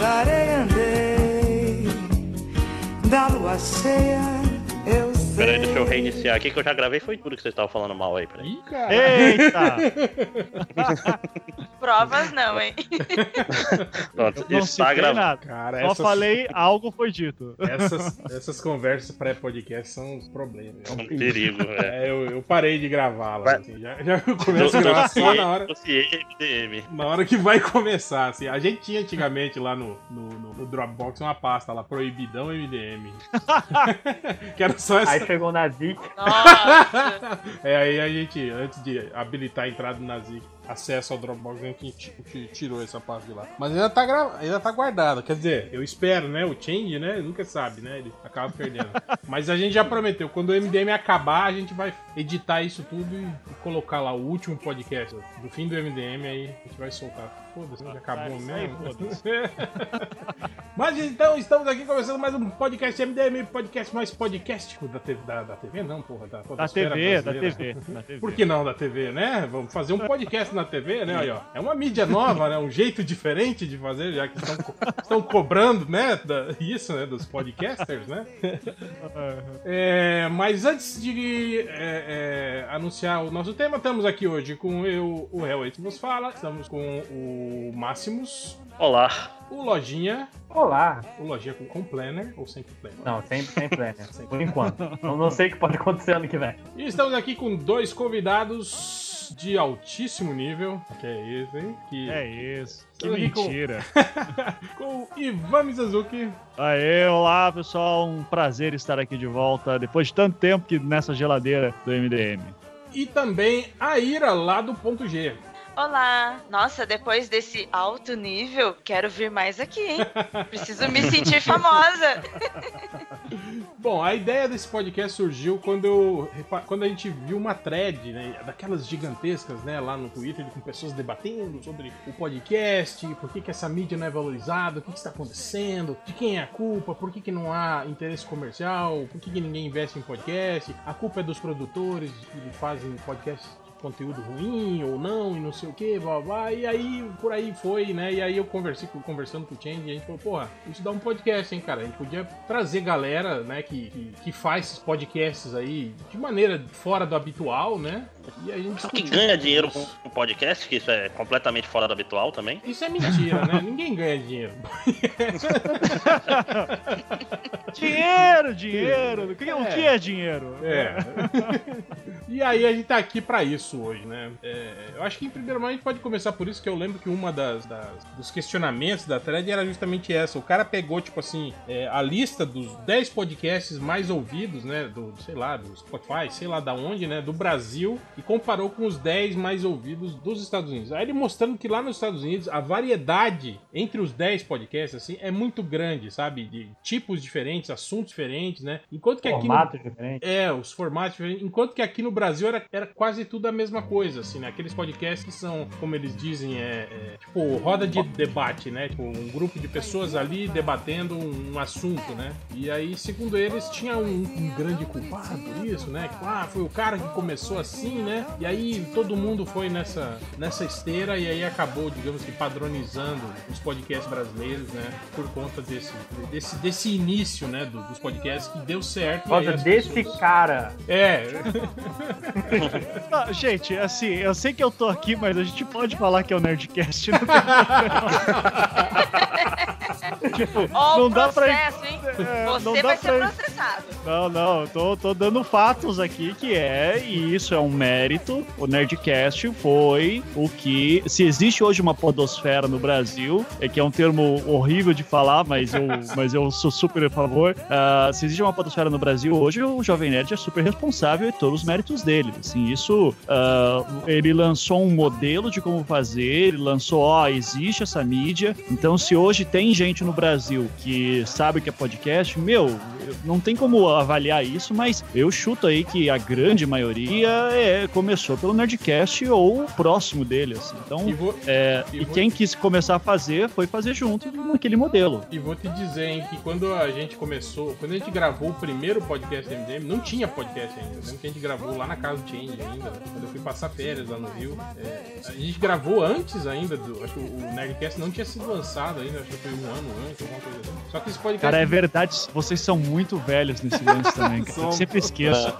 da areia andei, da lua cheia. Peraí, deixa eu reiniciar aqui que eu já gravei, foi tudo que vocês estavam falando mal aí, peraí. Ih, cara. Eita! Provas não, hein? Pronto, Eu não está nada. Cara, Só essas, falei, algo foi dito. essas, essas conversas pré-podcast são uns problemas. Um perigo, é. É, eu, eu parei de gravá-la. Vai. assim, já, já começo a gravar só na hora. Na hora que vai começar, assim. A gente tinha antigamente lá no, no, no- no Dropbox uma pasta lá, Proibidão MDM. que era só essa. Aí chegou na Zic. Nossa. É, aí a gente, antes de habilitar a entrada do Nazik, acesso ao Dropbox, a gente ti- ti- tirou essa parte de lá. Mas ainda tá, gra... ainda tá guardado. Quer dizer, eu espero, né? O Change, né? Nunca sabe, né? Ele acaba perdendo. Mas a gente já prometeu, quando o MDM acabar, a gente vai editar isso tudo e, e colocar lá o último podcast do fim do MDM, aí a gente vai soltar. Foda-se, já acabou mesmo. Mas então, estamos aqui começando mais um podcast MDM, podcast mais podcast da TV, da, da TV não, porra, da, Da TV, da. TV. Da TV. Por que não da TV, né? Vamos fazer um podcast na TV, né? Aí, ó. É uma mídia nova, né? Um jeito diferente de fazer, já que estão, co- estão cobrando, né? da- isso, né? Dos podcasters, né? É, mas antes de é, é, anunciar o nosso tema, estamos aqui hoje com eu, o Hellway nos fala, estamos com o Máximos, Olá. o Lojinha, Olá. o Lojinha com, com Planner, ou sempre Planner. Não, sempre, sempre é, né? Por enquanto. Eu não sei o que pode acontecer ano que vem. E estamos aqui com dois convidados de altíssimo nível, que é esse, hein? Que É isso. Que com- mentira. com o Ivan Mizazuki. Aê, olá pessoal, um prazer estar aqui de volta depois de tanto tempo que nessa geladeira do MDM. E também a Ira lá do ponto G. Olá. Nossa, depois desse alto nível, quero vir mais aqui, hein? Preciso me sentir famosa. Bom, a ideia desse podcast surgiu quando, eu, quando a gente viu uma thread, né, daquelas gigantescas, né, lá no Twitter, com pessoas debatendo sobre o podcast, por que, que essa mídia não é valorizada, o que, que está acontecendo, de quem é a culpa, por que, que não há interesse comercial, por que, que ninguém investe em podcast, a culpa é dos produtores que fazem podcast de conteúdo ruim ou não, e não sei o que, blá blá, e aí por aí foi, né, e aí eu conversei conversando com o Change e a gente falou, porra, isso dá um podcast, hein, cara, a gente podia trazer galera, né, que, que, que faz esses podcasts aí de maneira fora do habitual, né, e a gente Só que ganha dinheiro com o podcast, que isso é completamente fora do habitual também. Isso é mentira, né? Ninguém ganha dinheiro. Dinheiro, dinheiro. O que, o É. que é dinheiro? É. e aí a gente tá aqui pra isso hoje, né? É, eu acho que em primeiro lugar a gente pode começar por isso que eu lembro que uma das, das- dos questionamentos da thread era justamente essa. O cara pegou, tipo assim, é, a lista dos 10 podcasts mais ouvidos, né? Do, sei lá, do Spotify, sei lá da onde, né? Do Brasil e comparou com os 10 mais ouvidos dos Estados Unidos. Aí ele mostrando que lá nos Estados Unidos a variedade entre os 10 podcasts, assim, é muito grande, sabe? De tipos diferentes, assuntos diferentes, né? Enquanto que aqui no, Formato diferente. é, os formatos diferentes. Enquanto que aqui no Brasil era, era quase tudo a mesma coisa, assim, né? Aqueles podcasts que são, como eles dizem, é, é, tipo roda de debate, né? Tipo, um grupo de pessoas ali debatendo um, assunto, né? E aí, segundo eles, tinha um, um grande culpado por isso, né? Tipo, ah, foi o cara que começou assim, né? E aí todo mundo foi nessa, nessa esteira e aí acabou, digamos que, padronizando os podcasts brasileiros, né? Por conta desse, desse, desse início, né? do- dos podcasts que deu certo. Por causa desse pessoas- cara. é, Ah, gente, assim, eu sei que eu tô aqui, mas a gente pode falar que é o Nerdcast. Não, tem- tipo, Ó, não o dá pra. hein? É, Você vai ser pra- processado. Não, não, eu tô, tô dando fatos aqui que é, e isso é um mérito. O Nerdcast foi o que. Se existe hoje uma podosfera no Brasil, é que é um termo horrível de falar, mas eu, mas eu sou super a favor. ah, se existe uma podosfera no Brasil hoje, o Jovem Nerd é super responsável e todos os méritos dele. Assim, isso. ah, ele lançou um modelo de como fazer, ele lançou, ó, existe essa mídia. Então, se hoje tem gente no Brasil que sabe que é podcast, meu, não tem como avaliar isso, mas eu chuto aí que a grande maioria é, começou pelo Nerdcast ou próximo dele, assim. Então, E vou, é, e e vou- quem quis começar a fazer foi fazer junto naquele modelo. E vou te dizer, hein, que quando a gente começou, quando a gente gravou o primeiro podcast do MDM, não tinha podcast ainda. Eu lembro que a gente gravou lá na casa do Change ainda, quando eu fui passar férias lá no Rio. É, a gente gravou antes ainda, do, acho que o Nerdcast não tinha sido lançado ainda, acho que foi um ano alguma coisa assim. Só que esse podcast. Cara, é verdade, vocês são muito velhos nesse lance também, cara. Eu sempre esqueço.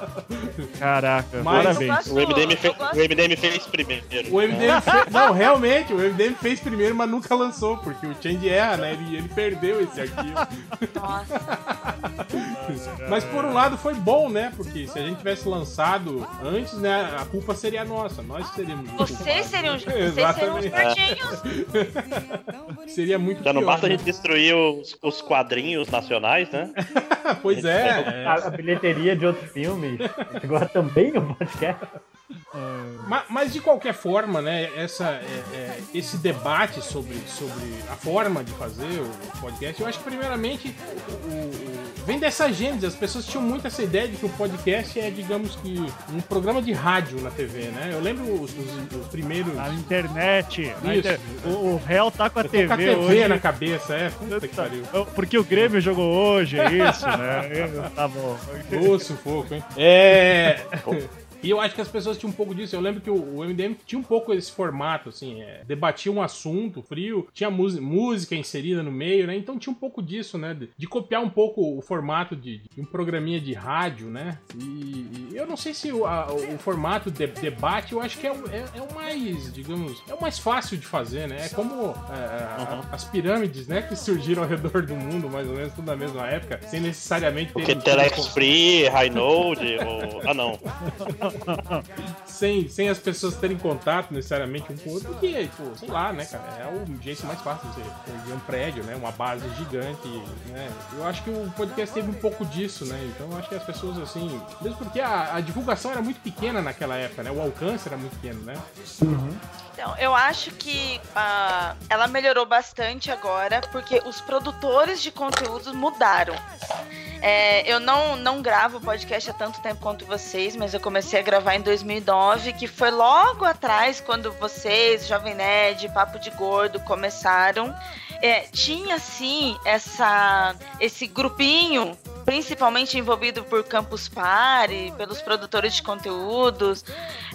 Caraca, Mas- parabéns. Eu O MDM, fe- gosto- o MDM fez primeiro. O MDM fe- Não, realmente, o MDM fez primeiro, mas nunca lançou, porque o Change erra, né? Ele, ele perdeu esse arquivo. Nossa. Mas por um lado foi bom, né? Porque se a gente tivesse lançado antes, né? A culpa seria nossa. Nós seríamos. os Vocês seriam, vocês seriam os perdinhos. Seria muito Já não basta a né? gente destruir os, os quadrinhos nacionais, né? Pois é. A, a bilheteria de outros filmes agora também no podcast. Ma- Mas, de qualquer forma, né? Essa, é- é, esse debate sobre, sobre a forma de fazer o podcast, eu acho que primeiramente o- o- vem dessa gênese. As pessoas tinham muito essa ideia de que o podcast é, digamos que, um programa de rádio na TV, né? Eu lembro os, os- os primeiros. Na internet. na inter- O, o réu tá com a Eu tô TV, com a TV hoje. na cabeça, é. Puta que pariu. Porque o Grêmio jogou hoje, é isso, né? Tá bom. Ô, sufoco, hein? É. E eu acho que as pessoas tinham um pouco disso. Eu lembro que o, MDM tinha um pouco esse formato, assim, é, debatia um assunto frio, tinha música, inserida no meio, né? Então tinha um pouco disso, né? De, de copiar um pouco o formato de, de um programinha de rádio, né? E, e eu não sei se o, a- o formato de debate, eu acho que é, o- é, é o mais, digamos, é o mais fácil de fazer, né? É como é, a- as pirâmides, né? Que surgiram ao redor do mundo, mais ou menos, tudo na mesma época, sem necessariamente Porque ter- Telex Free, High Node, ou... Ah, não. sem, sem as pessoas terem contato necessariamente um com o outro, porque, pô, sei lá, né, cara, é o jeito mais fácil de você um prédio, né, uma base gigante, né, eu acho que o podcast teve um pouco disso, né, então eu acho que as pessoas, assim, mesmo porque a, a divulgação era muito pequena naquela época, né, o alcance era muito pequeno, né, Então, eu acho que ah, ela melhorou bastante agora, porque os produtores de conteúdo mudaram. É, eu não, não gravo podcast há tanto tempo quanto vocês, mas eu comecei a gravar em 2009, que foi logo atrás, quando vocês, Jovem Nerd, Papo de Gordo começaram. É, tinha, sim, essa, esse grupinho, principalmente envolvido por Campus Party, pelos produtores de conteúdos,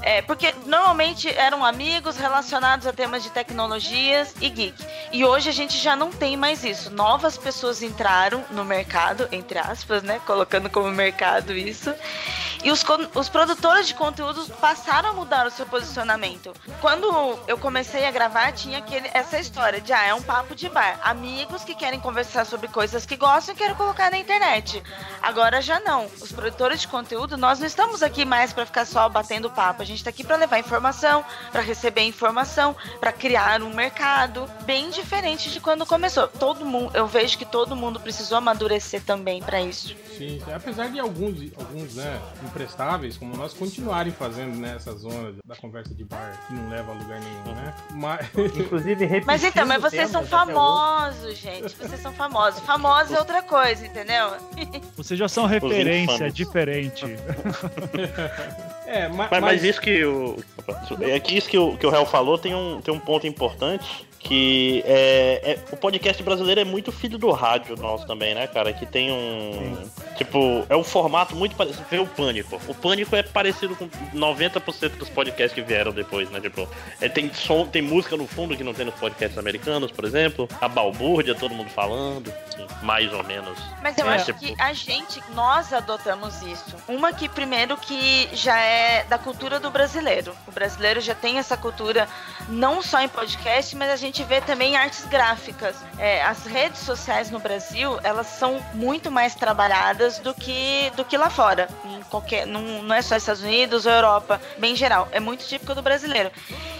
é, porque normalmente eram amigos relacionados a temas de tecnologias e geek. E hoje a gente já não tem mais isso. Novas pessoas entraram no mercado, entre aspas, né? Colocando como mercado isso. E os, os produtores de conteúdos passaram a mudar o seu posicionamento. Quando eu comecei a gravar, tinha aquele, essa história de, ah, é um papo de bar. Amigos que querem conversar sobre coisas que gostam e querem colocar na internet. Agora já não. Os produtores de conteúdo, nós não estamos aqui mais para ficar só batendo papo. A gente está aqui para levar informação, para receber informação, para criar um mercado bem diferente de quando começou. Todo mundo, eu vejo que todo mundo precisou amadurecer também para isso. sim, apesar de alguns, alguns, né, imprestáveis, como nós, continuarem fazendo, né, essa zona da conversa de bar, que não leva a lugar nenhum, né, mas... Inclusive, repetindo Mas então, mas vocês são famosos, gente. Vocês são famosos. Famosos é outra coisa, entendeu? Vocês já são referência, diferente. É, ma- Mas, mas isso que o. É que isso que o, que o Réu falou tem um, tem um ponto importante. Que é, é- o podcast brasileiro é muito filho do rádio nosso também, né, cara? Que tem um. Tipo, é um formato muito parecido. Vê o Pânico. O Pânico é parecido com 90% dos podcasts que vieram depois, né? Tipo, é, tem som, tem música no fundo que não tem nos podcasts americanos, por exemplo. A balbúrdia, todo mundo falando. assim, mais ou menos. Mas eu É. acho que a gente, nós adotamos isso. Uma que, primeiro, que já é da cultura do brasileiro. O brasileiro já tem essa cultura, não só em podcast, mas a gente vê também artes gráficas. É, as redes sociais no Brasil, elas são muito mais trabalhadas do que, do que lá fora. Em qualquer, não, não é só Estados Unidos ou Europa, bem geral. É muito típico do brasileiro.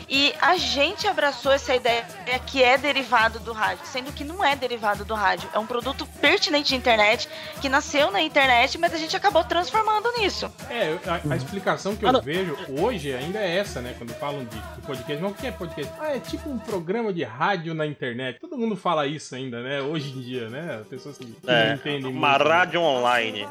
E a gente abraçou essa ideia que é derivado do rádio, sendo que não é derivado do rádio. É um produto pertinente de internet, que nasceu na internet, mas a gente acabou transformando nisso. É, a, a explicação que eu vejo hoje ainda é essa, né? Quando falam de, de podcast. Mas o que é podcast? Ah, é tipo um programa de rádio na internet. Todo mundo fala isso ainda, né? Hoje em dia, né? As pessoas que, que É, não entendem uma muito, né? rádio online.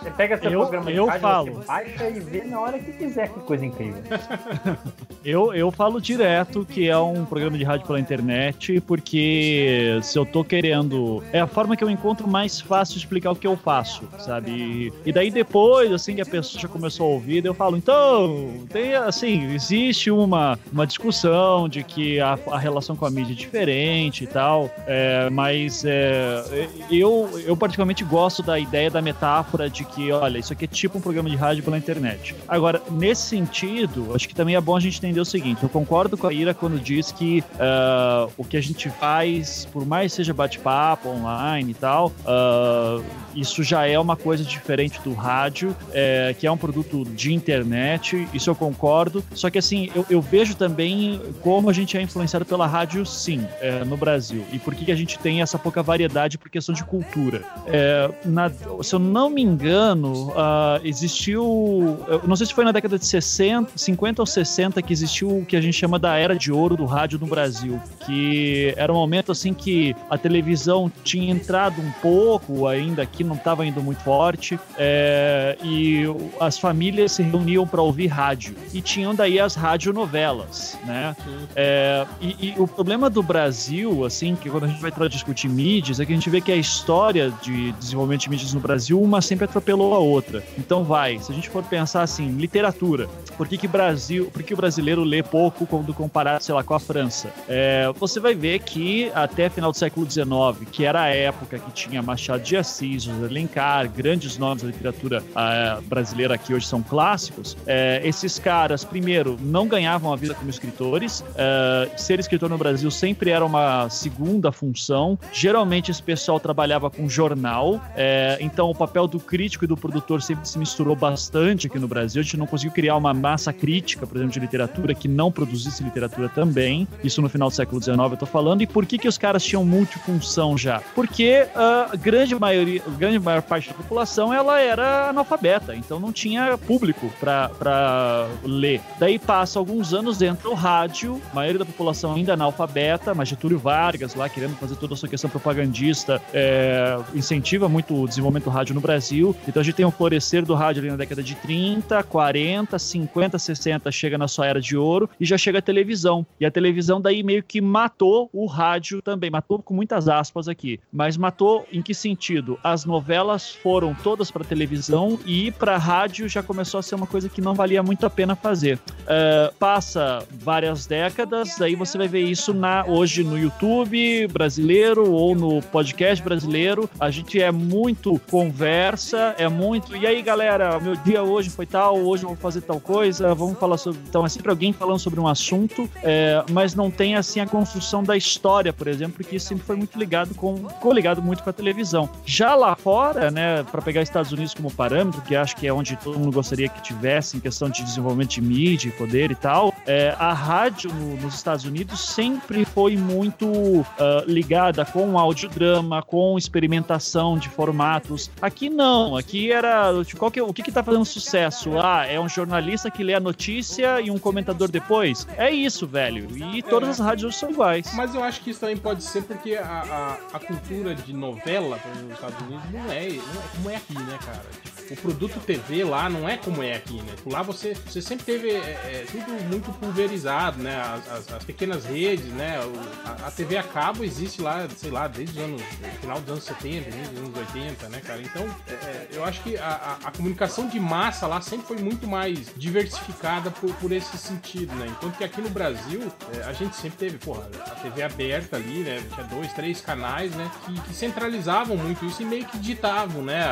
Você pega seu Eu- programa de eu rádio, falo. você baixa e vê na hora que quiser, que coisa incrível. Eu, eu falo direto que é um programa de rádio pela internet, porque se eu tô querendo. É a forma que eu encontro mais fácil de explicar o que eu faço, sabe? E, daí depois, assim, que a pessoa já começou a ouvir, eu falo, então, tem assim, existe uma, uma discussão de que a, a relação com a mídia é diferente e tal, é, mas é, eu, eu particularmente gosto da ideia da metáfora de que, olha, isso aqui é tipo um programa de rádio pela internet. Agora, nesse sentido, acho que também é bom a gente entender o seguinte: eu concordo com a Ira quando diz que ah, o que a gente faz, por mais seja bate-papo online e tal, ah, isso já é uma coisa diferente do rádio, é, que é um produto de internet, isso eu concordo. Só que assim, eu, eu vejo também como a gente é influenciado pela rádio, sim, é, no Brasil. E por que, a gente tem essa pouca variedade por questão de cultura. É, na- se eu não me engano, ah, existiu. Não sei se foi na década de 60, 50 ou 60 que existiu o que a gente chama da era de ouro do rádio no Brasil. Que era um momento assim que a televisão tinha entrado um pouco, ainda aqui não estava indo muito forte, é, e as famílias se reuniam para ouvir rádio. E tinham daí as radionovelas, né? É, e, e o problema do Brasil, assim, que quando a gente vai discutir mídias, é que a gente vê que a história de desenvolvimento de mídias no Brasil, uma sempre atropelou a outra. Então vai, se a gente for pensar assim, literatura, por que que Brasil, por que o brasileiro lê pouco quando comparado, sei lá, com a França? É, você vai ver que até final do século XIX, que era a época que tinha Machado de Assis, José Alencar, grandes nomes da literatura ah, brasileira que hoje são clássicos, é, esses caras, primeiro, não ganhavam a vida como escritores. é, ser escritor no Brasil sempre era uma segunda função. Geralmente esse pessoal trabalhava com jornal, é, então o papel do crítico e do produtor sempre se misturou bastante aqui no Brasil. A gente não conseguiu criar uma massa crítica, por exemplo, de literatura que não produzisse literatura também. Isso no final do século XIX eu tô falando. E por que que os caras tinham multifunção já? Porque a grande maioria, a grande maior parte da população ela era analfabeta, então não tinha público para ler. Daí passa alguns anos, entra o rádio, a maioria da população ainda analfabeta, mas Getúlio Vargas lá querendo fazer toda a sua questão propagandista é, incentiva muito o desenvolvimento do rádio no Brasil. Então a gente tem o florescer do rádio ali na década de 30, 40, 50, 60, chega na sua era de ouro e já chega a televisão. E a televisão daí meio que matou o rádio também, matou com muitas aspas aqui, mas matou em que sentido? As novelas foram todas para televisão e para rádio já começou a ser uma coisa que não valia muito a pena fazer. É, passa várias décadas, aí você vai ver isso na hoje no YouTube brasileiro ou no podcast brasileiro. A gente é muito conversa, é muito. E aí, galera, meu dia hoje foi tal, hoje eu vou fazer tal coisa, vamos falar sobre. Então, é sempre alguém falando sobre um assunto, é, mas não tem assim a construção da história, por exemplo, que sempre foi muito ligado com. ficou ligado muito com a televisão. Já lá fora, né, para pegar Estados Unidos como parâmetro, que acho que é onde todo mundo gostaria que tivesse em questão de desenvolvimento de mídia, poder e tal, é, a rádio no- nos Estados Unidos sempre foi muito ah, ligada com audiodrama, com experimentação de formatos. Aqui não, aqui era tipo, que, é- o que que tá fazendo sucesso? Ah, é um jornalista que lê a notícia e um comentador depois? É isso, velho. E todas as rádios são iguais. Mas eu acho que isso também pode ser porque a, a, a cultura de novela por nos Estados Unidos não é, não é como é aqui, né, cara? O produto TV lá não é como é aqui, né? Tipo, lá você, você sempre teve é, é, tudo muito pulverizado, né? As, as- as pequenas redes, né? O- a, a TV a cabo existe lá, sei lá, desde os anos, final dos anos 70, início dos anos 80, né, cara? Então, é, é, eu acho que a, a- a comunicação de massa lá sempre foi muito mais diversificada por, por esse sentido, né? Enquanto que aqui no Brasil, é, a gente sempre teve, porra, a TV aberta ali, né? Tinha dois, três canais, né? Que, que centralizavam muito isso e meio que ditavam, né? a-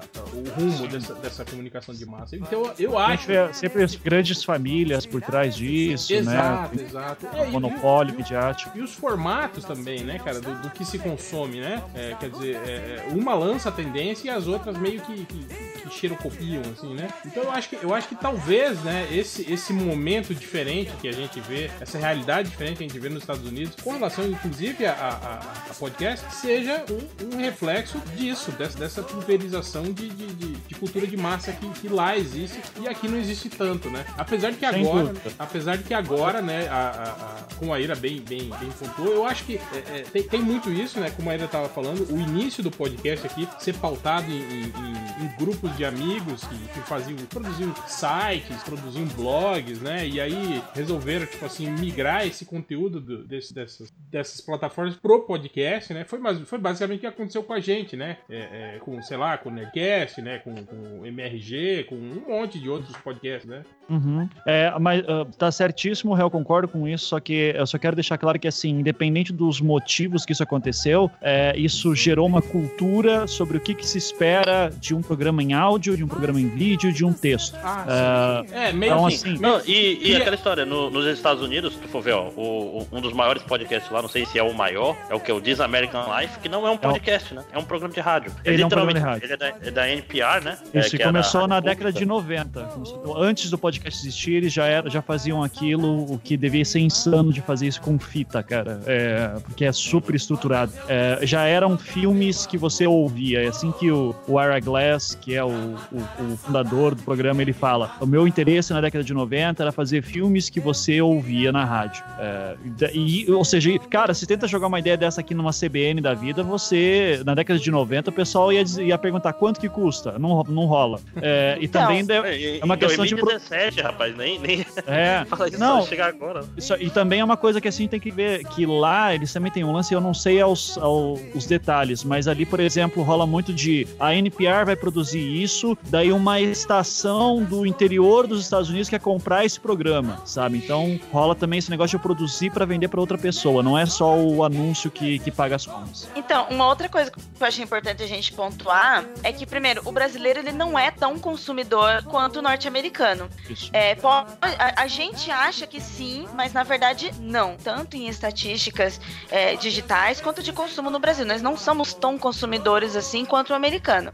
a- o rumo dessa, dessa comunicação de massa. Então eu A acho. vê sempre as grandes famílias por trás disso, Exato, né? exato. O É, e- monopólio midiático. E os formatos também, né, cara, do, do que se consome, né? É, quer dizer, é, é, uma lança a tendência e as outras meio que, que, que xerocopiam, assim, né? Então eu acho que, eu acho que talvez, né, esse, esse momento diferente que a gente vê, essa realidade diferente que a gente vê nos Estados Unidos, com relação, inclusive, a, a, a podcast, seja um, um reflexo disso, dessa, dessa pulverização de, de, de, de cultura de massa que, que lá existe e aqui não existe tanto, né? Apesar de que Sem agora, dúvida. apesar de que agora, né, a, a, a- como a Ira bem, bem, bem pontuou, eu acho que é, é, tem, tem muito isso, né, como a Ira tava falando, o início do podcast aqui ser pautado em, em- em- grupos de amigos que, que faziam, produziam sites, produziam blogs, né, e aí resolveram, tipo assim, migrar esse conteúdo do- desse- dessas, dessas plataformas pro podcast, né, foi, foi basicamente o que aconteceu com a gente, né, é, é, com, sei lá, com o Nerdcast, né, com, com o MRG, com um monte de outros podcasts, né. Uhum. É, mas ah, tá certíssimo, eu concordo com isso, só que eu só quero deixar claro que, assim, independente dos motivos que isso aconteceu, é, isso gerou uma cultura sobre o que, que se espera de um programa em áudio, de um programa em vídeo, de um texto. Ah, sim. É, meio Então, que- assim, Não, e, e aquela história, no- nos Estados Unidos, se tu for ver, ó, o- o- um dos maiores podcasts lá, não sei se é o maior, é o que? O This American Life, que não é um podcast, né? É um programa de rádio. Ele é um programa de literalmente- Ele é da, é da NPR, né? É, Isso, e é começou na década de Pública. 90. Começou- Antes do podcast existir, eles já, era, já faziam aquilo, o que devia ser insano de fazer isso com fita, cara. É, porque é super estruturado. É, já eram filmes que você ouvia. É assim que o, o Ira Glass, que é o, o- o fundador do programa, ele fala: o meu interesse na década de 90 era fazer filmes que você ouvia na rádio. É, e, ou seja, cara, se tenta jogar uma ideia dessa aqui numa CBN da vida, você, na década de 90, o pessoal ia, ia perguntar quanto que custa. Não, não rola. É, e Então, também É, É uma questão de pro- 2017, rapaz, nem, nem é, fala isso não, chegar agora. isso- e também é uma coisa que assim tem que ver que lá eles também têm um lance, eu não sei aos, ao- os detalhes, mas ali, por exemplo, rola muito de a NPR vai produzir isso, daí uma estação do interior dos Estados Unidos quer comprar esse programa, sabe? Então rola também esse negócio de eu produzir para vender para outra pessoa, não é só o anúncio que, que paga as contas. Então, uma outra coisa que eu acho importante a gente pontuar é que, primeiro, o brasileiro ele não é tão consumidor quanto o norte-americano. É, a, a gente acha que sim, mas na verdade não. Tanto em estatísticas é, digitais quanto de consumo no Brasil. Nós não somos tão consumidores assim quanto o americano.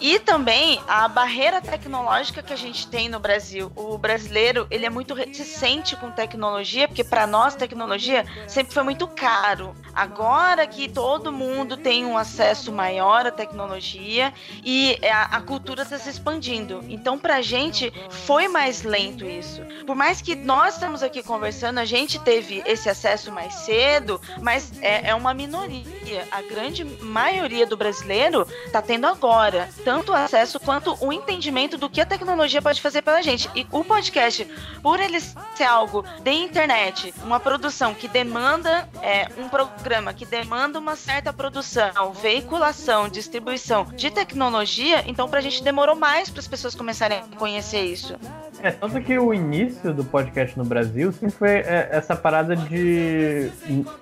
E também a barreira tecnológica que a gente tem no Brasil. O brasileiro ele é muito reticente com tecnologia, porque para nós tecnologia sempre foi muito caro. Agora que todo mundo tem um acesso maior à tecnologia e a, a cultura está se expandindo. Então, pra gente, foi mais lento isso. Por mais que nós estamos aqui conversando, a gente teve esse acesso mais cedo, mas é, é uma minoria. A grande maioria do brasileiro está tendo agora tanto acesso quanto o entendimento do que a tecnologia pode fazer pela gente. E o podcast, por ele ser algo de internet, uma produção que demanda é, um programa que demanda uma certa produção, veiculação, distribuição de tecnologia, então pra gente demorou mais para as pessoas começarem a conhecer isso. É, tanto que o início do podcast no Brasil sempre foi é, essa parada de.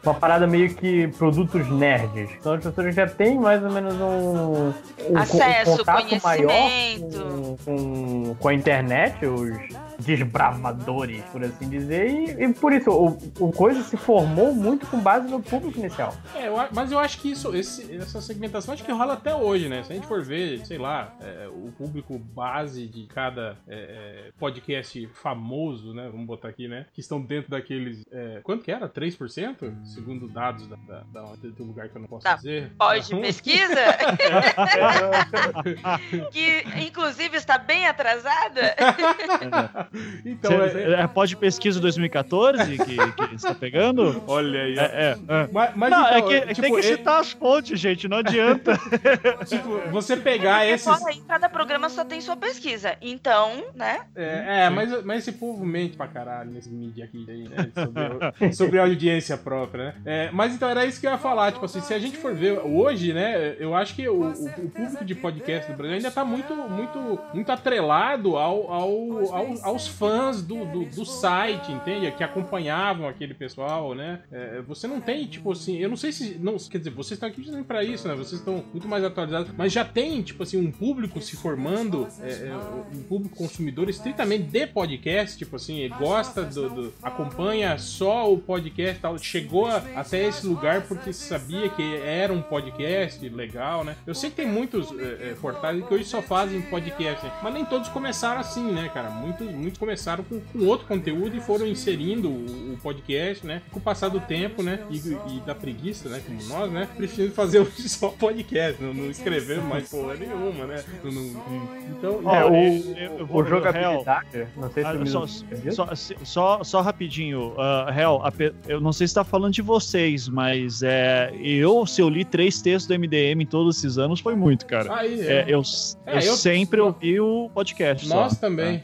Uma parada meio que produtos nerds. Então as pessoas já têm mais ou menos um. um Acesso, um contato maior conhecimento. com, com, com a internet, os desbravadores, por assim dizer, e, e por isso o, o coisa se formou muito com base no público inicial. É, eu mas eu acho que isso, esse- essa segmentação acho que rola até hoje, né? Se a gente for ver, sei lá, é, o público base de cada é, é, podcast famoso, né? Vamos botar aqui, né? Que estão dentro daqueles. é, quanto que era? 3%? Segundo dados da, da- da- do lugar que eu não posso Tá, dizer. Pode pesquisa, que inclusive está bem atrasada. então, Cê- é, é, pode pesquisa 2014 que, que você tá pegando? olha aí. É, é, é. Mas, mas Não, é então, que tipo, tem que é- citar as fontes, gente, não adianta. tipo, você pegar Porque esses. fora aí, cada programa só tem sua pesquisa. Então, né? É, É, é mas, mas esse povo mente pra caralho nesse mídia aqui, né? Sobre, sobre audiência própria, né? É, mas então era isso que eu ia falar, tipo assim, se a gente for ver hoje, né, eu acho que o, o, o público de podcast do Brasil ainda tá muito, muito, muito atrelado ao, ao, ao aos fãs do, do, do, site, entende? Que acompanhavam aquele pessoal, né? É, você não tem, tipo assim, eu não sei se. Não, quer dizer, vocês estão aqui para isso, né? Vocês estão muito mais atualizados, mas já tem, tipo assim, um público se formando, é, é, um público consumidor estritamente de podcast, tipo assim, ele gosta do, do acompanha só o podcast tal, chegou até esse lugar porque sabia que era um podcast legal, né? Eu sei que tem muitos é, é portais que hoje só fazem podcast, né? mas nem todos começaram assim, né, cara? Muitos, muitos começaram com, com outro conteúdo e foram inserindo o, o, podcast, né? Com o passar do tempo, né? E, e da preguiça, né? Como nós, né? Prefiro fazer hoje só podcast, não, não escrever mais porra nenhuma, né? Não, não, então, é, o, eu, eu vou, o jogabilidade, não sei se ah, só, só, só, só, rapidinho, uh, Hel, eu não sei se tá falando de vocês, mas é, eu, se eu li três textos do MDM em todos esses anos, foi muito, cara. Aí, é. é eu, eu, eu, sempre ouvi o podcast. Nós só, também.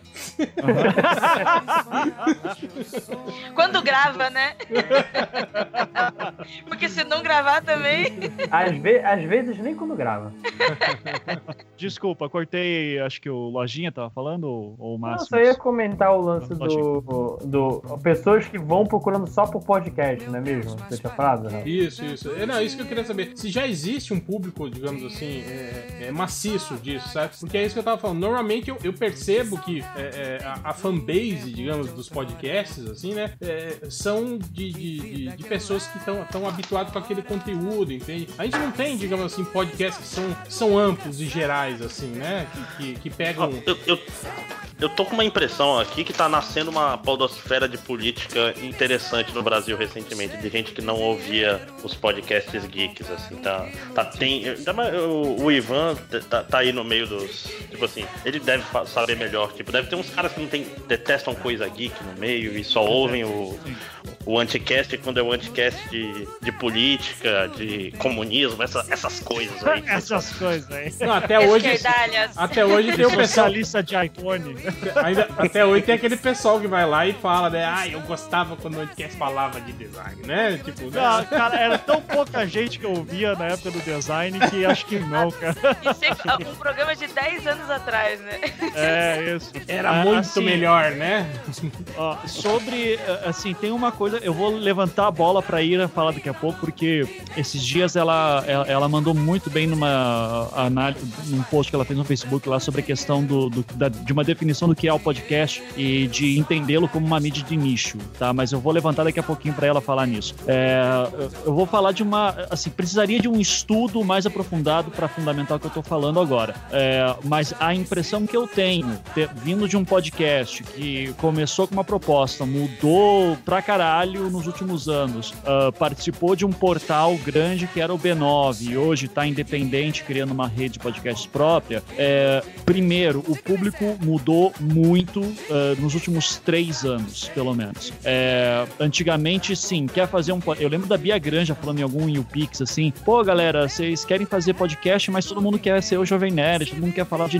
Tá? Quando grava, né? Porque se não gravar também. Às, ve às vezes nem quando grava. Desculpa, cortei, acho que o Lojinha tava falando, ou, ou o Márcio? Eu só ia comentar o lance do, do. Pessoas que vão procurando só por podcast, não é mesmo? Você tinha falado, né? Isso, isso. É, não, isso que eu queria saber. Se já existe um público, digamos assim, é, é maciço disso, certo? Porque é isso que eu tava falando. Normalmente eu, eu percebo que é, é a, a fanbase, digamos, dos podcasts, assim, né? É, são de, de, de, pessoas que estão habituadas com aquele conteúdo, entende? A gente não tem, digamos assim, podcasts que são, são amplos e gerais, assim, né? Que, que, que pegam. Eu, eu, eu tô com uma impressão aqui que tá nascendo uma podosfera de política interessante no Brasil recentemente, de gente que não ouvia os podcasts geeks, assim, tá. tá tem, o, o Ivan tá, tá, aí no meio dos. Tipo assim, ele deve saber melhor. Tipo, deve ter uns caras que não tem, detestam coisa geek no meio e só ouvem o, o anticast quando é o anticast de, de política, de comunismo, essa, essas coisas aí. essas coisas aí. Não, até hoje. Até hoje tem o pessoal. lista de iPhone. Ainda, até hoje tem aquele pessoal que vai lá e fala, né? Ah, eu gostava quando o anticast falava de design, né? Tipo, né? Não, cara, era tão pouca gente que eu ouvia na época do design que acho que não, cara. Isso é um programa de 10 anos atrás, né? É, isso. Era ah, muito assim, melhor, né? Ó, sobre, assim, tem uma coisa, eu vou levantar a bola pra Ira falar daqui a pouco, porque esses dias ela, ela, ela mandou muito bem numa análise, num post que ela fez no Facebook lá sobre a questão do, do da, de uma definição do que é o podcast e de entendê-lo como uma mídia de nicho, tá? Mas eu vou levantar daqui a pouquinho para ela falar nisso. É, eu vou falar de uma, assim, precisaria de um estudo mais aprofundado para fundamentar o que eu tô falando agora. É, mas a impressão que eu tenho, ter, vindo de um podcast que começou com uma proposta, mudou pra caralho nos últimos anos, uh, participou de um portal grande que era o B9 e hoje está independente, criando uma rede de podcasts própria. É, primeiro, o público mudou muito uh, nos últimos três anos, pelo menos. É, antigamente, sim, quer fazer um. Eu lembro da Bia Granja falando em algum YouPix assim: pô, galera, vocês querem fazer podcast, mas todo mundo quer ser o Jovem Nerd, todo mundo quer falar de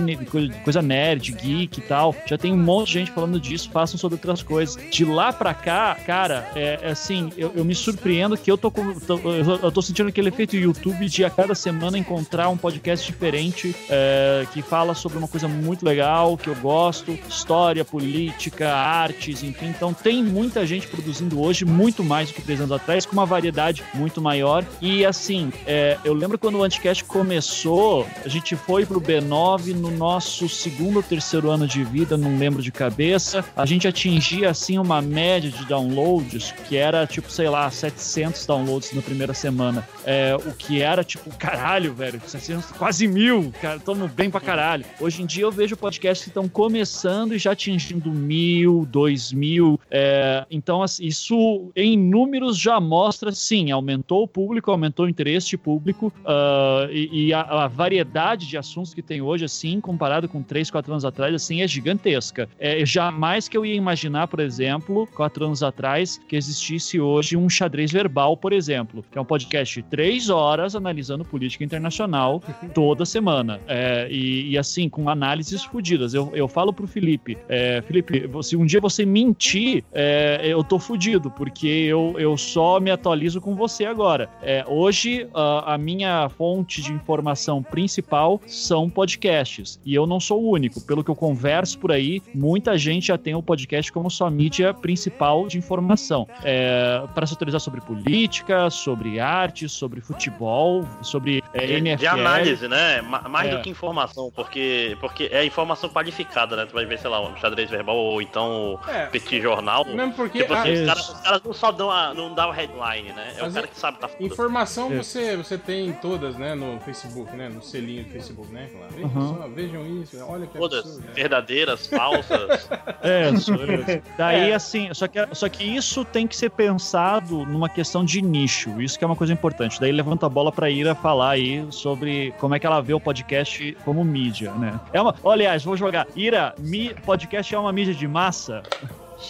coisa nerd, geek e tal. Já tem um monte de gente falando disso, façam sobre outras coisas. De lá pra cá, cara, é, é assim, eu, eu, me surpreendo que eu tô, tô, eu tô sentindo aquele efeito YouTube de a cada semana encontrar um podcast diferente é, que fala sobre uma coisa muito legal, que eu gosto, história, política, artes, enfim. Então tem muita gente produzindo hoje, muito mais do que três anos atrás, com uma variedade muito maior. E assim, é, eu lembro quando o Anticast começou, a gente foi pro B9 no nosso segundo ou terceiro ano de vida, não lembro de cabeça. A gente atingia assim uma média de downloads que era tipo, sei lá, 700 downloads na primeira semana. É, o que era tipo, caralho, velho, 700, quase mil, cara, tamo bem pra caralho. Hoje em dia eu vejo podcasts que estão começando e já atingindo mil, dois mil. É, então, isso em números já mostra, sim, aumentou o público, aumentou o interesse público uh, e, e a, a, variedade de assuntos que tem hoje, assim, comparado com 3, 4 anos atrás, assim, é gigantesca. É, jamais que eu ia imaginar, por exemplo, 4 anos atrás, que existisse hoje um xadrez verbal, por exemplo, que é um podcast de 3 horas analisando política internacional toda semana. É, e, e, assim, com análises fodidas. Eu, eu falo pro Felipe, é, Felipe, se um dia você mentir, é, eu tô fudido, porque eu, eu só me atualizo com você agora. É, hoje, a, a minha fonte de informação principal são podcasts. E eu não sou o único. Pelo que eu converso por aí, muita gente já tem o podcast como sua mídia principal de informação. É, para se atualizar sobre política, sobre arte, sobre futebol, sobre é, de, NFL. De análise, né? Mais é. do que informação, porque, porque é informação qualificada, né? Tu vai ver, sei lá, um xadrez verbal ou então é. petit jornal. Mesmo porque tipo, assim, os, caras, os, caras, não só dão a, não dão a headline, né? É o cara que sabe tá foda. Informação você, você tem todas, né? No Facebook, né? No selinho do Facebook, né? Claro. Vejam, uhum. só, vejam isso, olha que Todas, absurdo, né? verdadeiras, falsas. é, isso, isso. Daí, é. assim, só que, só que isso tem que ser pensado numa questão de nicho. Isso que é uma coisa importante. Daí levanta a bola pra Ira falar aí sobre como é que ela vê o podcast como mídia, né? É uma, aliás, vou jogar. Ira, mi, podcast é uma mídia de massa?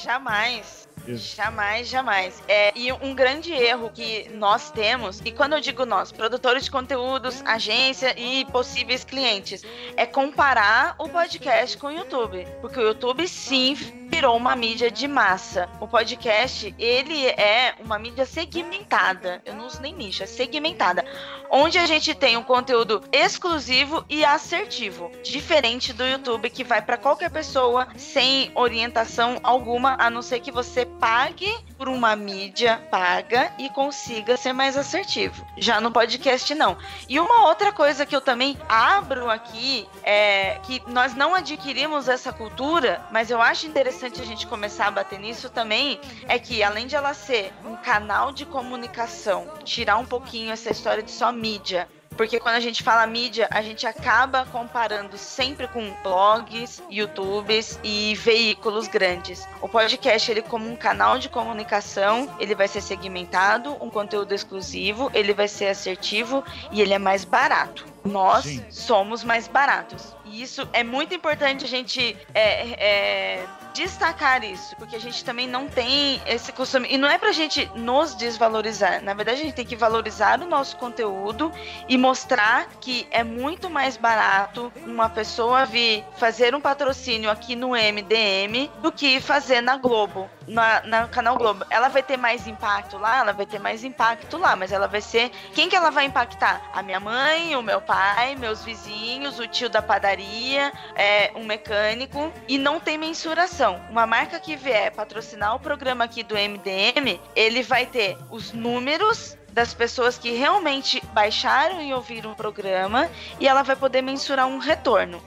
Jamais. Jamais, jamais. É, e um grande erro que nós temos, e quando eu digo nós, produtores de conteúdos, agência e possíveis clientes, é comparar o podcast com o YouTube. Porque o YouTube sim virou uma mídia de massa. O podcast, ele é uma mídia segmentada. Eu não uso nem nicho, é segmentada. Onde a gente tem um conteúdo exclusivo e assertivo, diferente do YouTube que vai para qualquer pessoa sem orientação alguma, a não ser que você pague por uma mídia paga e consiga ser mais assertivo. Já no podcast não. E uma outra coisa que eu também abro aqui é que nós não adquirimos essa cultura, mas eu acho interessante interessante a gente começar a bater nisso também é que, além de ela ser um canal de comunicação, tirar um pouquinho essa história de só mídia porque quando a gente fala mídia, a gente acaba comparando sempre com blogs, YouTubes e veículos grandes. O podcast, ele como um canal de comunicação, ele vai ser segmentado, um conteúdo exclusivo, ele vai ser assertivo e ele é mais barato. Nós Sim. somos mais baratos. E isso é muito importante a gente é, é, destacar isso, porque a gente também não tem esse costume. E não é pra gente nos desvalorizar. Na verdade, a gente tem que valorizar o nosso conteúdo e mostrar que é muito mais barato uma pessoa vir fazer um patrocínio aqui no MDM do que fazer na Globo, na, na canal Globo. Ela vai ter mais impacto lá, ela vai ter mais impacto lá, mas ela vai ser. Quem que ela vai impactar? A minha mãe, o meu pai, meus vizinhos, o tio da padaria, é, um mecânico, e não tem mensuração uma marca que vier patrocinar o programa aqui do MDM, ele vai ter os números das pessoas que realmente baixaram e ouviram o programa e ela vai poder mensurar um retorno.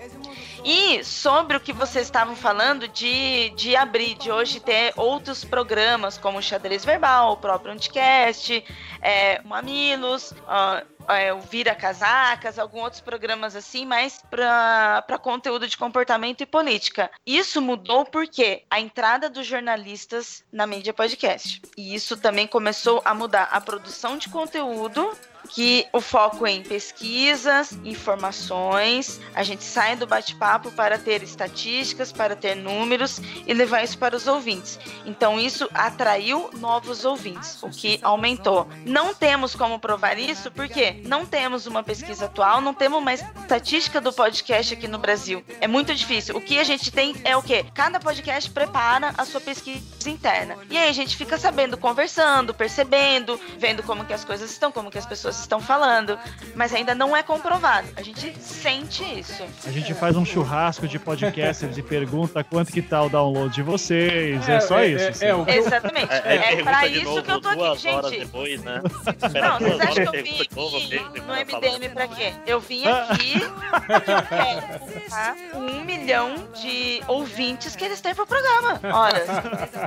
E sobre o que vocês estavam falando de, de abrir, de hoje ter outros programas como o Xadrez Verbal, o próprio Anticast, é, Mamilos, uh, é, o Vira Casacas, alguns outros programas assim, mais para conteúdo de comportamento e política. Isso mudou porque a entrada dos jornalistas na mídia podcast. E isso também começou a mudar a produção de conteúdo que o foco é em pesquisas, informações, a gente sai do bate-papo para ter estatísticas, para ter números e levar isso para os ouvintes. Então isso atraiu novos ouvintes, o que aumentou. Não temos como provar isso porque não temos uma pesquisa atual, não temos uma estatística do podcast aqui no Brasil. É muito difícil. O que a gente tem é o quê? Cada podcast prepara a sua pesquisa interna. E aí a gente fica sabendo, conversando, percebendo, vendo como que as coisas estão, como que as pessoas pessoas estão falando, mas ainda não é comprovado. A gente sente isso. A gente faz um churrasco de podcasters e pergunta quanto que tá o download de vocês. É, é só é, isso. É, é Exatamente. É, é pra isso novo, que eu tô aqui, gente. Depois, né? Não, vocês acham que eu vim aqui no MDM pra quê? Eu vim aqui porque eu quero um milhão de ouvintes que eles têm pro programa. Ora,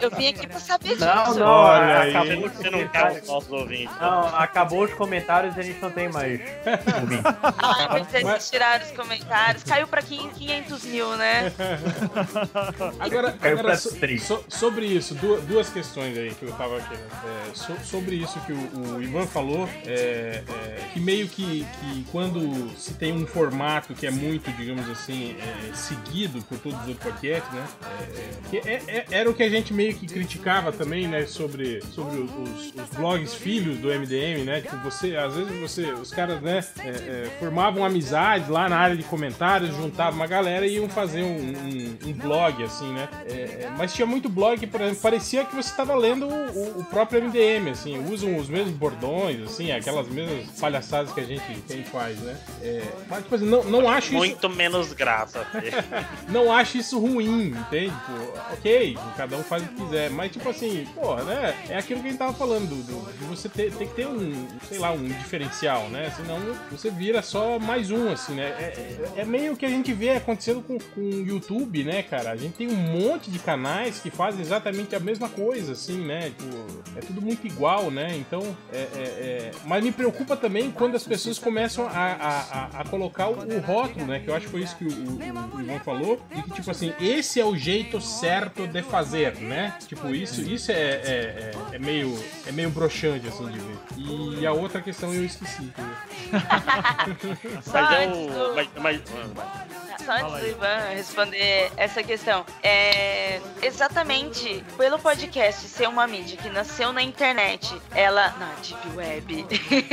eu vim aqui pra saber disso. Não, não, acabou você não quer os nossos ouvintes. Não, acabou os comentários comentários e a gente não tem mais. Ah, mas eles tiraram os comentários. Caiu pra 500 mil, né? Agora, Caiu agora pra so- so- sobre isso, du- duas questões aí que eu tava aqui. né? É, so- sobre isso que o, o Ivan falou, é, é, que meio que, que quando se tem um formato que é muito, digamos assim, é, seguido por todos os outros podcasts, né? É, que é- é- era o que a gente meio que criticava também, né? Sobre, sobre os, os blogs filhos do MDM, né? Tipo, você, às vezes você, os caras, né? é, é, formavam amizades lá na área de comentários, juntavam uma galera e iam fazer um, um- um blog, assim, né? É, é, mas tinha muito blog que, por exemplo, parecia que você estava lendo o, o- próprio MDM, assim, usam os mesmos bordões, assim, aquelas mesmas palhaçadas que a gente, que a gente faz, né? É, mas, tipo assim, não, não acho isso Muito menos graça. não acho isso ruim, entende? Tipo, ok, cada um faz o que quiser, mas tipo assim, porra, né? É aquilo que a gente tava falando, do, do- de você ter, ter que ter um, sei lá, um diferencial, né? Senão você vira só mais um, assim, né? É, é- é meio que a gente vê acontecendo com, o YouTube, né, cara? A gente tem um monte de canais que fazem exatamente a mesma coisa, assim, né? Tipo, é tudo muito igual, né? Então, é, é- é- Mas me preocupa também quando as pessoas começam a, a, a- colocar o, rótulo, né? Que eu acho que foi isso que o, o, o Ivan falou, de que, tipo assim, esse é o jeito certo de fazer, né? Tipo, isso, isso é, é- é meio, é meio broxante, assim, de ver. E a outra questão eu esqueci. Só Mas é antes do- Mas, mas- Só antes do Ivan responder essa questão. É, exatamente pelo podcast ser uma mídia que nasceu na internet, ela. Na Deep Web.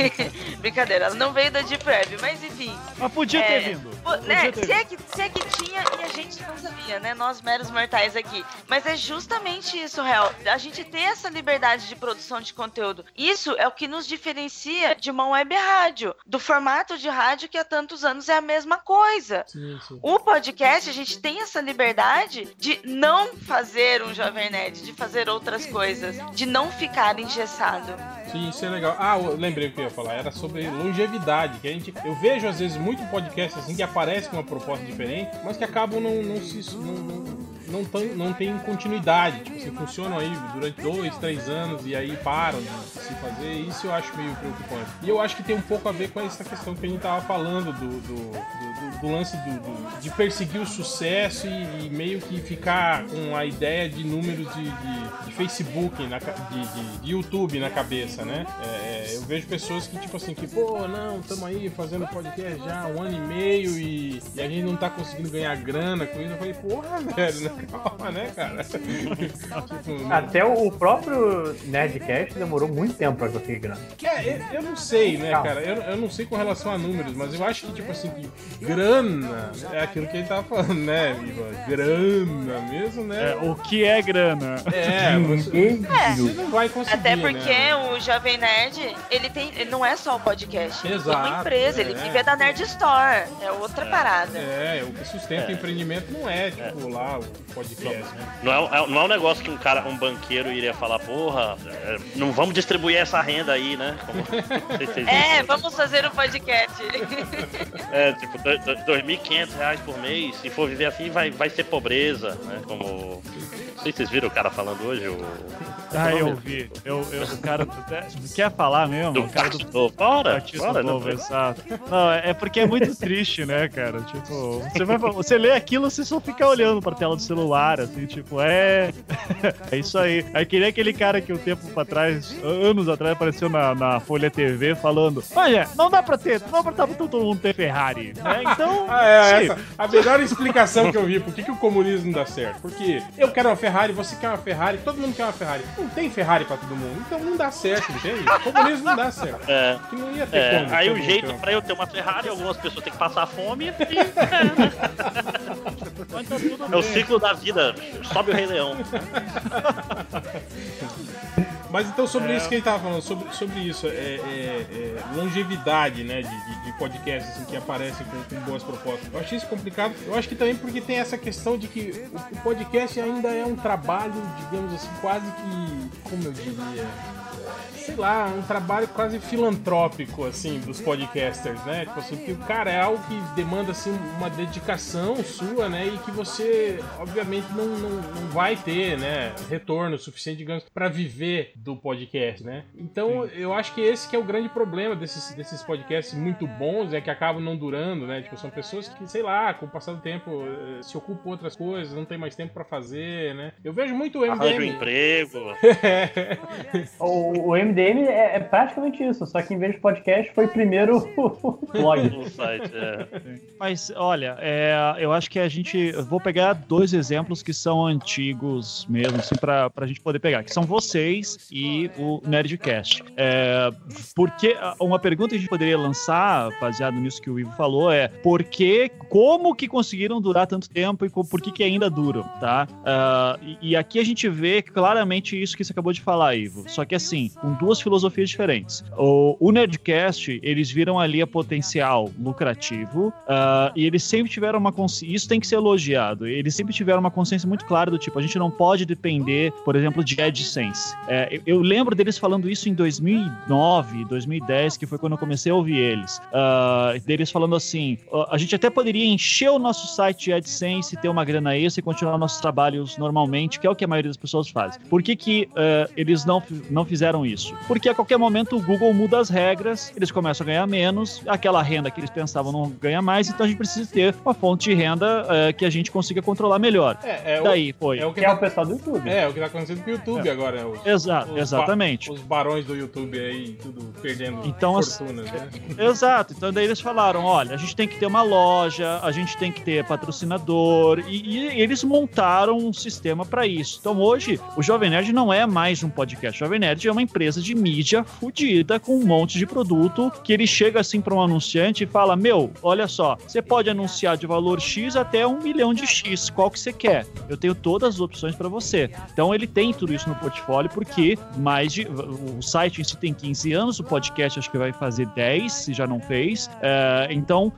Brincadeira, ela não veio da Deep Web, mas enfim. Mas podia É, ter vindo. né, ter se, é que, se é que tinha e a gente não sabia, né? Nós meros mortais aqui. Mas é justamente isso, Real. A gente ter essa liberdade de produção de conteúdo. Isso é o que nos diferencia de uma web rádio. Do formato de rádio que há tantos anos é a mesma coisa. Sim, sim. O podcast, a gente tem essa liberdade de não fazer um Jovem Nerd, de fazer outras coisas, de não ficar engessado. Sim, isso é legal. Ah, eu lembrei o que eu ia falar. Era sobre longevidade. Que a gente, eu vejo às vezes muito podcast assim que aparece com uma proposta diferente, mas que acabam não, não se. Não, não, não, tem, não tem continuidade. Tipo assim, funcionam aí durante dois, três anos e aí param de se fazer. Isso eu acho meio preocupante. E eu acho que tem um pouco a ver com essa questão que a gente tava falando do, do, do- do- lance do, de perseguir o sucesso e, e meio que ficar com a ideia de números de, de- de Facebook, na, de, de- YouTube na cabeça, né? É, eu vejo pessoas que, tipo assim, que, pô, não, estamos aí fazendo podcast já há um ano e meio e, e a gente não tá conseguindo ganhar grana com isso. Eu falei, porra, velho, né? Calma, né, cara? tipo, Até o próprio Nerdcast demorou muito tempo pra conseguir grana. É, eu, eu não sei, né, Calma. cara? Eu, eu não sei com relação a números, mas eu acho que, tipo assim, que grana é aquilo que a gente tava falando, né, Ivan? Grana mesmo, né? É, o que é grana? É, você, É. você não vai conseguir, Até porque né? o Jovem Nerd, ele tem. ele não é só o podcast, ele tem uma Exato, empresa, é. ele vive da Nerd Store. É outra parada. É, o que sustenta o empreendimento não é, tipo, lá, o podcast, né? Não é, é- não é um negócio que um cara, um banqueiro iria falar, porra, é, não vamos distribuir essa renda aí, né? Como, não sei se vocês É, dizem. vamos fazer um podcast. É, tipo, do- do- 2.500 reais por mês, se for viver assim, vai, vai ser pobreza, né? Como. Não sei se vocês viram o cara falando hoje, o. Ah, eu vi. Eu, eu, o cara. Quer falar mesmo? Do o cara do Partido Bora! Bora? Novo, exato. Não, é porque é muito triste, né, cara? Tipo, você, vai, você lê aquilo, você só fica olhando pra tela do celular, assim, tipo, é. É isso aí. Aí queria aquele cara que um tempo pra trás, anos atrás, apareceu na, na Folha TV falando: Olha, não dá pra ter, não dá pra todo mundo ter Ferrari, né? Então. Ah, é, essa, a melhor explicação que eu vi por que, que o comunismo não dá certo. Porque eu quero uma Ferrari, você quer uma Ferrari, todo mundo quer uma Ferrari. Não tem Ferrari pra todo mundo, então não dá certo, entende? O comunismo não dá certo. É. Que não ia ter É, como. aí o jeito uma- pra eu ter uma Ferrari, algumas pessoas têm que passar fome e é o ciclo da vida. Sobe o Rei Leão. Mas então sobre É. isso que ele tava falando, sobre, sobre isso, é, é- é longevidade, né, de, de, de podcasts assim, que aparecem com, com boas propostas. Eu achei isso complicado. Eu acho que também porque tem essa questão de que o, o podcast ainda é um trabalho, digamos assim, quase que, como eu diria, sei lá, um trabalho quase filantrópico, assim, dos podcasters, né? Tipo assim, porque, cara, é algo que demanda, assim, uma dedicação sua, né? E que você, obviamente, não, não, não vai ter, né? Retorno suficiente, digamos, para viver do podcast, né? Então, Sim. eu acho que esse que é o grande problema desses, desses podcasts muito bons, é que acabam não durando, né? Tipo, são pessoas que, sei lá, com o passar do tempo, eh, se ocupam outras coisas, não tem mais tempo para fazer, né? Eu vejo muito o MDM... Arranja um emprego. o, o MDM é, é, praticamente isso, só que em vez de podcast foi primeiro o blog. o site, é. Mas olha, é, eu acho que a gente. Vou pegar dois exemplos que são antigos mesmo, assim, pra, pra gente poder pegar, que são vocês e o Nerdcast. É, porque uma pergunta que a gente poderia lançar, baseado nisso que o Ivo falou, é por que, como que conseguiram durar tanto tempo e por que, que ainda duram, tá? Uh, e, e aqui a gente vê claramente isso que você acabou de falar, Ivo. Só que assim, com duas filosofias diferentes. O, o Nerdcast, eles viram ali a potencial lucrativo uh, e eles sempre tiveram uma consciência. Isso tem que ser elogiado. Eles sempre tiveram uma consciência muito clara do tipo: a gente não pode depender, por exemplo, de AdSense. É, eu, eu, lembro deles falando isso em 2009, 2010, que foi quando eu comecei a ouvir eles. Uh, deles falando assim: uh, a gente até poderia encher o nosso site de AdSense, ter uma grana extra e continuar nossos trabalhos normalmente, que é o que a maioria das pessoas faz. Por que, que eles não, não fizeram isso? porque a qualquer momento o Google muda as regras, eles começam a ganhar menos, aquela renda que eles pensavam não ganha mais, então a gente precisa ter uma fonte de renda é, que a gente consiga controlar melhor. É, é Daí foi. É o que, que tá... é o pessoal do YouTube. É, é o que tá acontecendo com o YouTube é. agora. Os, Exato, os exatamente. Ba os barões do YouTube aí, tudo perdendo então, fortunas, né? Exato. Então daí eles falaram, olha, a gente tem que ter uma loja, a gente tem que ter patrocinador, e, e eles montaram um sistema para isso. Então hoje, o Jovem Nerd não é mais um podcast. O Jovem Nerd é uma empresa de mídia fodida com um monte de produto que ele chega assim para um anunciante e fala: Meu, olha só, você pode anunciar de valor X até um milhão de X, qual que você quer? Eu tenho todas as opções para você. Então ele tem tudo isso no portfólio porque mais de. O site em si tem 15 anos, o podcast acho que vai fazer 10, se já não fez. É, então,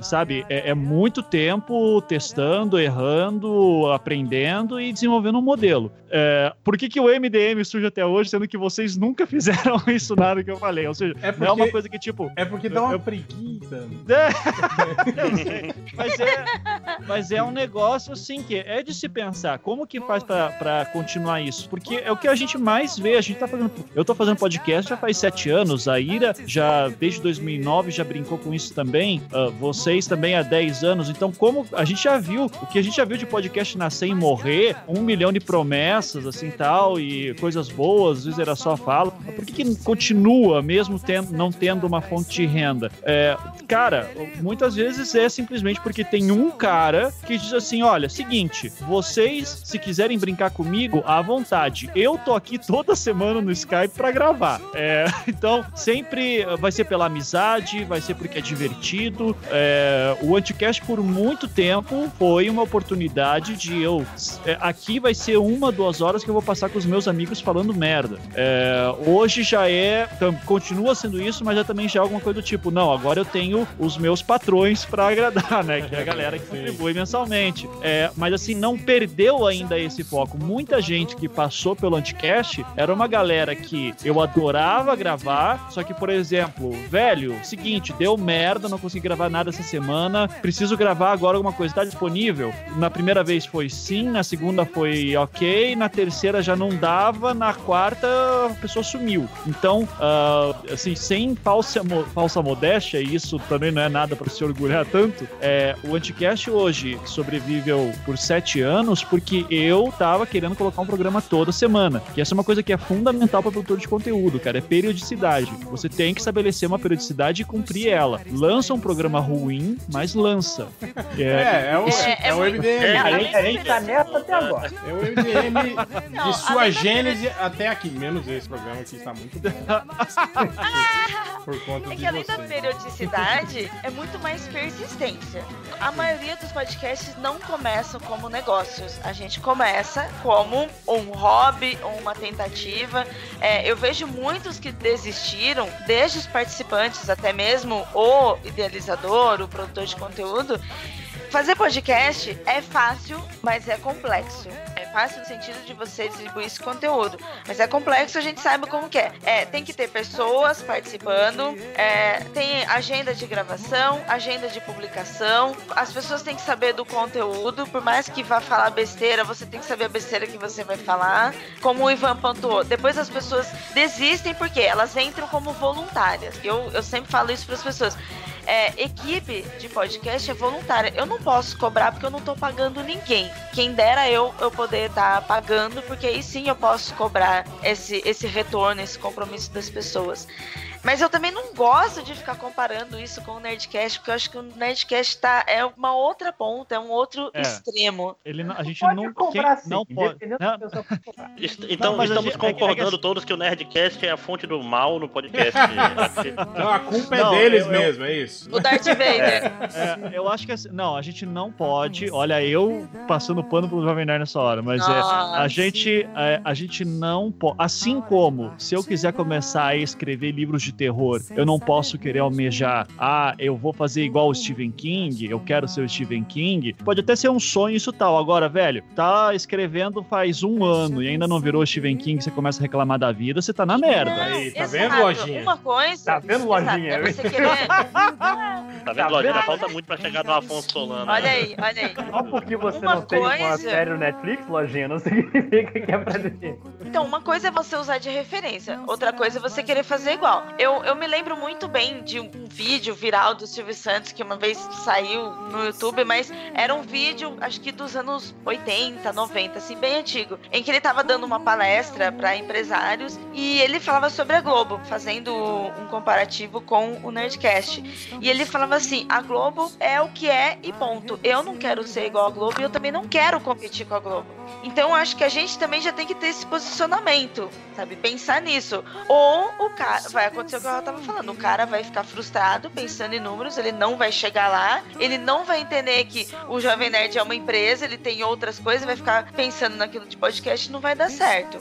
sabe, é, é muito tempo testando, errando, aprendendo e desenvolvendo um modelo. É, por que, que o MDM surge até hoje, sendo que vocês nunca fizeram isso nada que eu falei? Ou seja, é porque, não é uma coisa que tipo. É porque dá uma eu, preguiça. É, mas, é, mas é um negócio assim que é de se pensar. Como que faz para continuar isso? Porque é o que a gente mais vê. A gente tá fazendo. Eu tô fazendo podcast já faz sete anos. A Ira já, desde 2009, já brincou com isso também. Uh, vocês também há 10 anos. Então, como a gente já viu, o que a gente já viu de podcast nascer e morrer, um milhão de promessas promessas, assim, tal, e coisas boas, às vezes era só fala. Por que, que continua, mesmo tendo, não tendo uma fonte de renda? É, cara, muitas vezes é simplesmente porque tem um cara que diz assim: olha, seguinte, vocês, se quiserem brincar comigo, à vontade. Eu tô aqui toda semana no Skype para gravar. É, então, sempre vai ser pela amizade, vai ser porque é divertido. É, o Anticast, por muito tempo, foi uma oportunidade de eu. É, aqui vai ser uma, duas horas que eu vou passar com os meus amigos falando merda. É, hoje já é, continua sendo isso, mas já também já é alguma coisa do tipo, não, agora eu tenho os meus patrões para agradar, né? Que é a galera que contribui mensalmente. É, mas assim, não perdeu ainda esse foco. Muita gente que passou pelo Anticast era uma galera que eu adorava gravar, só que, por exemplo, velho, seguinte, deu merda, não consegui gravar nada essa semana, preciso gravar agora alguma coisa, tá disponível? Na primeira vez foi sim, na segunda foi ok, na terceira já não dava, na quarta a pessoa sumiu. Então, uh, assim, sem falsa, falsa modéstia, e isso também não é nada para se orgulhar tanto, é, o Anticast hoje sobreviveu por sete anos porque eu tava querendo colocar um programa toda semana. Que essa é uma coisa que é fundamental para produtor de conteúdo, cara, é periodicidade. Você tem que estabelecer uma periodicidade e cumprir ela. Lança um programa ruim, mas lança. É, é, é o, é, é, é o MDM. É, a, gente, a gente tá nessa até agora. É o MDM de sua gênese até aqui. Menos esse programa que está muito bom. por, conta é que além da periodicidade, é muito mais persistência. A maioria dos podcasts não começam como negócios. A gente começa como um hobby ou uma tentativa. É, eu vejo muitos que desistiram, desde os participantes até mesmo o idealizador, o produtor de conteúdo. Fazer podcast é fácil, mas é complexo. É fácil no sentido de você distribuir esse conteúdo. Mas é complexo, a gente sabe como que é. é tem que ter pessoas participando, é, tem agenda de gravação, agenda de publicação. As pessoas têm que saber do conteúdo, por mais que vá falar besteira, você tem que saber a besteira que você vai falar. Como o Ivan pontuou, depois as pessoas desistem porque elas entram como voluntárias. Eu, eu sempre falo isso para as pessoas é, equipe de podcast é voluntária. Eu não posso cobrar porque eu não tô pagando ninguém. Quem dera eu, eu poder estar tá pagando, porque aí sim eu posso cobrar esse, esse retorno, esse compromisso das pessoas. Mas eu também não gosto de ficar comparando isso com o Nerdcast, porque eu acho que o Nerdcast tá, é uma outra ponta, é um outro é. extremo. Ele, a gente pode não, comprar, quem, não pode. Não. Então não, estamos concordando todos que o Nerdcast é a fonte do mal no podcast. não, a culpa é deles eu, mesmo, é isso. O Darth Vader. É, eu acho que assim, não, a gente não pode. Olha, eu passando pano pro Jovem Nerd nessa hora, mas é, a gente, é, a gente não pode. Assim como se eu quiser começar a escrever livros de de terror, eu não posso querer almejar, ah, eu vou fazer igual o Stephen King, eu quero ser o Stephen King. Pode até ser um sonho isso tal. Agora, velho, tá escrevendo faz um ano e ainda não virou Stephen King, você começa a reclamar da vida, você tá na merda. Aí, tá vendo, lojinha? Uma coisa. Tá vendo, lojinha? É você querer... tá vendo, lojinha? Falta muito pra chegar no Afonso Solano. Olha aí, olha aí. Só porque você uma não coisa... tem uma série no Netflix, lojinha, não significa que é pra dizer. Então, uma coisa é você usar de referência, outra coisa é você querer fazer igual. Eu, eu me lembro muito bem de um vídeo viral do Silvio Santos que uma vez saiu no YouTube, mas era um vídeo, acho que dos anos 80, 90, assim, bem antigo, em que ele estava dando uma palestra para empresários e ele falava sobre a Globo, fazendo um comparativo com o Nerdcast. E ele falava assim: a Globo é o que é e ponto. Eu não quero ser igual a Globo e eu também não quero competir com a Globo. Então acho que a gente também já tem que ter esse posicionamento, sabe? Pensar nisso. Ou o cara. Vai acontecer o que ela tava falando. O cara vai ficar frustrado pensando em números, ele não vai chegar lá, ele não vai entender que o Jovem Nerd é uma empresa, ele tem outras coisas, vai ficar pensando naquilo de podcast e não vai dar certo.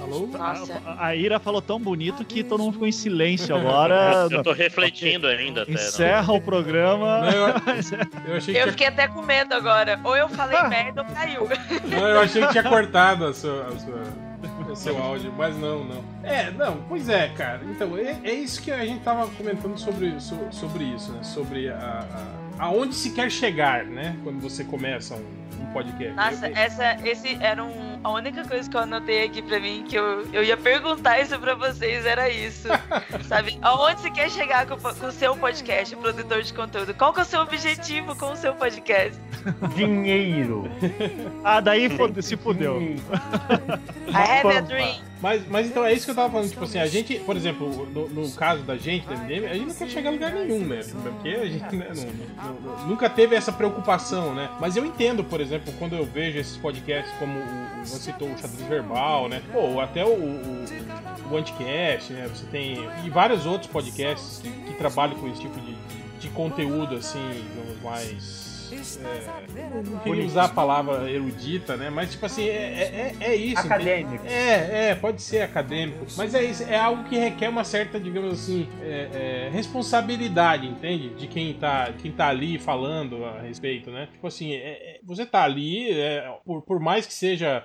Alô? Nossa. A, a Ira falou tão bonito que todo mundo ficou em silêncio agora. eu tô refletindo ainda. Até, Encerra não. o programa. Não, eu, eu, achei que eu tinha... fiquei até com medo agora. Ou eu falei ah. merda ou caiu. Não, eu achei que tinha cortado a sua, a sua o seu áudio, mas não, não. É, não, pois é, cara. Então, é, é isso que a gente tava comentando sobre, so, sobre isso, né? Sobre a, a, aonde se quer chegar, né? Quando você começa um, um podcast. Nossa, essa, esse era um, a única coisa que eu anotei aqui pra mim, que eu, eu ia perguntar isso pra vocês, era isso. sabe? Aonde você quer chegar com, o seu podcast, produtor de conteúdo? Qual que é o seu objetivo com o seu podcast? Dinheiro. ah, daí se fudeu. I have a dream. Mas, mas então é isso que eu tava falando, tipo assim, a gente, por exemplo, no, no caso da gente, da MDM, a gente não quer chegar a lugar nenhum, né? Porque a gente né, não, não, nunca teve essa preocupação, né? Mas eu entendo, por exemplo, quando eu vejo esses podcasts como o, você citou o xadrez verbal, né? Ou até o, o, o Anticast, né? Você tem. E vários outros podcasts que, que trabalham com esse tipo de, de, de conteúdo, assim, digamos, mais é, queria usar a palavra erudita, né? Mas, tipo assim, é, é, é isso. Acadêmico. É, é, pode ser acadêmico. Mas é isso, é algo que requer uma certa, digamos assim, é, é, responsabilidade, entende? De quem tá, quem tá ali falando a respeito, né? Tipo assim, é, é você tá ali, por, por mais que seja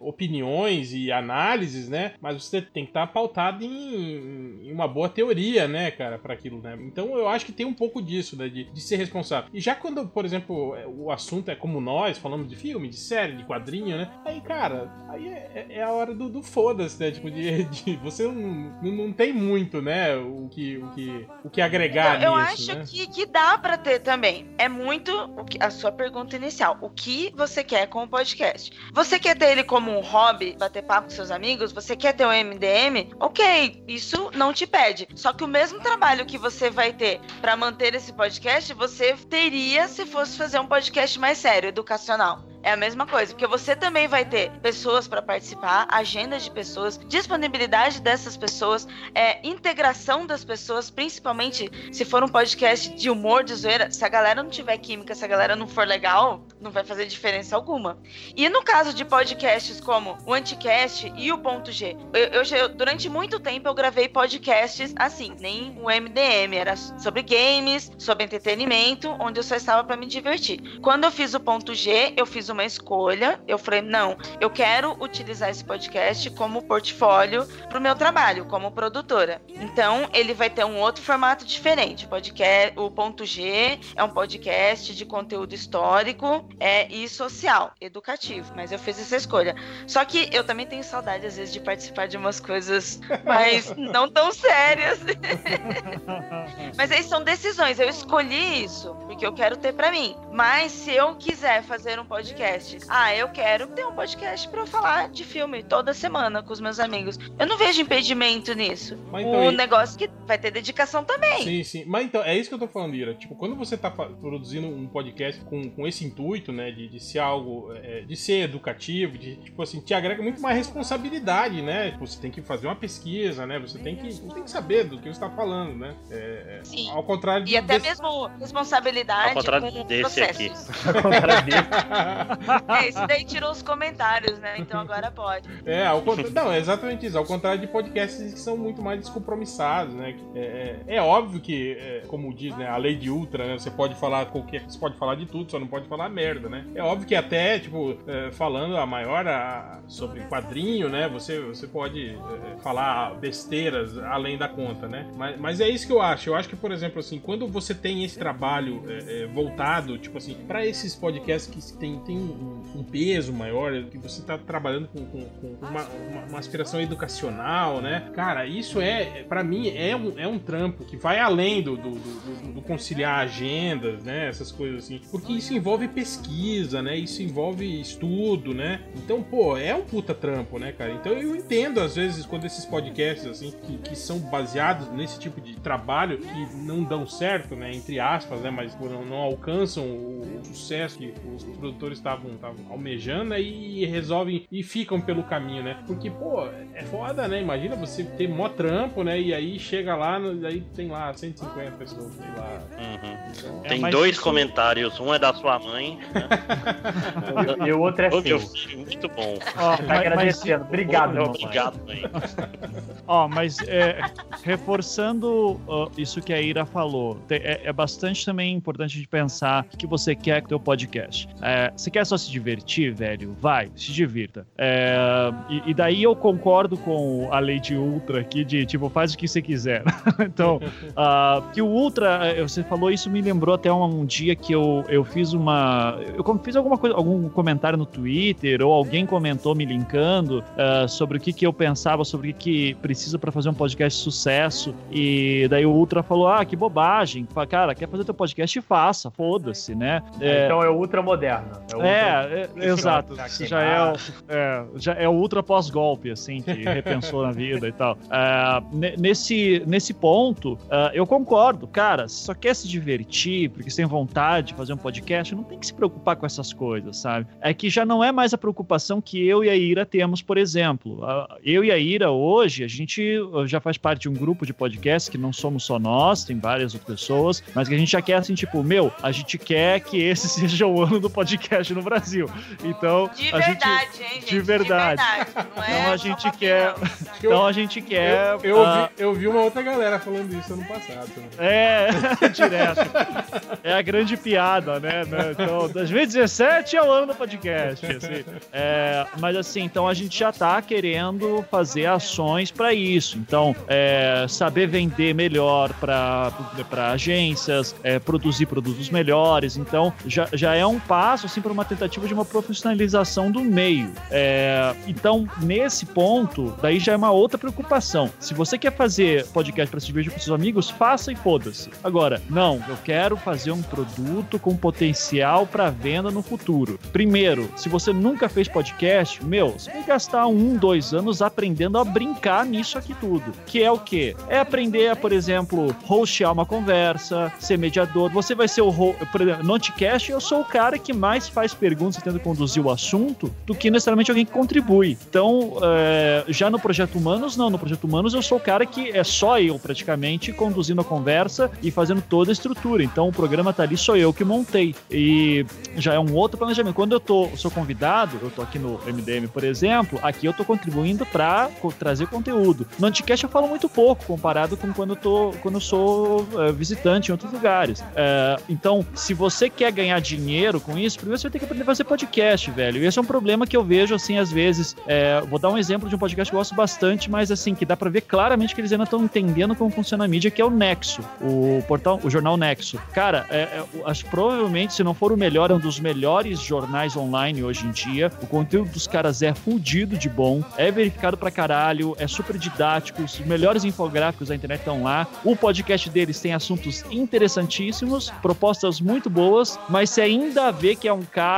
opiniões e análises, né? Mas você tem que estar tá pautado em, em, uma boa teoria, né, cara, para aquilo, né? Então eu acho que tem um pouco disso, né? De, de ser responsável. E já quando, por exemplo, exemplo, é, o assunto é como nós, falamos de filme, de série, de quadrinho, né? Aí, cara, aí é, é, é a hora do, do foda-se, né? Tipo, de, de você não, não, tem muito, né? O que, o que, o que agregar então, eu nisso, Eu acho né? que, que dá para ter também. É muito o que, a sua pergunta inicial. O que você quer com o podcast? Você quer ter ele como um hobby, bater papo com seus amigos? Você quer ter um MDM? Ok, isso não te pede. Só que o mesmo trabalho que você vai ter para manter esse podcast, você teria se fosse fosse fazer um podcast mais sério, educacional. É a mesma coisa, porque você também vai ter pessoas para participar, agendas de pessoas, disponibilidade dessas pessoas, é, integração das pessoas, principalmente se for um podcast de humor, de zoeira. Se a galera não tiver química, se a galera não for legal, não vai fazer diferença alguma. E no caso de podcasts como o Anticast e o Ponto G, eu, eu, durante muito tempo eu gravei podcasts assim, nem o MDM, era sobre games, sobre entretenimento, onde eu só estava para me divertir. Quando eu fiz o Ponto G, eu fiz uma escolha. Eu falei, não, eu quero utilizar esse podcast como portfólio para o meu trabalho como produtora. Então, ele vai ter um outro formato diferente. O podcast, o ponto G é um podcast de conteúdo histórico é, e social, educativo. Mas eu fiz essa escolha. Só que eu também tenho saudade, às vezes, de participar de umas coisas mais não tão sérias. Mas aí são decisões. Eu escolhi isso porque eu quero ter para mim. Mas se eu quiser fazer um podcast, ah, eu quero ter um podcast para falar de filme toda semana com os meus amigos. Eu não vejo impedimento nisso. Mas, então, o e... negócio que vai ter dedicação também. Sim, sim. Mas então, é isso que eu tô falando, Ira. Tipo, quando você tá produzindo um podcast com, com esse intuito, né, de, de ser algo, é, de ser educativo, de, tipo assim, te agrega muito mais responsabilidade, né? Tipo, você tem que fazer uma pesquisa, né? Você tem que, você tem que saber do que você tá falando, né? É, é sim. Ao contrário E até desse... mesmo responsabilidade ao contrário desse processos. aqui. Ao contrário desse. é, esse daí tirou os comentários, né? Então agora pode. É, ao. Não, é exatamente isso. Ao contrário de podcasts que são muito mais descompromissados, né? É, é, é óbvio que, é, como diz, né, a lei de Ultra, né? Você pode falar qualquer. Você pode falar de tudo, só não pode falar merda, né? É óbvio que até, tipo, é, falando a maior a, sobre quadrinho, né? Você, você pode é, falar besteiras além da conta, né? Mas, mas é isso que eu acho. Eu acho que, por exemplo, assim, quando você tem esse trabalho é, voltado, tipo assim, para esses podcasts que tem, tem um, um, peso maior, que você tá trabalhando com, com, com uma, uma, uma aspiração educacional, né? Cara, isso é, para mim, é um, é um trampo que vai além do, do, do, do, conciliar agendas, né? Essas coisas assim. Porque isso envolve pesquisa, né? Isso envolve estudo, né? Então, pô, é um puta trampo, né, cara? Então eu entendo, às vezes, quando esses podcasts, assim, que, que são baseados nesse tipo de trabalho, que não dão certo, né? Entre aspas, né? Mas não, não alcançam o, o sucesso que os produtores estavam almejando e resolvem e ficam pelo caminho, né? Porque, pô, é foda, né? Imagina você ter mó trampo, né? E aí chega lá, aí tem lá 150 pessoas, sei lá. Uhum. Então, tem é, dois isso... comentários, um é da sua mãe. Né? e o outro é seu. Muito bom. Oh, tá agradecendo. Mas... Obrigado, oh, Obrigado, mãe. Ó, oh, mas é, reforçando uh, isso que a Ira falou, é, é, bastante também importante de pensar o que você quer com o teu podcast. É, você quer só se divertir, velho? Vai, se divirta. É, e, e, daí eu concordo com a lei de Ultra aqui, de tipo, faz o que você quiser. então, uh, que o Ultra, é, você falou isso, me lembrou até um, um, dia que eu, eu fiz uma. Eu fiz alguma coisa, algum comentário no Twitter, ou alguém comentou me linkando uh, sobre o que, que eu pensava, sobre o que, que precisa para fazer um podcast sucesso. E daí o Ultra falou: ah, que bobagem. Cara, quer fazer teu podcast? Faça, foda-se, né? É, então é Ultra moderno. É, ultra... é, é exato. Isso já é, o, é, já é o Ultra pós-golpe, assim, que repensou na vida e tal. Uh, nesse, nesse ponto, uh, eu concordo. Cara, se só quer se divertir, porque você tem vontade de fazer um podcast, não tem que se preocupar com essas coisas, sabe? É que já não é mais a preocupação que eu e a Ira temos, por exemplo. Uh, eu e a Ira, hoje, a gente já faz parte de um grupo de podcast que não somos só nós, tem várias outras pessoas, mas que a gente já quer, assim, tipo, meu, a gente quer que esse seja o ano do podcast no Brasil. Então, de a verdade, gente, hein, gente? De verdade. De verdade. Não é então a gente quer. Então a gente quer. Eu, eu, uh... vi, eu vi uma outra galera falando isso ano passado. É, direto. É a grande piada, né? né? Então, 2017 é o ano do podcast. Assim. É, mas assim, então a gente já tá querendo fazer ações para isso. Então, é, saber vender melhor para agências, é, produzir produtos melhores. Então, já, já é um passo assim para uma tentativa de uma profissionalização do meio. É, então, nesse ponto, daí já é uma outra preocupação. Se você quer fazer podcast para se divertir com seus amigos, faça e foda-se. Agora, não, eu quero fazer um produto com potencial para venda no futuro. Primeiro, se você nunca fez podcast, meu, você vai gastar um, dois anos aprendendo a brincar nisso aqui tudo. Que é o quê? É aprender a, por exemplo, hostear uma conversa, ser mediador. Você vai ser o. Por exemplo, no Anticast, eu sou o cara que mais faz perguntas tentando conduzir o assunto do que necessariamente alguém que contribui. Então, é, já no Projeto Humanos, não. No Projeto Humanos, eu sou o cara que é só eu, praticamente, conduzindo a conversa e fazendo toda a estrutura. Então, o programa tá ali, sou eu que montei. E já é um outro planejamento. Quando eu tô, sou convidado, eu tô aqui no MDM, por exemplo, aqui eu tô contribuindo para trazer conteúdo. No Anticast eu falo muito pouco comparado com quando eu, tô, quando eu sou é, visitante em outros lugares. É, então, se você quer ganhar dinheiro com isso, primeiro você vai ter que aprender a fazer podcast, velho. E esse é um problema que eu vejo, assim, às vezes. É, vou dar um exemplo de um podcast que eu gosto bastante, mas assim, que dá pra ver claramente que eles ainda estão entendendo como funciona a mídia, que é o Nexo, o portal, o jornal Nexo. Cara, é, é, acho que provavelmente, se não for o melhor, é um dos melhores jornais online hoje em dia. O conteúdo dos caras é fudido de bom, é verificado pra caralho, é super didático, os melhores infográficos da internet estão lá. O podcast deles tem assuntos interessantíssimos, propostas muito boas, mas você ainda vê que é um cara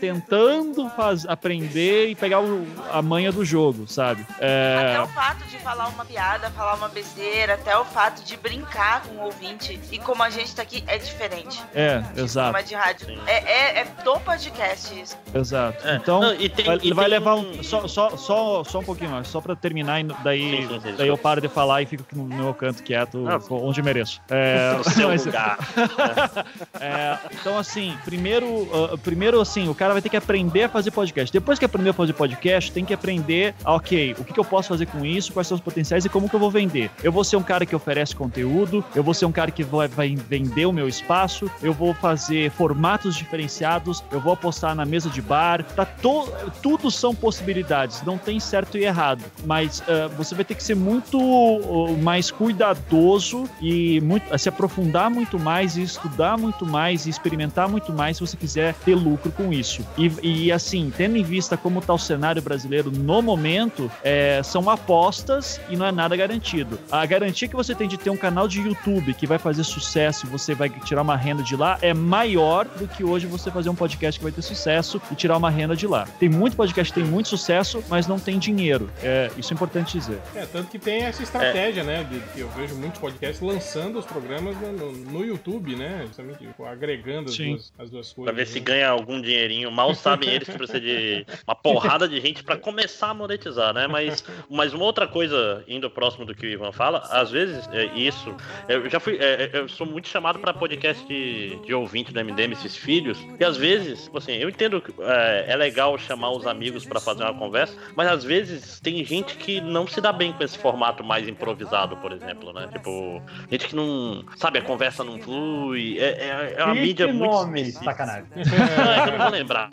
tentando faz, aprender e pegar o, a manha do jogo, sabe? É... Até o fato de falar uma piada, falar uma besteira, até o fato de brincar com o ouvinte e como a gente tá aqui é diferente. É, exato. de rádio. É, é, é, do podcast isso. Exato. É. Então, Não, tem, vai, vai levar um. Só, só, só, só um pouquinho mais, só pra terminar, e daí, sim, sim, sim, daí eu paro de falar e fico no meu canto quieto, ah, onde mereço. É, mas, é, então, assim, primeiro, uh, primeiro, assim, o cara vai ter que aprender a fazer podcast. Depois que aprender a fazer podcast, tem que aprender, ok, o que, que eu posso fazer com isso, quais são os potenciais e como que eu vou vender. Eu vou ser um cara que oferece conteúdo, eu vou ser um cara que vai, vai vender o meu espaço, eu vou fazer formatos diferenciados, eu vou apostar na mesa de bar, tá to, tudo são possibilidades, não tem certo e errado, mas uh, você vai ter que ser muito uh, mais cuidadoso e muito, se aprofundar muito mais e estudar muito mais e experimentar muito mais se você quiser ter lucro com isso. E, e assim, tendo em vista como está o cenário brasileiro no momento, é, são apostas e não é nada garantido. A garantia que você tem de ter um canal de YouTube que vai fazer sucesso e você vai tirar uma renda de lá é maior do que hoje você fazer um podcast que vai ter sucesso e tirar uma renda de lá. Tem muito podcast que tem muito sucesso, mas não tem dinheiro. É, isso é importante dizer. É, tanto que tem essa estratégia, é. né? De, que eu vejo muitos podcasts lançando os programas no, no YouTube, né? Justamente tipo, agregando as duas, as duas, coisas. Pra ver né? se ganha algum dinheirinho. Mal sabem eles que precisa de uma porrada de gente para começar a monetizar, né? Mas, mas uma outra coisa, indo próximo do que o Ivan fala, às vezes, é, isso. Eu já fui. É, é eu sou muito chamado para podcast de, de ouvinte do MDM, esses filhos, e às vezes, tipo assim, eu entendo que é, é legal chamar os amigos para fazer uma conversa, mas às vezes tem gente que não se dá bem com esse formato mais improvisado, por exemplo, né? Tipo, gente que não. Sabe, a conversa não flui. É, é, é uma mídia nome, muito. nome, sacanagem. Não, eu não vou lembrar.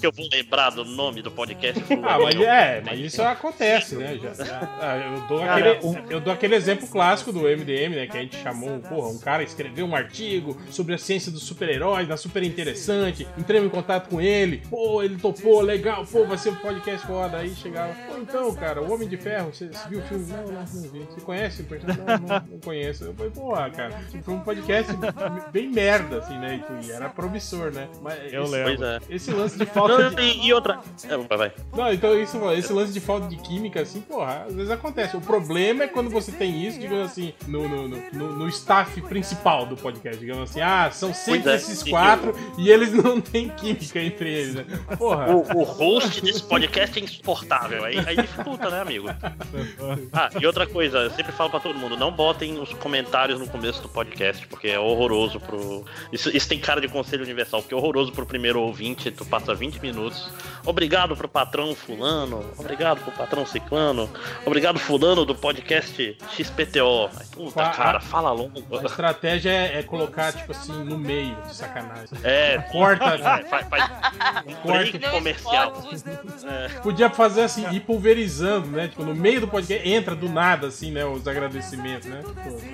Que eu vou lembrar do nome do podcast? Ah, mas é, mas isso acontece, né? Já, já, ah, eu, dou aquele, eu dou aquele exemplo clássico do MDM, né? Que a gente chamou, porra, um cara escreveu um artigo sobre a ciência dos super-heróis, da super interessante. Entramos em contato com ele, pô, ele topou, legal, pô, vai ser um podcast foda. Aí chegava, pô, então, cara, o Homem de Ferro, você, viu o filme? Não, não, não vi. Você conhece? Não, não, não conheço. Eu falei, porra, cara, tipo, foi um podcast bem merda, assim, né? E era promissor, né? Mas eu esse, lembro. É. Esse lance de falta não, de... E outra. É, vai, vai. Não, então isso, esse lance de falta de química, assim, porra, às vezes acontece. O problema é quando você tem isso, digamos assim, no, no, no, no staff principal do podcast, digamos assim, ah, são sempre é, esses quatro eu... e eles não têm química entre eles, né? Porra. O, o host desse podcast é insuportável, aí, aí dificulta, né, amigo? Ah, e outra coisa, eu sempre falo pra todo mundo, não botem os comentários no começo do podcast, porque é horroroso pro. Isso, isso tem cara de conselho universal, porque é horroroso pro primeiro ouvinte, tu passa 20 minutos. Obrigado pro patrão fulano, obrigado pro patrão ciclano, obrigado fulano do podcast XPTO. Puta, a, cara, fala longo. A estratégia é, é, colocar, tipo assim, no meio, de sacanagem. É. Corta. É, faz, faz um break comercial. É. Podia fazer assim, ir pulverizando, né? Tipo, no meio do podcast, entra do nada, assim, né? Os agradecimentos, né?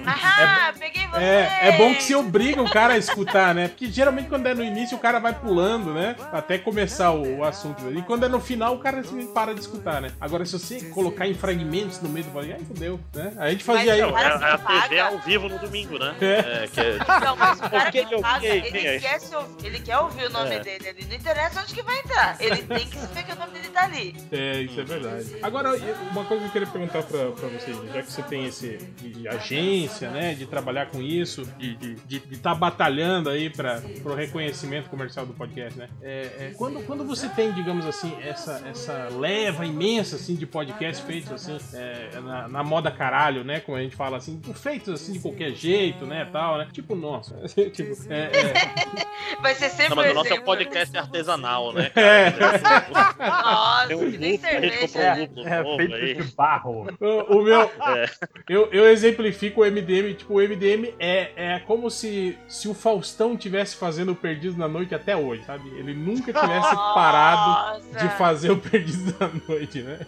Ahá, é, peguei você! É, é bom que se obriga o cara a escutar, né? Porque geralmente quando é no início o cara vai pulando, né? Até começar o, o assunto. E quando é no final o cara assim, para de escutar, né? Agora, se você colocar em fragmentos no meio do podcast, aí fodeu, né? A gente fazia aí. Não, é, é a TV ao vivo no domingo, né? É. é que é... Não, mas o cara que paga, ele, quer se ouvir, ele quer ouvir o nome é. dele ali. Não interessa onde que vai entrar. Ele tem que saber que o nome dele tá ali. É, isso é verdade. Agora, uma coisa que eu queria perguntar pra, pra vocês, já que você tem esse de agência, né? De trabalhar com isso, de estar de, tá batalhando aí para o reconhecimento comercial do podcast, né? É, é, quando, quando você tem, digamos assim, essa, essa leva imensa assim, de podcasts feitos assim, é, na, na, moda caralho, né? Como a gente fala assim, feitos assim de qualquer jeito, né? Tal, né? Tipo, nossa. tipo, é, é. Vai ser sempre. Não, mas o nosso é um podcast artesanal, né? Cara? É. Nossa, um que nem cerveja. É, é feito de barro. O, o meu. É. Eu, eu exemplifico o MDM, tipo, o MDM é, é como se, se o Faustão tivesse fazendo o Perdido na Noite até hoje, sabe? Ele nunca tivesse parado Nossa. de fazer o Perdido da Noite, né?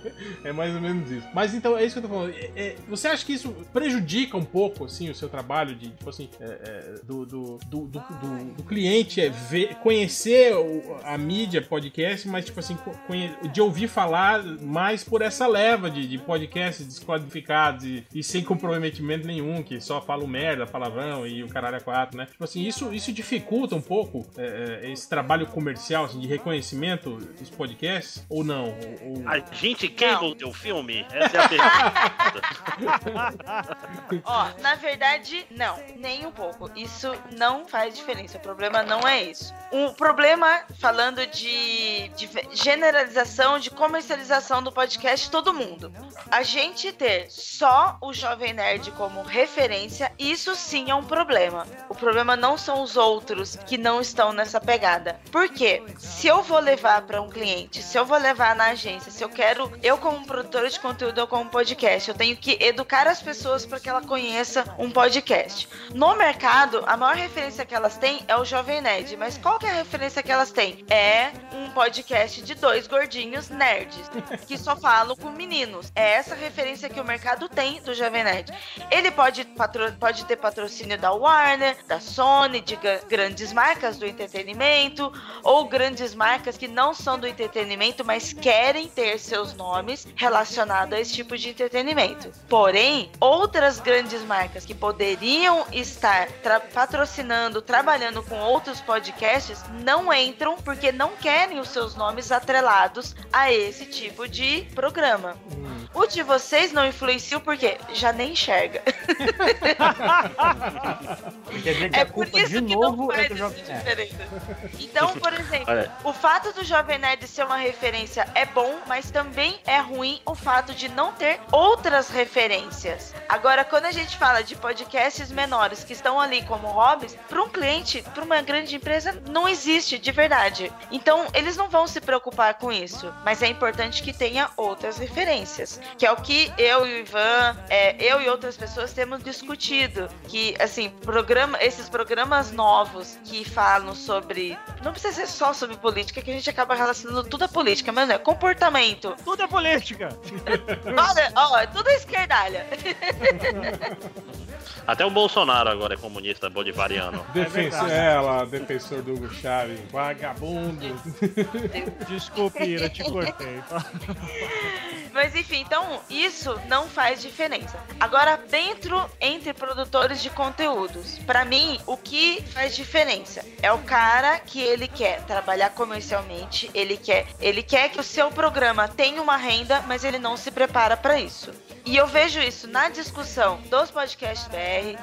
É mais ou menos isso. Mas então, é isso que eu tô falando. É- é- você acha que isso prejudica um pouco, assim, o seu trabalho de, tipo assim, é, é, do, do, do, do, cliente é ver, conhecer a mídia podcast, mas, tipo assim, de ouvir falar mais por essa leva de, de podcasts desqualificados e, e sem comprometimento nenhum, que só falam merda, palavrão e o caralho é quatro, né? Tipo assim, isso, isso dificulta um pouco é, é, esse trabalho comercial, assim, de reconhecimento dos podcasts? Ou não? Ou- ou- A gente queima o teu filme? Essa é a pergunta. Ó, na verdade, não, nem um pouco. Isso não faz diferença. O problema não é isso. O problema, falando de, de generalização, de comercialização do podcast, todo mundo. A gente ter só o Jovem Nerd como referência, isso sim é um problema. O problema não são os outros que não estão nessa pegada. Por quê? Se eu vou levar para um cliente, se eu vou levar na agência, se eu quero, eu como produtora de conteúdo, eu como podcast, eu tenho que educar as pessoas para que ela conheça um podcast. No mercado, a maior referência que elas têm é o Jovem Nerd, mas qual que é a referência que elas têm? É um podcast de dois gordinhos nerds que só falam com meninos. É essa referência que o mercado tem do Jovem Nerd. Ele pode, patro- pode ter patrocínio da Warner, da Sony, de grandes marcas do entretenimento, ou grandes marcas que não são do entretenimento, mas querem ter seus nomes relacionados a esse tipo de entretenimento. Porém, outras grandes marcas que poderiam estar tra- patrocinando, trabalhando com outros podcasts, não entram porque não querem os seus nomes atrelados a esse tipo de programa. Hum. O de vocês não influencia porque já nem enxerga. Quer dizer que É a por culpa isso de que novo não é do Jovem Nerd. Então, por exemplo, Olha, o fato do Jovem Nerd ser uma referência é bom, mas também é ruim o fato de não ter outras referências. Agora, quando a gente fala de podcasts menores que estão ali como hobbies, para um cliente, para uma grande empresa, não existe de verdade. Então, eles não vão se preocupar com isso. Mas é importante que tenha outras referências, que é o que eu e o Ivan, é, eu e outras pessoas temos discutido. Que, assim, programa, esses programas novos que falam sobre. Não precisa ser só sobre política, que a gente acaba relacionando tudo a política, mas não é comportamento. Tudo é política. Olha, ó, é tudo esquerdalha. até o Bolsonaro agora é comunista bolivariano. Defensor, é, lá, defensor do Hugo Chaves, vagabundo. Desculpe, Ira, te cortei. Mas enfim, então isso não faz diferença. Agora, dentro entre produtores de conteúdos, pra mim, o que faz diferença é o cara que ele quer trabalhar comercialmente, ele quer, ele quer que o seu programa tenha uma renda, mas ele não se prepara pra isso. E eu vejo isso na discussão dos podcasts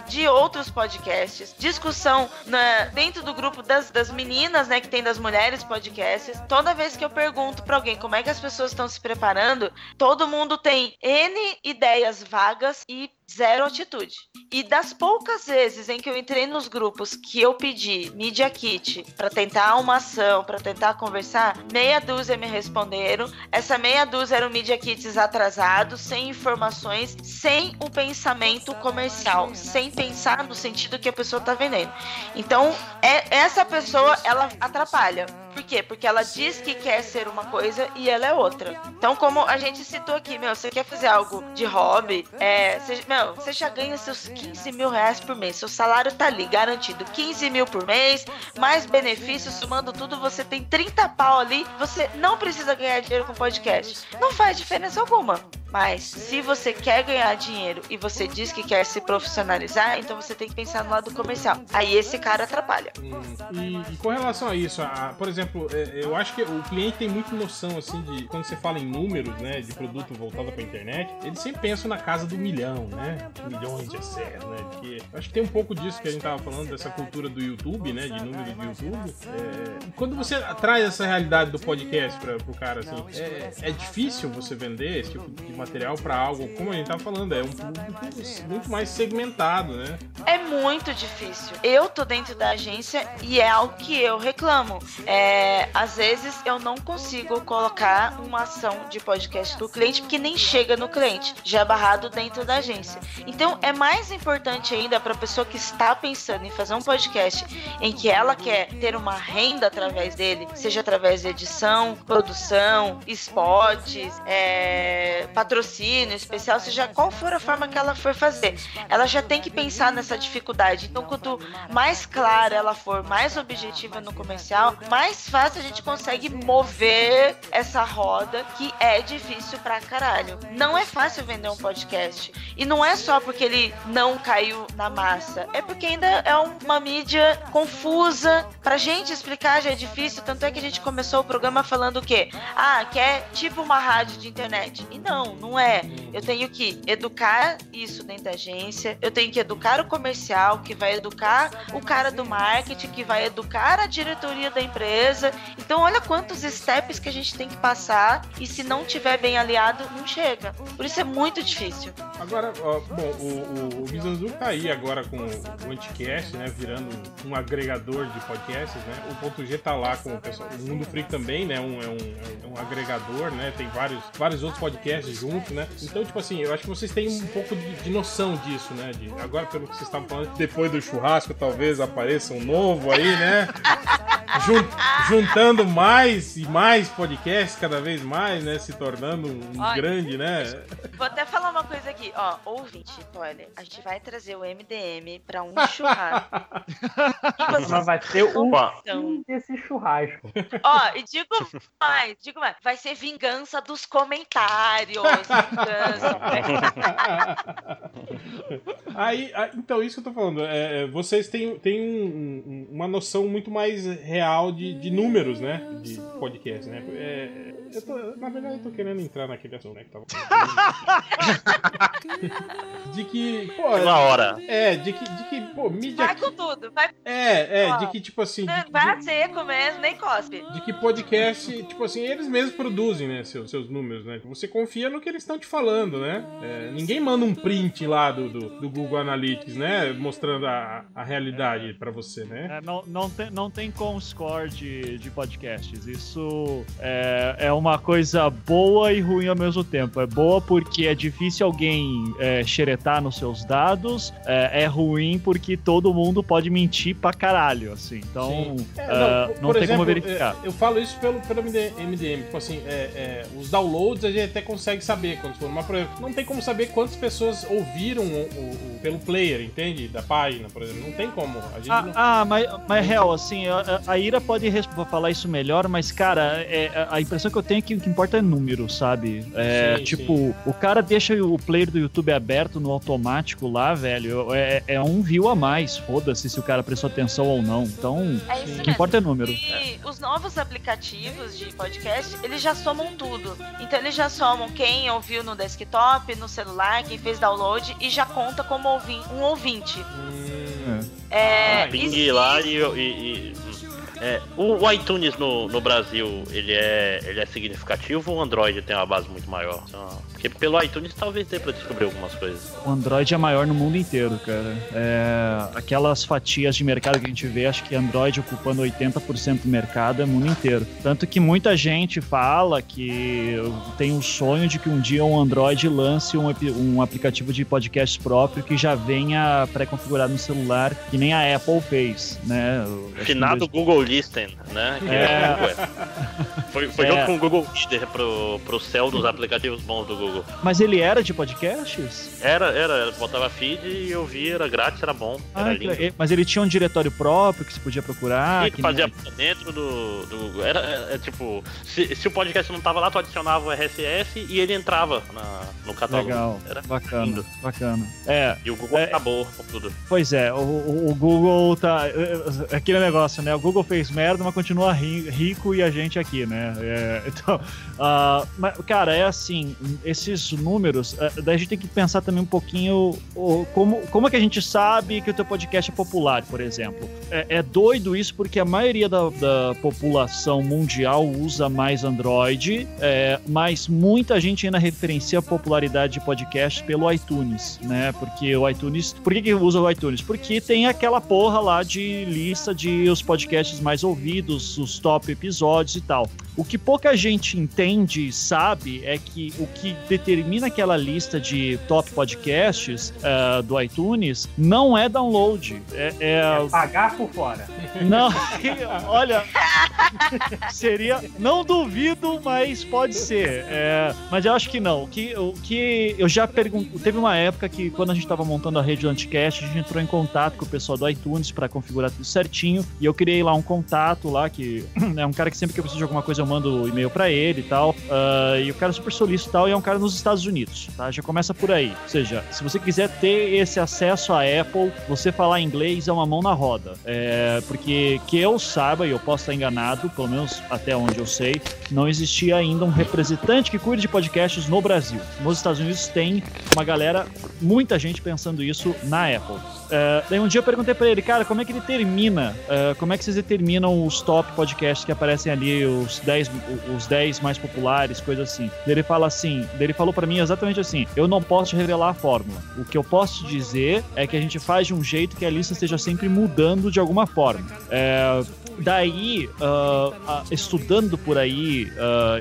de outros podcasts, discussão na- dentro do grupo das, das meninas, né, que tem das mulheres podcasts. Toda vez que eu pergunto pra alguém como é que as pessoas estão se preparando, todo mundo tem N ideias vagas e zero atitude. E das poucas vezes em que eu entrei nos grupos que eu pedi Media Kit pra tentar uma ação, pra tentar conversar, meia dúzia me responderam. Essa meia dúzia eram Media Kits atrasados, sem informações, sem o pensamento comercial, sem pensar no sentido que a pessoa tá vendendo. Então, é, essa pessoa, ela atrapalha. Por quê? Porque ela diz que quer ser uma coisa e ela é outra. Então, como a gente citou aqui, meu, você quer fazer algo de hobby, é, você, meu, você já ganha seus 15 mil reais por mês. Seu salário tá ali, garantido. 15 mil por mês, mais benefícios, somando tudo, você tem 30 pau ali. Você não precisa ganhar dinheiro com podcast. Não faz diferença alguma. Mas se você quer ganhar dinheiro e você diz que quer se profissionalizar, então você tem que pensar no lado comercial. Aí esse cara atrapalha. Hum, E, e com relação a isso, a- por exemplo, é, eu acho que o cliente tem muita noção, assim, de quando você fala em números, né, de produto voltado pra internet, ele sempre pensa na casa do milhão, né? Milhões de acessos, né? Porque acho que tem um pouco disso que a gente tava falando, dessa cultura do YouTube, né? De número de YouTube. É, quando você traz essa realidade do podcast pra, pro cara, assim, é, é difícil você vender esse tipo de material para algo, como a gente tá falando, é um público muito mais segmentado, né? É muito difícil. Eu tô dentro da agência e é algo que eu reclamo. É, às vezes eu não consigo colocar uma ação de podcast do cliente porque nem chega no cliente, já é barrado dentro da agência. Então é mais importante ainda para a pessoa que está pensando em fazer um podcast em que ela quer ter uma renda através dele, seja através de edição, produção, spots, é, patrocínio especial, seja qual for a forma que ela for fazer. Ela já tem que pensar nessa dificuldade. Então, quanto mais clara ela for, mais objetiva no comercial, mais fácil a gente consegue mover essa roda que é difícil pra caralho. Não é fácil vender um podcast. E não é só porque ele não caiu na massa, é porque ainda é uma mídia confusa. Pra gente explicar já é difícil, tanto é que a gente começou o programa falando o quê? Ah, que é tipo uma rádio de internet. E não, não é. Eu tenho que educar isso dentro da agência, eu tenho que educar o comercial, que vai educar o cara do marketing, que vai educar a diretoria da empresa. Então, olha quantos steps que a gente tem que passar e se não tiver bem aliado, não chega. Por isso é muito difícil. Agora, ó, bom, o, o, o Mizanzu tá aí agora com o Anticast, né? Virando um agregador de podcasts, né? O ponto G tá lá com o pessoal. O Mundo Freak também, né? Um, é, um, é um agregador, né? Tem vários, vários outros podcasts juntos, né? Então, tipo assim, eu acho que vocês têm um pouco de, de noção disso, né? De, agora, pelo que vocês estavam falando, depois do churrasco, talvez apareça um novo aí, né? Jun, juntando mais e mais podcasts cada vez mais, né? Se tornando um Olha, grande, né? Vou até falar uma coisa aqui, ó, ouvinte, olha, a gente vai trazer o MDM pra um churrasco. Mas vai ser o Opa. Então, fim desse churrasco. ó, e digo mais, digo mais, vai ser vingança dos comentários. Aí, então, isso que eu tô falando. é, é, vocês têm, têm um- um- uma noção muito mais real de, de números, né? De podcast, né? É, eu tô- na verdade, eu tô querendo entrar naquele assunto, né? Que tava de que, pô. Pela hora. É, de que, de que, pô, mídia. Vai com tudo, vai, É, é, Ó, de que, tipo assim. De, vai de- seco mesmo, nem cospe. de que podcast, tipo assim, eles mesmos produzem, né, seus, seus números, né? Você confia no que eles estão te falando, né? É, ninguém manda um print lá do, do, do Google Analytics, né? Mostrando a, a realidade pra você, né? É, não, não, tem, não tem com-score de, de podcasts. Isso é, é uma coisa boa e ruim ao mesmo tempo. É boa porque é difícil alguém é, xeretar nos seus dados. É, é ruim porque todo mundo pode mentir pra caralho, assim. Então, Sim. É, ah, por- não tem exemplo, como verificar. é, Eu falo isso pelo, pelo MD- MDM, tipo assim, é, é, os downloads a gente até consegue saber quantos foram, mas por exemplo, não tem como saber quantas pessoas ouviram o, o- o- pelo player, entende? Da página, por exemplo. Não tem como. A gente Ah, não... ah, mas, mas real, assim, a, a Ira pode falar isso melhor, mas, cara, é, a impressão que eu tenho é que o que importa é número, sabe? É, Sim, tipo, sim. o cara deixa o player do YouTube aberto no automático lá, velho, é, é um view a mais, foda-se se o cara prestou atenção ou não. Então, É o que importa é número. E os novos aplicativos de podcast, eles já somam tudo. Então eles já somam quem ouviu no desktop, no celular, quem fez download e já conta como ouvi um ouvinte. Hum, É, Ah, Ping existe- lá e. e- e- é, o, o iTunes no, no Brasil, ele é, ele é significativo ou o Android tem uma base muito maior? Então, Porque pelo iTunes talvez dê pra descobrir algumas coisas. O Android é maior no mundo inteiro, cara. É, aquelas fatias de mercado que a gente vê, acho que Android ocupando 80% do mercado é o mundo inteiro. Tanto que muita gente fala que tem um sonho de que um dia um Android lance um, um aplicativo de podcast próprio que já venha pré-configurado no celular, que nem a Apple fez, né? Finado Google Listen, né? Que É. é. Foi, foi É. junto com o Google Reader pro, pro céu dos aplicativos bons do Google. Dois- Mas ele era de podcasts? Era, era, era, botava feed e eu via, era grátis, era bom, era Ah, lindo. que- mas ele tinha um diretório próprio que se podia procurar. Que fazia nem- dentro do, do Google. Era é, é, tipo, se, se o podcast não tava lá, tu adicionava o RSS e ele entrava na- no catálogo. Legal, Era bacana, lindo. bacana. É, E o Google É. acabou com tudo. Pois é, o, o- Google tá. é Aquele negócio, né? O Google fez merda, mas continua ri- rico e a gente aqui, né? É, então, ah, mas, cara, é assim: esse esses números, eh, daí a gente tem que pensar também um pouquinho como, como é que a gente sabe que o teu podcast é popular, por exemplo. É, é doido isso porque a maioria da, da população mundial usa mais Android, é, mas muita gente ainda referencia a popularidade de podcast pelo iTunes, né? Porque o iTunes. Por que, que usa o iTunes? Porque tem aquela porra lá de lista de os podcasts mais ouvidos, os top episódios e tal. O que pouca gente entende e sabe é que o que determina aquela lista de top podcasts uh, do iTunes não é download. É, é... é pagar por fora. Não, olha, seria. Não duvido, mas pode ser. É, mas eu acho que não. O que, o que eu já perguntei. Teve uma época que, quando a gente estava montando a rede do Anticast, a gente entrou em contato com o pessoal do iTunes para configurar tudo certinho. E eu criei lá um contato lá, que é um cara que sempre que eu preciso de alguma coisa eu mando e-mail para ele e tal. Uh, e o cara é super solícito e tal, e é um cara nos Estados Unidos, tá? Já começa por aí. Ou seja, se você quiser ter esse acesso à Apple, você falar inglês é uma mão na roda. É, porque que eu saiba, e eu posso estar enganado, pelo menos até onde eu sei, não existia ainda um representante que cuide de podcasts no Brasil. Nos Estados Unidos tem uma galera, muita gente pensando isso na Apple. Uh, daí um dia eu perguntei pra ele, cara, como é que ele termina? Uh, como é que vocês determinam os top podcasts que aparecem ali, os 10, os 10 mais populares, coisa assim? Ele fala assim, ele falou para mim exatamente assim: eu não posso te revelar a fórmula. O que eu posso te dizer é que a gente faz de um jeito que a lista esteja sempre mudando de alguma forma. É, daí, uh, estudando por aí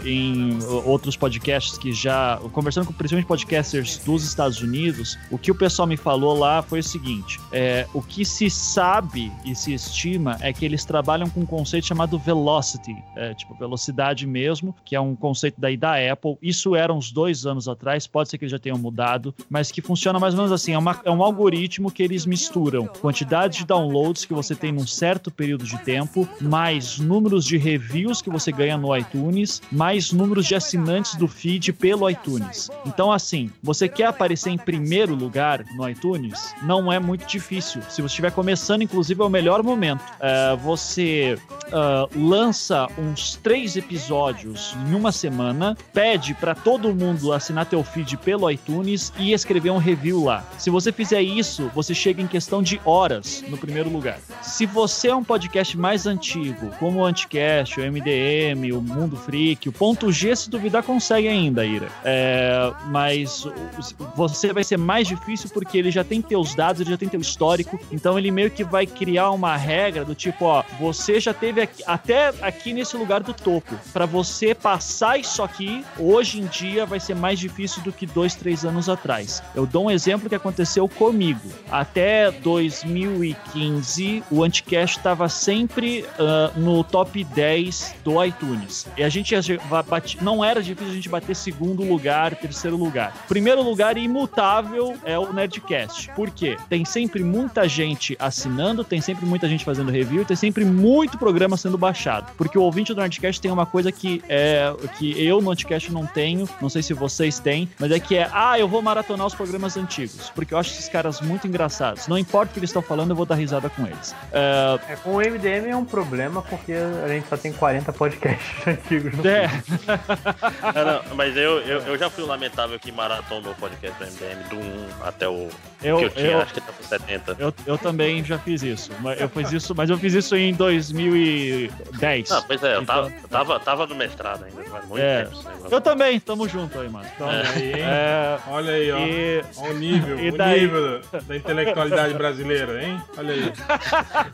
em outros podcasts que já. conversando com principalmente podcasters dos Estados Unidos, o que o pessoal me falou lá foi o seguinte: é, o que se sabe e se estima é que eles trabalham com um conceito chamado velocity, é, tipo velocidade mesmo, que é um conceito daí da Apple. Isso era uns dois anos atrás, pode ser que eles já tenham mudado, mas que funciona mais ou menos assim: é, uma, é um algoritmo que eles misturam quantidade de downloads que você tem num certo período de tempo, mais números de reviews que você ganha no iTunes, mais números de assinantes do feed pelo iTunes. Então, assim, você quer aparecer em primeiro lugar no iTunes? Não é muito muito difícil. Se você estiver começando, inclusive, é o melhor momento. É, você uh, lança uns três episódios em uma semana, pede para todo mundo assinar teu feed pelo iTunes e escrever um review lá. Se você fizer isso, você chega em questão de horas no primeiro lugar. Se você é um podcast mais antigo, como o Anticast, o MDM, o Mundo Freak, o Ponto G, se duvidar, consegue ainda, Ira. É, mas você vai ser mais difícil porque ele já tem teus dados, ele já tem teu histórico. Então ele meio que vai criar uma regra do tipo, ó, você já teve aqui, até aqui nesse lugar do topo. Para você passar isso aqui, hoje em dia vai ser mais difícil do que dois, três anos atrás. Eu dou um exemplo que aconteceu comigo. Até 2015, o Anticast estava sempre uh, no top 10 do iTunes. E a gente não era difícil a gente bater segundo lugar, terceiro lugar. Primeiro lugar imutável é o Nerdcast. Por quê? Tem sempre muita gente assinando, tem sempre muita gente fazendo review, tem sempre muito programa sendo baixado. Porque o ouvinte do Nerdcast tem uma coisa que é que eu no Nerdcast não tenho, não sei se vocês têm, mas é que é, ah, eu vou maratonar os programas antigos, porque eu acho esses caras muito engraçados. Não importa o que eles estão falando, eu vou dar risada com eles. Uh... É, com o MDM é um problema, porque a gente só tem 40 podcasts antigos. No é. não, mas eu, eu, eu, já fui o lamentável que maratonou o podcast do MDM do 1 até o eu, que eu tinha, eu, acho que tá 70. Eu, eu também já fiz isso. Eu fiz isso, mas eu fiz isso em 2010. Ah, pois é, eu então, tava, tava, tava no mestrado ainda, faz muito é, tempo. Eu também, tamo junto aí, mano. Então, é. Aí, é, Olha aí, ó. E... Olha o nível, e o daí... nível da intelectualidade brasileira, hein? Olha aí.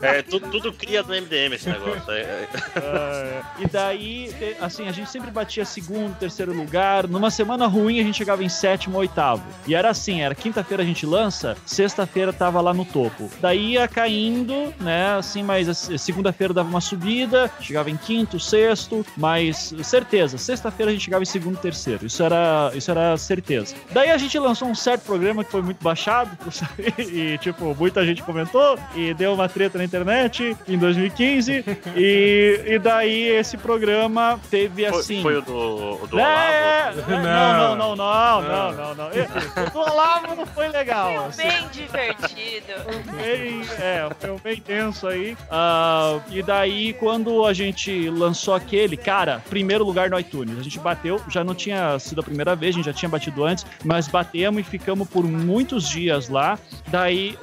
É, tudo, tudo cria no MDM esse negócio. É, é. e daí, assim, a gente sempre batia segundo, terceiro lugar. Numa semana ruim, a gente chegava em sétimo, oitavo. E era assim, era quinta-feira a gente lança, sexta-feira tava lá no topo. Daí ia caindo, né? Assim, mas segunda-feira dava uma subida, chegava em quinto, sexto, mas certeza, sexta-feira a gente chegava em segundo, terceiro. Isso era, isso era certeza. Daí a gente lançou um certo programa que foi muito baixado, e tipo, muita gente comentou, e deu uma treta na internet em 2015, e, e daí esse programa teve assim. Foi, foi o do, o do é, Olavo? Não, não, não, não, não, não, não. O do Olavo não foi legal. Foi assim. bem divertido bem, é, foi bem tenso aí. Uh, e daí daí, quando a gente lançou aquele, cara, primeiro lugar no iTunes. A gente bateu, já não tinha sido a primeira vez, a gente já tinha batido antes, mas batemos e ficamos por muitos dias lá. Daí,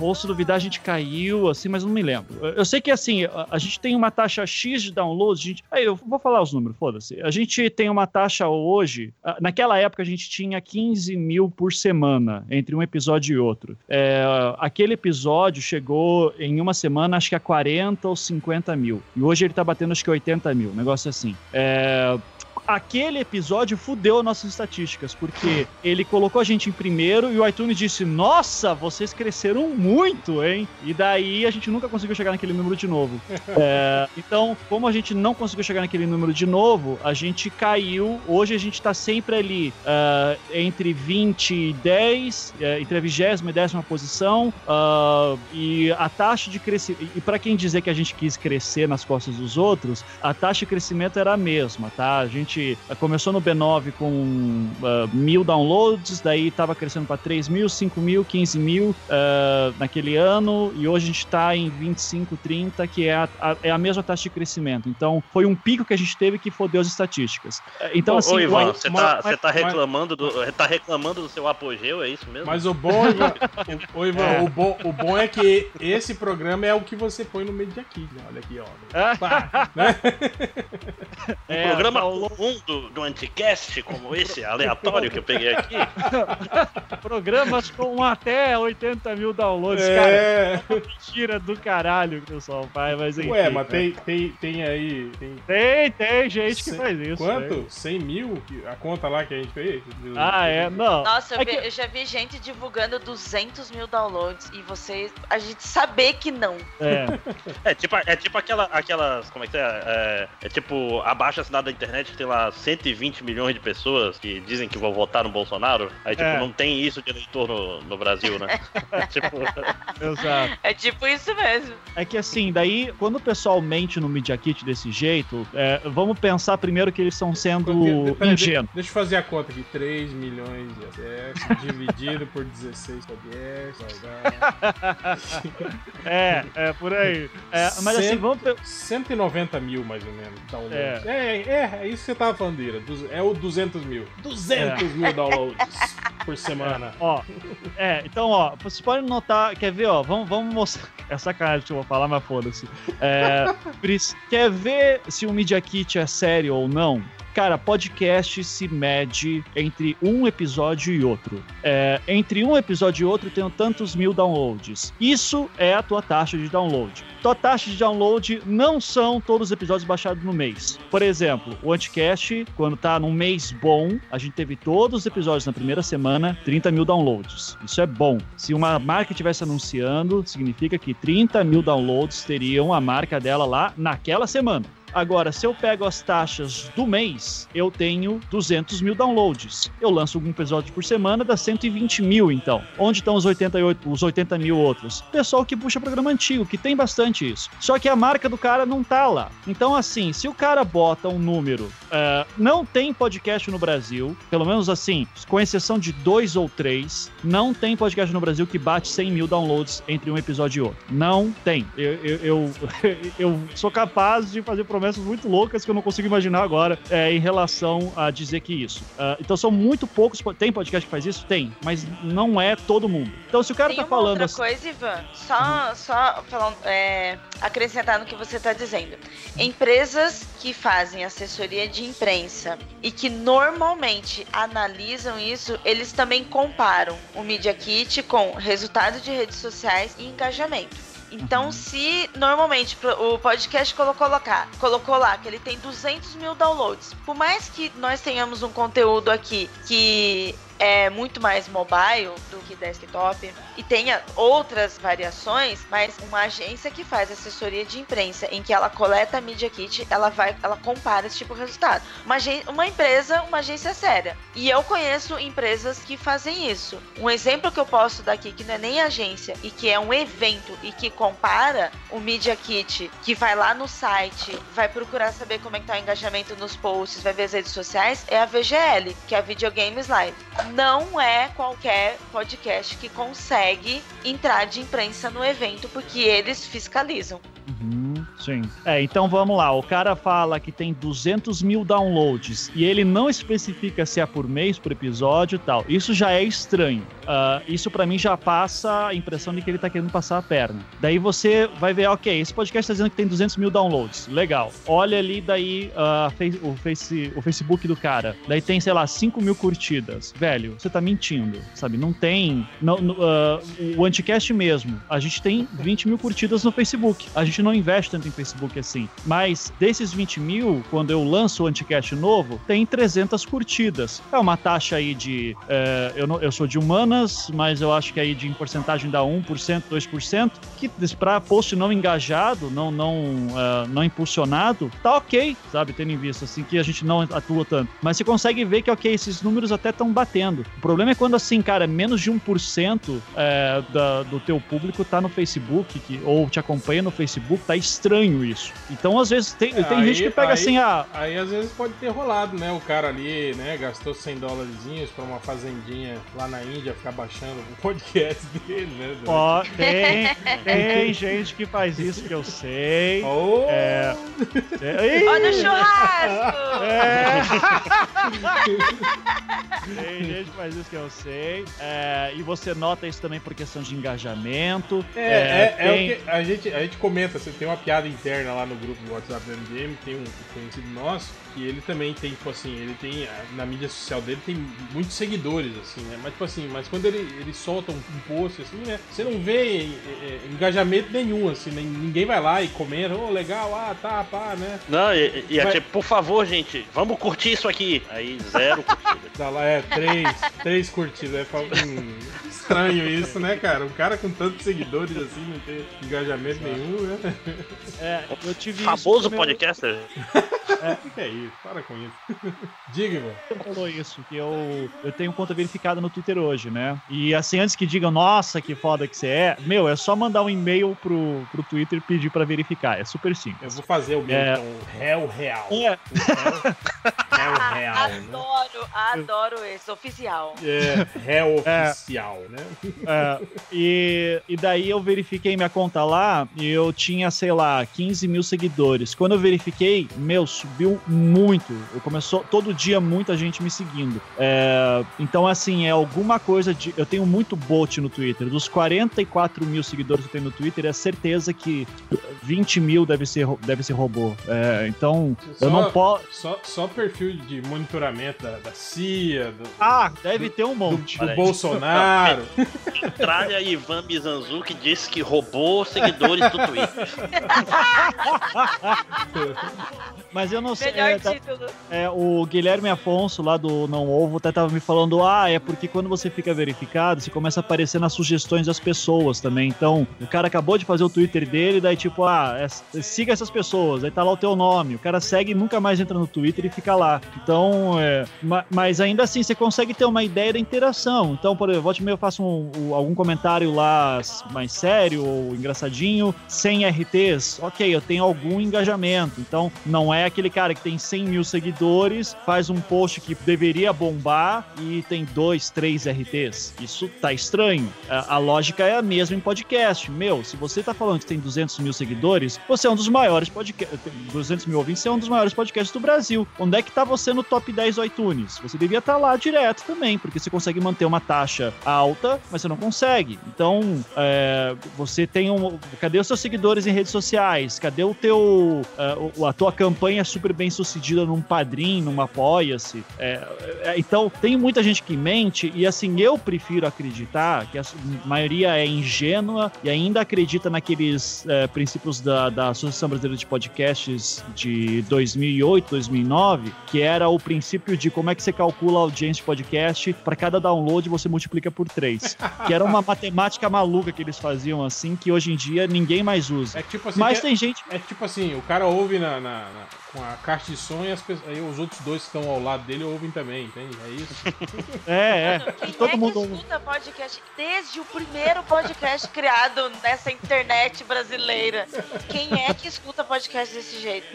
ou se duvidar, a gente caiu, assim, mas não me lembro. Eu sei que, assim, a, gente tem uma taxa X de downloads, gente... Aí, eu vou falar os números, foda-se. A gente tem uma taxa hoje, naquela época a gente tinha 15 mil por semana, entre um episódio e outro. É, aquele episódio chegou em uma semana, acho que a 40 ou 50 mil. E hoje ele tá batendo acho que 80 mil, negócio assim. É, aquele episódio fudeu nossas estatísticas, porque ele colocou a gente em primeiro e o iTunes disse: Nossa, vocês cresceram muito, hein? E daí a gente nunca conseguiu chegar naquele número de novo. É, então, como a gente não conseguiu chegar naquele número de novo, a gente caiu. Hoje a gente tá sempre ali uh, entre 20 e 10, uh, entre a vigésima e décima posição. Uh, e a taxa de crescimento. E para quem dizer que a gente quis crescer nas costas dos outros, a taxa de crescimento era a mesma, tá? A gente gente começou no B9 com uh, mil downloads, daí estava crescendo para 3 mil, 5 mil, 15 mil uh, naquele ano, e hoje a gente está em 25, 30, que é a, a, é a mesma taxa de crescimento. Então, foi um pico que a gente teve que fodeu as estatísticas. Então, assim. Ô, Ivan, você está tá reclamando, do, tá reclamando do seu apogeu, é isso mesmo? Mas o bom, Ivan, o, Ivan, é. o, bom, o bom é que esse programa é o que você põe no meio de aqui, né? Olha aqui, ó. Pá, né? É, programa um do, do anticast, como esse aleatório que eu peguei aqui. Programas com até 80 mil downloads, é... cara. Mentira do caralho que o pessoal faz, mas enfim. Ué, mas tem, tem, tem aí. Tem, tem, tem gente que faz isso. Quanto? Né? 100 mil? A conta lá que a gente fez? Ah, é? Não. Nossa, eu, é vi, que... eu já vi gente divulgando 200 mil downloads e vocês. A gente saber que não. É. é, tipo, é tipo aquela, aquelas. Como é que é? É, é tipo abaixo assinado da internet que tem lá 120 milhões de pessoas que dizem que vão votar no Bolsonaro. Aí, tipo, é. não tem isso de eleitor no, no Brasil, né? tipo... Exato. É tipo isso mesmo. É que assim, daí, quando o pessoal mente no Media Kit desse jeito, é, vamos pensar primeiro que eles estão sendo ingênuos. Deixa eu fazer a conta aqui. 3 milhões de acessos dividido por 16 podcasts. é, é, por aí. É, mas assim, vamos... 190 mil, mais ou menos, downloads. É, é, é, é isso que você tava falando, Ira. É o 200 mil. 200 é. mil downloads por semana. É, ó, é, então, ó, vocês podem notar, quer ver, ó, vamos, vamos mostrar. É sacanagem que eu vou falar, mas foda-se. É, quer ver se o Media Kit é sério ou não? Cara, podcast se mede entre um episódio e outro. É, entre um episódio e outro, eu tenho tantos mil downloads. Isso é a tua taxa de download. Tua taxa de download não são todos os episódios baixados no mês. Por exemplo, o Anticast, quando tá num mês bom, a gente teve todos os episódios na primeira semana, 30 mil downloads. Isso é bom. Se uma marca estivesse anunciando, significa que 30 mil downloads teriam a marca dela lá naquela semana. Agora, se eu pego as taxas do mês, eu tenho 200 mil downloads. Eu lanço um episódio por semana, dá 120 mil, então. Onde estão os 88, os 80 mil outros? Pessoal que puxa programa antigo, que tem bastante isso. Só que a marca do cara não tá lá. Então, assim, se o cara bota um número, uh, não tem podcast no Brasil, pelo menos assim, com exceção de dois ou três, não tem podcast no Brasil que bate 100 mil downloads entre um episódio e outro. Não tem. Eu, eu, eu, eu sou capaz de fazer promessas muito loucas que eu não consigo imaginar agora é, em relação a dizer que isso. Uh, então são muito poucos. Tem podcast que faz isso? Tem, mas não é todo mundo. Então se o cara Tem tá falando. Outra assim... coisa, Ivan, só, uhum. só falando, é, acrescentar no que você tá dizendo. Empresas que fazem assessoria de imprensa e que normalmente analisam isso, eles também comparam o Media Kit com resultado de redes sociais e engajamento. Então, uhum. se normalmente o podcast colocou, colocar, colocou lá que ele tem 200 mil downloads, por mais que nós tenhamos um conteúdo aqui que é muito mais mobile do que desktop e tenha outras variações, mas uma agência que faz assessoria de imprensa em que ela coleta a Media Kit, ela vai, ela compara esse tipo de resultado. Uma, uma empresa, uma agência séria. E eu conheço empresas que fazem isso. Um exemplo que eu posso dar aqui, que não é nem agência, e que é um evento e que compara o Media Kit, que vai lá no site, vai procurar saber como é que tá o engajamento nos posts, vai ver as redes sociais, é a VGL, que é a Videogames Live não é qualquer podcast que consegue entrar de imprensa no evento, porque eles fiscalizam. Uhum, sim. É, então vamos lá. O cara fala que tem 200 mil downloads e ele não especifica se é por mês, por episódio e tal. Isso já é estranho. Uh, isso para mim já passa a impressão de que ele tá querendo passar a perna. Daí você vai ver, ok, esse podcast tá dizendo que tem 200 mil downloads. Legal. Olha ali daí uh, o, face, o Facebook do cara. Daí tem, sei lá, 5 mil curtidas. Velho, você tá mentindo, sabe? Não tem. Uh, o Anticast mesmo. A gente tem 20 mil curtidas no Facebook. A gente não investe tanto em Facebook assim. Mas desses 20 mil, quando eu lanço o Anticast novo, tem 300 curtidas. É uma taxa aí de. Uh, eu, não, eu sou de humanas, mas eu acho que aí de em porcentagem dá 1%, 2%, que para post não engajado, não, não, uh, não impulsionado, tá ok, sabe? Tendo em vista assim que a gente não atua tanto. Mas você consegue ver que, ok, esses números até estão batendo. O problema é quando, assim, cara, menos de 1% é, da, do teu público tá no Facebook, que, ou te acompanha no Facebook, tá estranho isso. Então, às vezes, tem, é, tem aí, gente que pega aí, assim, ah... Aí, às vezes, pode ter rolado, né? O cara ali, né, gastou 100 dólares pra uma fazendinha lá na Índia ficar baixando o podcast dele, né? Ó, tem, tem gente que faz isso que eu sei. Oh. É, é, Olha o churrasco! É. Tem gente que faz isso que eu sei. É, e você nota isso também por questão de engajamento. É, é, é, tem... é o que a gente, a gente comenta, você tem uma piada interna lá no grupo do WhatsApp do MDM, tem um conhecido nosso, que ele também tem, tipo assim, ele tem, na mídia social dele tem muitos seguidores, assim, né? Mas, tipo assim, mas quando ele, ele solta um, um post, assim, né? Você não vê é, é, engajamento nenhum, assim, nem, ninguém vai lá e comenta, ô, oh, legal, ah, tá, pá, né? Não, e, e é tipo, por favor, gente, vamos curtir isso aqui. Aí, zero curtida. Tá lá, é, três, três curtidas. É hum, estranho isso, né, cara? Um cara com tantos seguidores assim, não ter engajamento nenhum, né? É, eu tive Famoso isso podcaster. É, o que é isso? Para com isso. Diga, irmão. falou isso, que eu, eu tenho conta verificada no Twitter hoje, né? E assim, antes que digam, nossa, que foda que você é, meu, é só mandar um e-mail pro, pro Twitter e pedir pra verificar. É super simples. Eu vou fazer o meu, é... então, réu real. É. Réu real. Adoro, né? adoro esse, oficial. É, réu é. oficial, né? É, e, e daí eu verifiquei minha conta lá e eu tinha, sei lá, 15 mil seguidores. Quando eu verifiquei, meu, subiu muito. Eu começou todo dia muita gente me seguindo. É, então, assim, é alguma coisa de. Eu tenho muito bot no Twitter. Dos 44 mil seguidores que eu tenho no Twitter, é certeza que 20 mil deve ser, deve ser robô. É, então, só, eu não posso. Só, só perfil de monitoramento da, da CIA. Do, ah, deve do, ter um monte. Do, do Bolsonaro. Contrária, Ivan Mizanzuki disse que roubou seguidores do Twitter. Mas eu não sei. É, é, o Guilherme Afonso, lá do Não Ovo, até tava me falando: ah, é porque quando você fica verificado, você começa a aparecer nas sugestões das pessoas também. Então, o cara acabou de fazer o Twitter dele, daí tipo, ah, é, siga essas pessoas, aí tá lá o teu nome. O cara segue e nunca mais entra no Twitter e fica lá. Então, é, mas ainda assim, você consegue ter uma ideia da interação. Então, por exemplo, volte meio eu faço um, um, algum comentário lá mais sério ou engraçadinho, sem RTs, ok, eu tenho algum engajamento. Então, não é aquele cara que tem 100 mil seguidores, faz um post que deveria bombar e tem dois, três RTs. Isso tá estranho. A, a lógica é a mesma em podcast. Meu, se você tá falando que tem 200 mil seguidores, você é um dos maiores podcasts. 200 mil ouvintes, você é um dos maiores podcasts do Brasil. Onde é que tá você no top 10 do iTunes? Você devia estar tá lá direto também, porque você consegue manter uma taxa alta, mas você não consegue. Então, é, você tem um. Cadê os seus seguidores em redes sociais? Cadê o teu. Uh, a tua campanha super bem sucedida num padrinho, numa apoia-se? É, é, então, tem muita gente que mente, e assim, eu prefiro acreditar que a maioria é ingênua e ainda acredita naqueles é, princípios da, da Associação Brasileira de Podcasts de 2008, 2009, que era o princípio de como é que você calcula a audiência de podcast, para cada download você multiplica por 3. que era uma matemática maluca que eles faziam assim, que hoje em dia ninguém mais usa. É tipo assim, Mas é, tem gente. É tipo assim, o cara ouve na, na, na com a caixa de som e as, aí os outros dois que estão ao lado dele ouvem também, entende? É isso. é, é. Quem Todo é mundo que escuta podcast desde o primeiro podcast criado nessa internet brasileira? Quem é que escuta podcast desse jeito?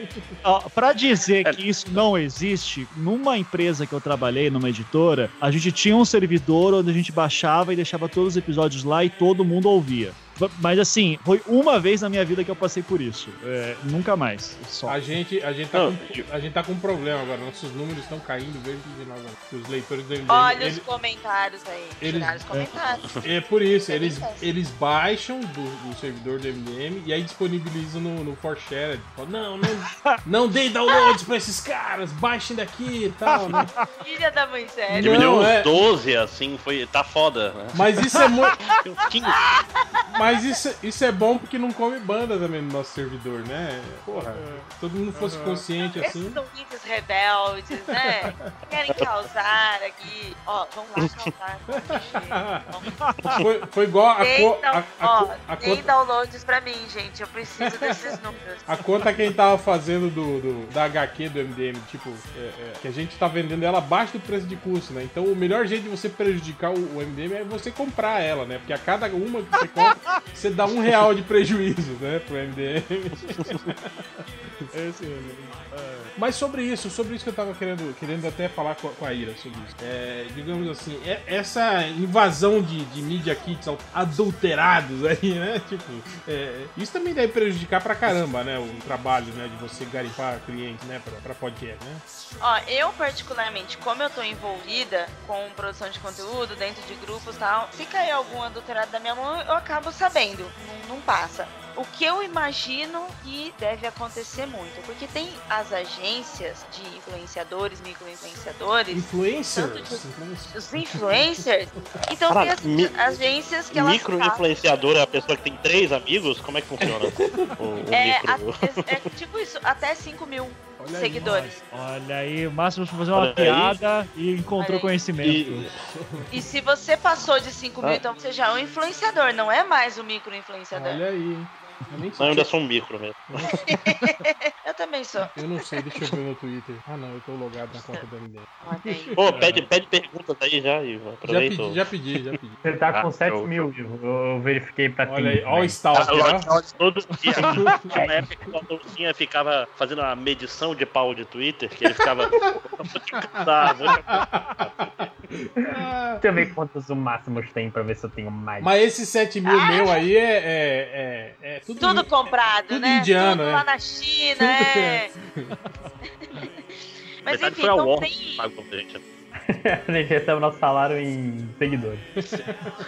Ó, pra dizer que isso não existe, numa empresa que eu trabalhei, numa editora, a gente tinha um servidor onde a gente baixava e deixava todos os episódios lá e todo mundo ouvia. Mas assim, foi uma vez na minha vida que eu passei por isso. É, nunca mais. Só. A gente, a, gente tá Não, com, a gente tá com um problema agora. Nossos números estão caindo vertiginosamente. Os leitores do MDM. Olha ele- os comentários aí. eles- Tiraram os comentários. É por isso, É eles, eles baixam do, do servidor do MDM e aí disponibilizam no, no ForShared. Não, não, não dei downloads pra esses caras, baixem daqui e tal, né? Filha da mãe séria. Diminuiu uns é- 12, assim, foi, tá foda, né? Mas isso é muito. Tem uns 15. Mas isso, isso é bom porque não come banda também no nosso servidor, né? Porra, se todo mundo fosse consciente Esses assim. são vídeos rebeldes, né? Querem causar aqui. Ó, vamos lá causar. vamos. Foi, foi igual a, co, a, a, ó, a conta. downloads pra mim, gente. Eu preciso desses números. A conta que a gente tava fazendo do, do- da HQ do MDM, tipo, é, é, que a gente tá vendendo ela abaixo do preço de custo, né? Então o melhor jeito de você prejudicar o, o MDM é você comprar ela, né? Porque a cada uma que você compra, você dá um real de prejuízo, né? Pro MDM. É assim, né? Mas sobre isso, sobre isso que eu tava querendo, querendo até falar com a, com a Ira sobre isso. É, digamos assim, é- essa invasão de, de Media Kits adulterados aí, né? Tipo, é, isso também deve prejudicar pra caramba, né? O trabalho, né? De você garimpar clientes, né? Pra, pra podcast, né? Ó, eu particularmente, como eu tô envolvida com produção de conteúdo dentro de grupos e tal, se cair algum adulterado da minha mão, eu acabo sabendo. Não, não passa. O que eu imagino que deve acontecer muito, porque tem as agências de influenciadores, micro-influenciadores, Influencers. De- Influencers. os influencers. Então tem as mi- agências que elas Micro-influenciador é a pessoa que tem três amigos? Como é que funciona? O, o É, micro. a- é tipo isso, até 5 mil Olha aí, seguidores. Olha aí, o máximo pra fazer uma Olha aí. piada e encontrou aí. conhecimento. E, E se você passou de 5 mil, Ah. então você já é um influenciador, não é mais um micro-influenciador. Olha aí. Eu não, eu ainda sou um micro mesmo. Eu também sou. Eu não sei, deixa eu ver no Twitter. Ah não, eu tô logado na conta do. Olha aí. Pô, pede, pede perguntas aí já, Ivo. Já pedi, já pedi, já pedi. Ele tá com Ah, 7 show, mil, Ivo. Eu verifiquei pra Olha aí, ti, ó o? Stalker, ó. Todo dia. Uma época que o Adolfinha ficava fazendo uma medição de pau de Twitter, que ele ficava. Catar. Deixa eu ver quantos o máximos tem pra ver se eu tenho mais. Mas esse 7 mil meu aí é, é, é, é tudo, Tudo comprado, tudo né? indiano, Tudo né? lá na China, Tudo é. Mas enfim, foi a não Warner que tem. pagou pra gente. a gente recebe o nosso salário em seguidores.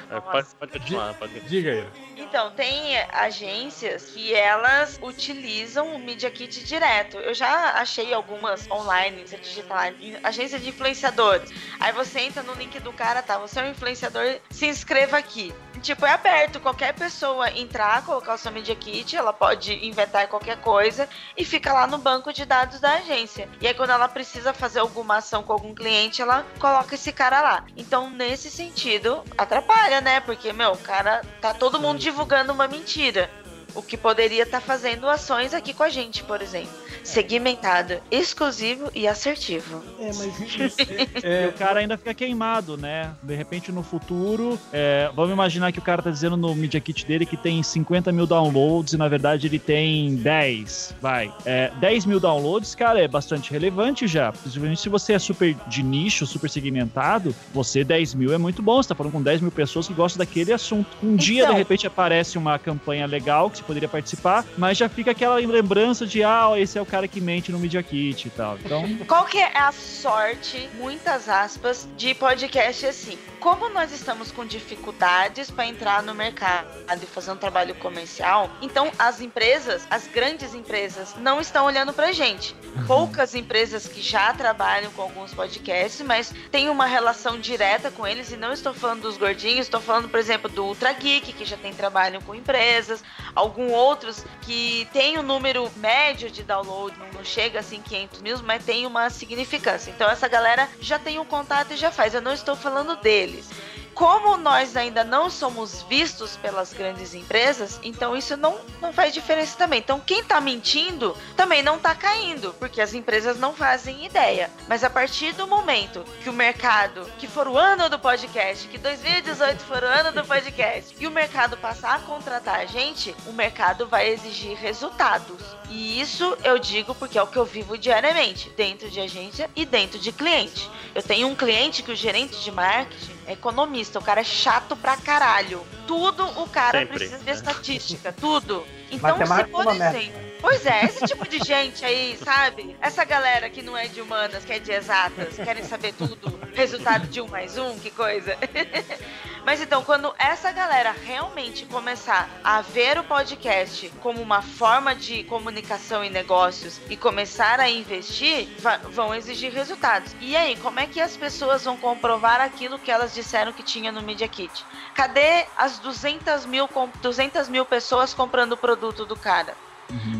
É, Pode, pode continuar, pode Diga aí. Então, tem agências que elas utilizam o Media Kit direto. Eu já achei algumas online, você digitar em- agência de influenciadores. Aí você entra no link do cara, tá? Você é um influenciador, se inscreva aqui. Tipo, é aberto, qualquer pessoa entrar, colocar o seu Media Kit, ela pode inventar qualquer coisa e fica lá no banco de dados da agência. E aí, quando ela precisa fazer alguma ação com algum cliente, ela coloca esse cara lá. Então, nesse sentido, atrapalha, né? Porque, meu, o cara tá todo mundo divulgando uma mentira. O que poderia estar fazendo ações aqui com a gente, por exemplo. Segmentado, exclusivo e assertivo. É, mas. E É, o cara ainda fica queimado, né? De repente, no futuro, é, vamos imaginar que o cara tá dizendo no Media Kit dele que tem 50 mil downloads e na verdade ele tem 10, vai. É, 10 mil downloads, cara, é bastante relevante já. Principalmente se você é super de nicho, super segmentado, você 10 mil é muito bom. Você tá falando com 10 mil pessoas que gostam daquele assunto. Um dia, Então. de repente, aparece uma campanha legal que você poderia participar, mas já fica aquela lembrança de, ah, esse é o cara que mente no Media Kit e tal. Então, Qual que é a sorte, muitas aspas, de podcast assim? Como nós estamos com dificuldades para entrar no mercado e fazer um trabalho comercial, então as empresas, as grandes empresas, não estão olhando pra gente. Poucas empresas que já trabalham com alguns podcasts, mas tem uma relação direta com eles, e não estou falando dos gordinhos, estou falando, por exemplo, do Ultra Geek, que já tem trabalho com empresas, alguns outros que tem um número médio de download, não, não chega assim 500 mil, mas tem uma significância. Então essa galera já tem um contato e já faz. Eu não estou falando deles. feliz. Como nós ainda não somos vistos pelas grandes empresas, então isso não, não faz diferença também. Então quem tá mentindo também não tá caindo, porque as empresas não fazem ideia. Mas a partir do momento que o mercado, que for o ano do podcast, que 2018 for o ano do podcast, e o mercado passar a contratar a gente, o mercado vai exigir resultados. E isso eu digo porque é o que eu vivo diariamente, dentro de agência e dentro de cliente. Eu tenho um cliente que o gerente de marketing é economista. O cara é chato pra caralho. Tudo o cara Sempre, precisa de né? estatística, tudo. Então, se é por merda. exemplo. Pois é, esse tipo de gente aí, sabe? Essa galera que não é de humanas, que é de exatas, querem saber tudo, resultado de um mais um, que coisa. Mas então, quando essa galera realmente começar a ver o podcast como uma forma de comunicação e negócios e começar a investir, vão exigir resultados. E aí, como é que as pessoas vão comprovar aquilo que elas disseram que tinha no Media Kit? Cadê as 200 mil, com- 200 mil pessoas comprando o produto do cara?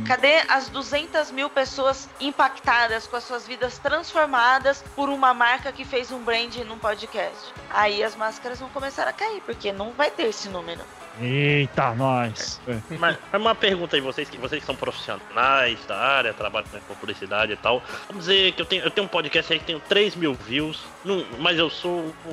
Cadê as 200 mil pessoas impactadas com as suas vidas transformadas por uma marca que fez um brand num podcast? Aí as máscaras vão começar a cair, porque não vai ter esse número. Eita, nós. É. Mas mas uma pergunta aí, vocês que vocês são profissionais da área, trabalham com publicidade e tal. Vamos dizer que eu tenho, eu tenho um podcast aí que tem 3 mil views, mas eu sou um,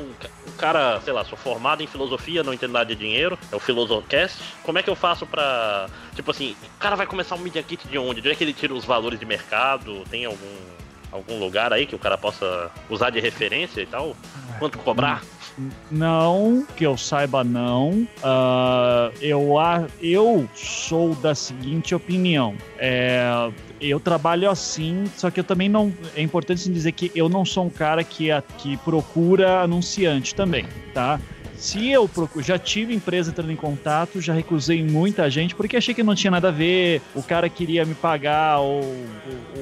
um cara, sei lá, sou formado em filosofia, não entendo nada de dinheiro, é o Filosofcast. Como é que eu faço pra. Tipo assim, o cara vai começar um Media Kit de onde? De onde é que ele tira os valores de mercado? Tem algum. Algum lugar aí que o cara possa usar de referência e tal? Quanto cobrar? Não, que eu saiba, não. Ah, eu, eu sou da seguinte opinião. É, eu trabalho assim, só que eu também não. É importante assim dizer que eu não sou um cara que, que procura anunciante também, tá? Se eu procuro, já tive empresa entrando em contato, já recusei muita gente porque achei que não tinha nada a ver, o cara queria me pagar ou,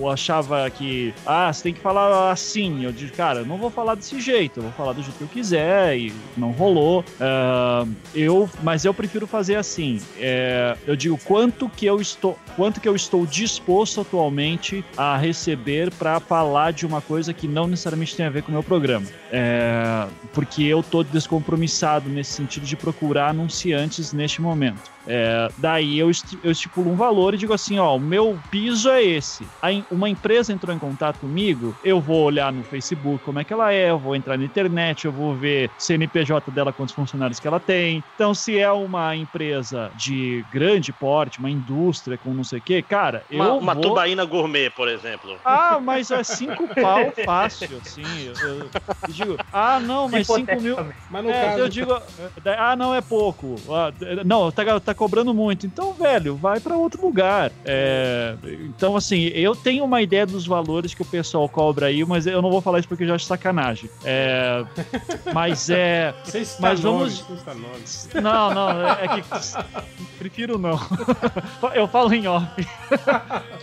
ou- achava que, ah, você tem que falar assim. Eu digo, cara, eu não vou falar desse jeito, eu vou falar do jeito que eu quiser e não rolou. Ah, eu, mas eu prefiro fazer assim. é, eu digo quanto que eu estou, quanto que eu estou disposto atualmente a receber para falar de uma coisa que não necessariamente tem a ver com o meu programa. É, porque eu tô descompromissado nesse sentido de procurar anunciantes neste momento. É, daí eu, eu estipulo um valor e digo assim, ó, o meu piso é esse. Aí uma empresa entrou em contato comigo, eu vou olhar no Facebook como é que ela é, eu vou entrar na internet, eu vou ver CNPJ dela, quantos funcionários que ela tem. Então, se é uma empresa de grande porte, uma indústria com não sei o que, cara, Uma, eu uma vou... tubaína gourmet, por exemplo. Ah, mas é cinco pau fácil, assim. Eu, eu- eu digo, ah, não, mas cinco mil. Mas no É, caso. eu digo, ah, não, é pouco. Ah, não, tá, tá cobrando muito. Então, velho, vai pra outro lugar. É, então, assim, eu tenho uma ideia dos valores que o pessoal cobra aí, mas eu não vou falar isso porque eu já acho sacanagem. É, mas é. Mas vamos-. Não, não, é, é que. Prefiro não. Eu falo em off.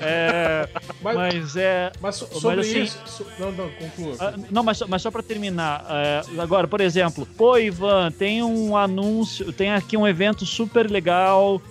É, Mas, mas, mas é. so- sobre assim- isso. so- não, não, conclua. Ah, não, mas, só- mas só pra terminar, é, agora, por exemplo, pô, Ivan, tem um anúncio, tem aqui um evento super legal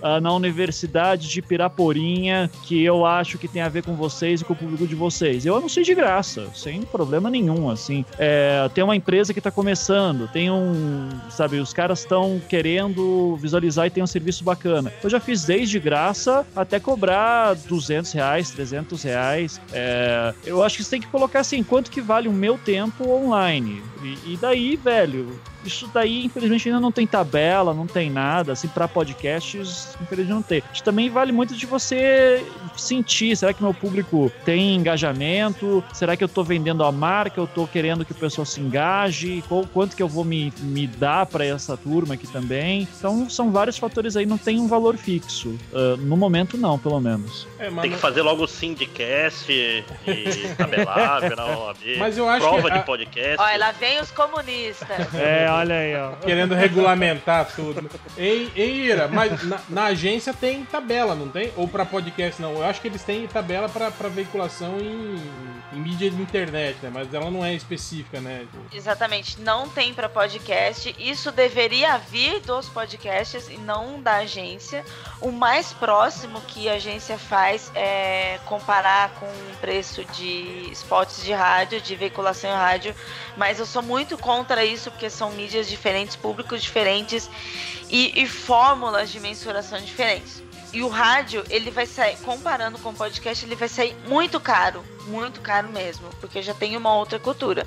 ah, na Universidade de Piraporinha que eu acho que tem a ver com vocês e com o público de vocês. Eu anunciei de graça, sem problema nenhum, assim. É, tem uma empresa que tá começando, tem um, sabe, os caras estão querendo visualizar e tem um serviço bacana. Eu já fiz desde graça até cobrar 200 reais, 300 reais. É, eu acho que você tem que colocar assim, quanto que vale o meu tempo online. E, e daí, velho, isso daí, infelizmente, ainda não tem tabela, não tem nada, assim, pra podcasts, infelizmente não tem. Isso também vale muito de você sentir, será que meu público tem engajamento? Será que eu tô vendendo a marca? Eu tô querendo que o pessoal se engaje? Qual- quanto que eu vou me, me dar pra essa turma aqui também? Então, são vários fatores aí, não tem um valor fixo. Ah, no momento, não, pelo menos. É, mas Tem que fazer logo o Syndicast e tabelar, virar acho prova que de a- podcast. Olha, lá vem os comunistas. É, olha aí, ó. Querendo regulamentar tudo. Ei, ei, Ira, mas na, na agência tem tabela, não tem? Ou pra podcast, não? Eu acho que eles têm tabela pra, pra veiculação em, em mídia de internet, né? Mas ela não é específica, né? Exatamente, não tem para podcast. Isso deveria vir dos podcasts e não da agência. O mais próximo que a agência faz é comparar com o preço de spots de rádio, de veiculação em rádio. Mas eu sou muito contra isso porque são mídias diferentes, públicos diferentes e, e fórmulas de mensuração diferentes. E o rádio, ele vai sair, comparando com o podcast, ele vai sair muito caro. Muito caro mesmo, porque já tem uma outra cultura.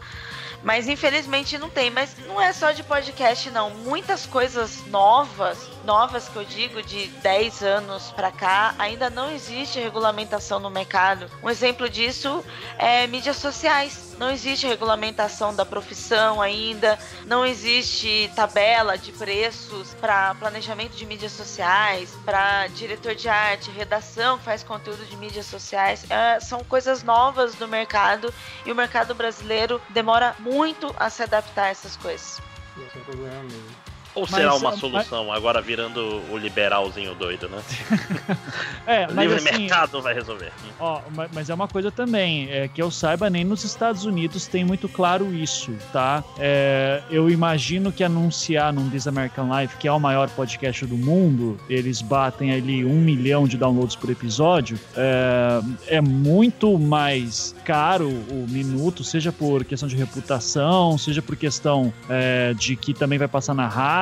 Mas infelizmente não tem. Mas não é só de podcast, não. Muitas coisas novas, novas que eu digo, de 10 anos pra cá, ainda não existe regulamentação no mercado. Um exemplo disso é mídias sociais. não existe regulamentação da profissão ainda, não existe tabela de preços para planejamento de mídias sociais, para diretor de arte, redação que faz conteúdo de mídias sociais. É, são coisas novas do mercado e o mercado brasileiro demora muito a se adaptar a essas coisas. Esse é problema mesmo. Ou Mas, será uma ah, solução, agora virando o liberalzinho doido, né? É, mas Livre assim, mercado vai resolver. Ó, ma- mas é uma coisa também, é, que eu saiba, nem nos Estados Unidos tem muito claro isso, tá? É, eu imagino que anunciar num This American Life, que é o maior podcast do mundo, eles batem ali um milhão de downloads por episódio, é, é muito mais caro o minuto, seja por questão de reputação, seja por questão é, de que também vai passar na rádio,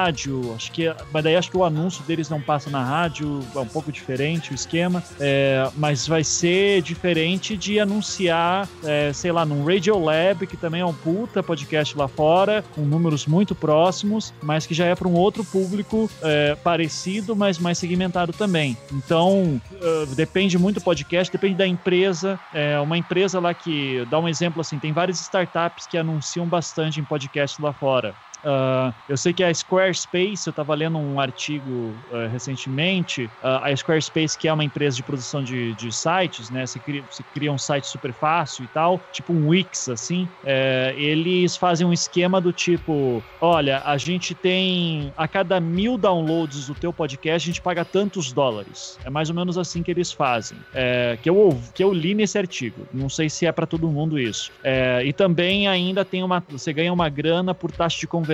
acho que, mas daí acho que o anúncio deles não passa na rádio, é um pouco diferente o esquema, é, mas vai ser diferente de anunciar, é, sei lá, num Radio Lab, que também é um puta podcast lá fora, com números muito próximos, mas que já é para um outro público é, parecido, mas mais segmentado também. Então, eh, depende muito do podcast, depende da empresa. É uma empresa lá que, dá um exemplo assim, tem várias startups que anunciam bastante em podcast lá fora. Ah, eu sei que a Squarespace, eu estava lendo um artigo ah, recentemente, ah, a Squarespace, que é uma empresa de produção de, de sites, né? Você cria, você cria um site super fácil e tal, tipo um Wix, assim. é, eles fazem um esquema do tipo: olha, a gente tem a cada mil downloads do teu podcast, a gente paga tantos dólares. É mais ou menos assim que eles fazem. É, que, eu, que eu li nesse artigo. Não sei se é para todo mundo isso. É, e também ainda tem uma. Você ganha uma grana por taxa de conversão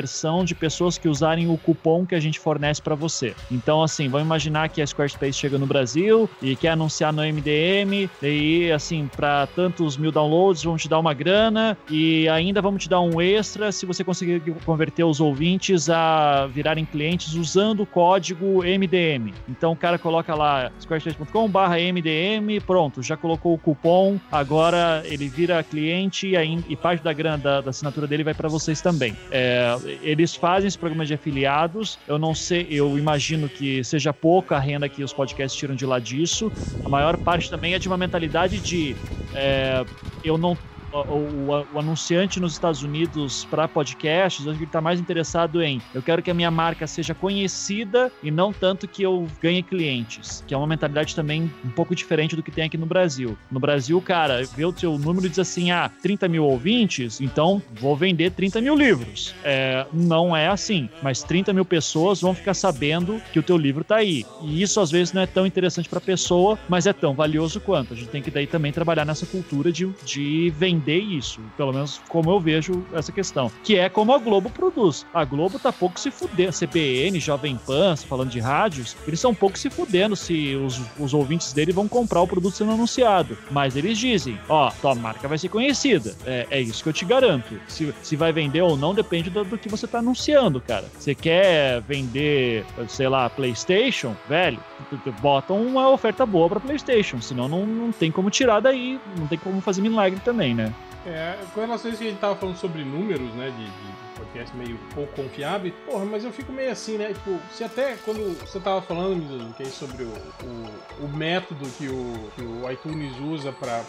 de pessoas que usarem o cupom que a gente fornece para você. Então, assim, vamos imaginar que a Squarespace chega no Brasil e quer anunciar no MDM, e assim, para tantos mil downloads, vamos te dar uma grana e ainda vamos te dar um extra se você conseguir converter os ouvintes a virarem clientes usando o código MDM. Então o cara coloca lá squarespace.com/mdm, pronto, já colocou o cupom, agora ele vira cliente e, aí, e parte da grana da, da assinatura dele vai para vocês também. É, eles fazem esse programa de afiliados. Eu não sei, eu imagino que seja pouca a renda que os podcasts tiram de lá disso. A maior parte também é de uma mentalidade de é, eu não o, o- anunciante nos Estados Unidos para podcasts, que ele está mais interessado em eu quero que a minha marca seja conhecida e não tanto que eu ganhe clientes, que é uma mentalidade também um pouco diferente do que tem aqui no Brasil. No Brasil, cara, vê o seu número e diz assim: ah, 30 mil ouvintes, então vou vender 30 mil livros. É, não é assim, mas 30 mil pessoas vão ficar sabendo que o teu livro tá aí. E isso às vezes não é tão interessante para a pessoa, mas é tão valioso quanto. A gente tem que daí também trabalhar nessa cultura de, de vender isso, pelo menos como eu vejo essa questão, que é como a Globo produz. A Globo tá pouco se fudendo, CBN, Jovem Pan, falando de rádios, eles são pouco se fudendo se os, os ouvintes dele vão comprar o produto sendo anunciado. Mas eles dizem, ó, tua marca vai ser conhecida. É, é isso que eu te garanto. Se, se vai vender ou não depende do, do que você tá anunciando, cara. Você quer vender, sei lá, PlayStation, velho, tu- tu- bota uma oferta boa pra PlayStation, senão não, não tem como tirar daí, não tem como fazer milagre também, né? É, com relação a isso que a gente tava falando sobre números, né, de, de podcast meio pouco confiável, porra, mas eu fico meio assim, né, tipo, se até quando você tava falando, que é sobre o, o, o método que o, que o iTunes usa pra,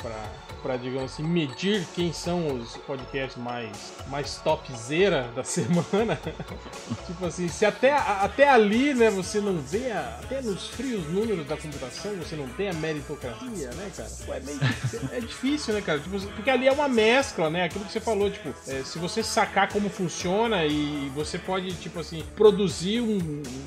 pra, digamos assim, medir quem são os podcasts mais, mais topzera da semana, tipo assim, se até, até ali, né, você não vê, a- até nos frios números da computação, você não tem a meritocracia, né, cara? Pô, é meio é difícil, né, cara? Tipo, porque ali é uma mescla, né? Aquilo que você falou, tipo, é, se você sacar como funciona e você pode, tipo assim, produzir um,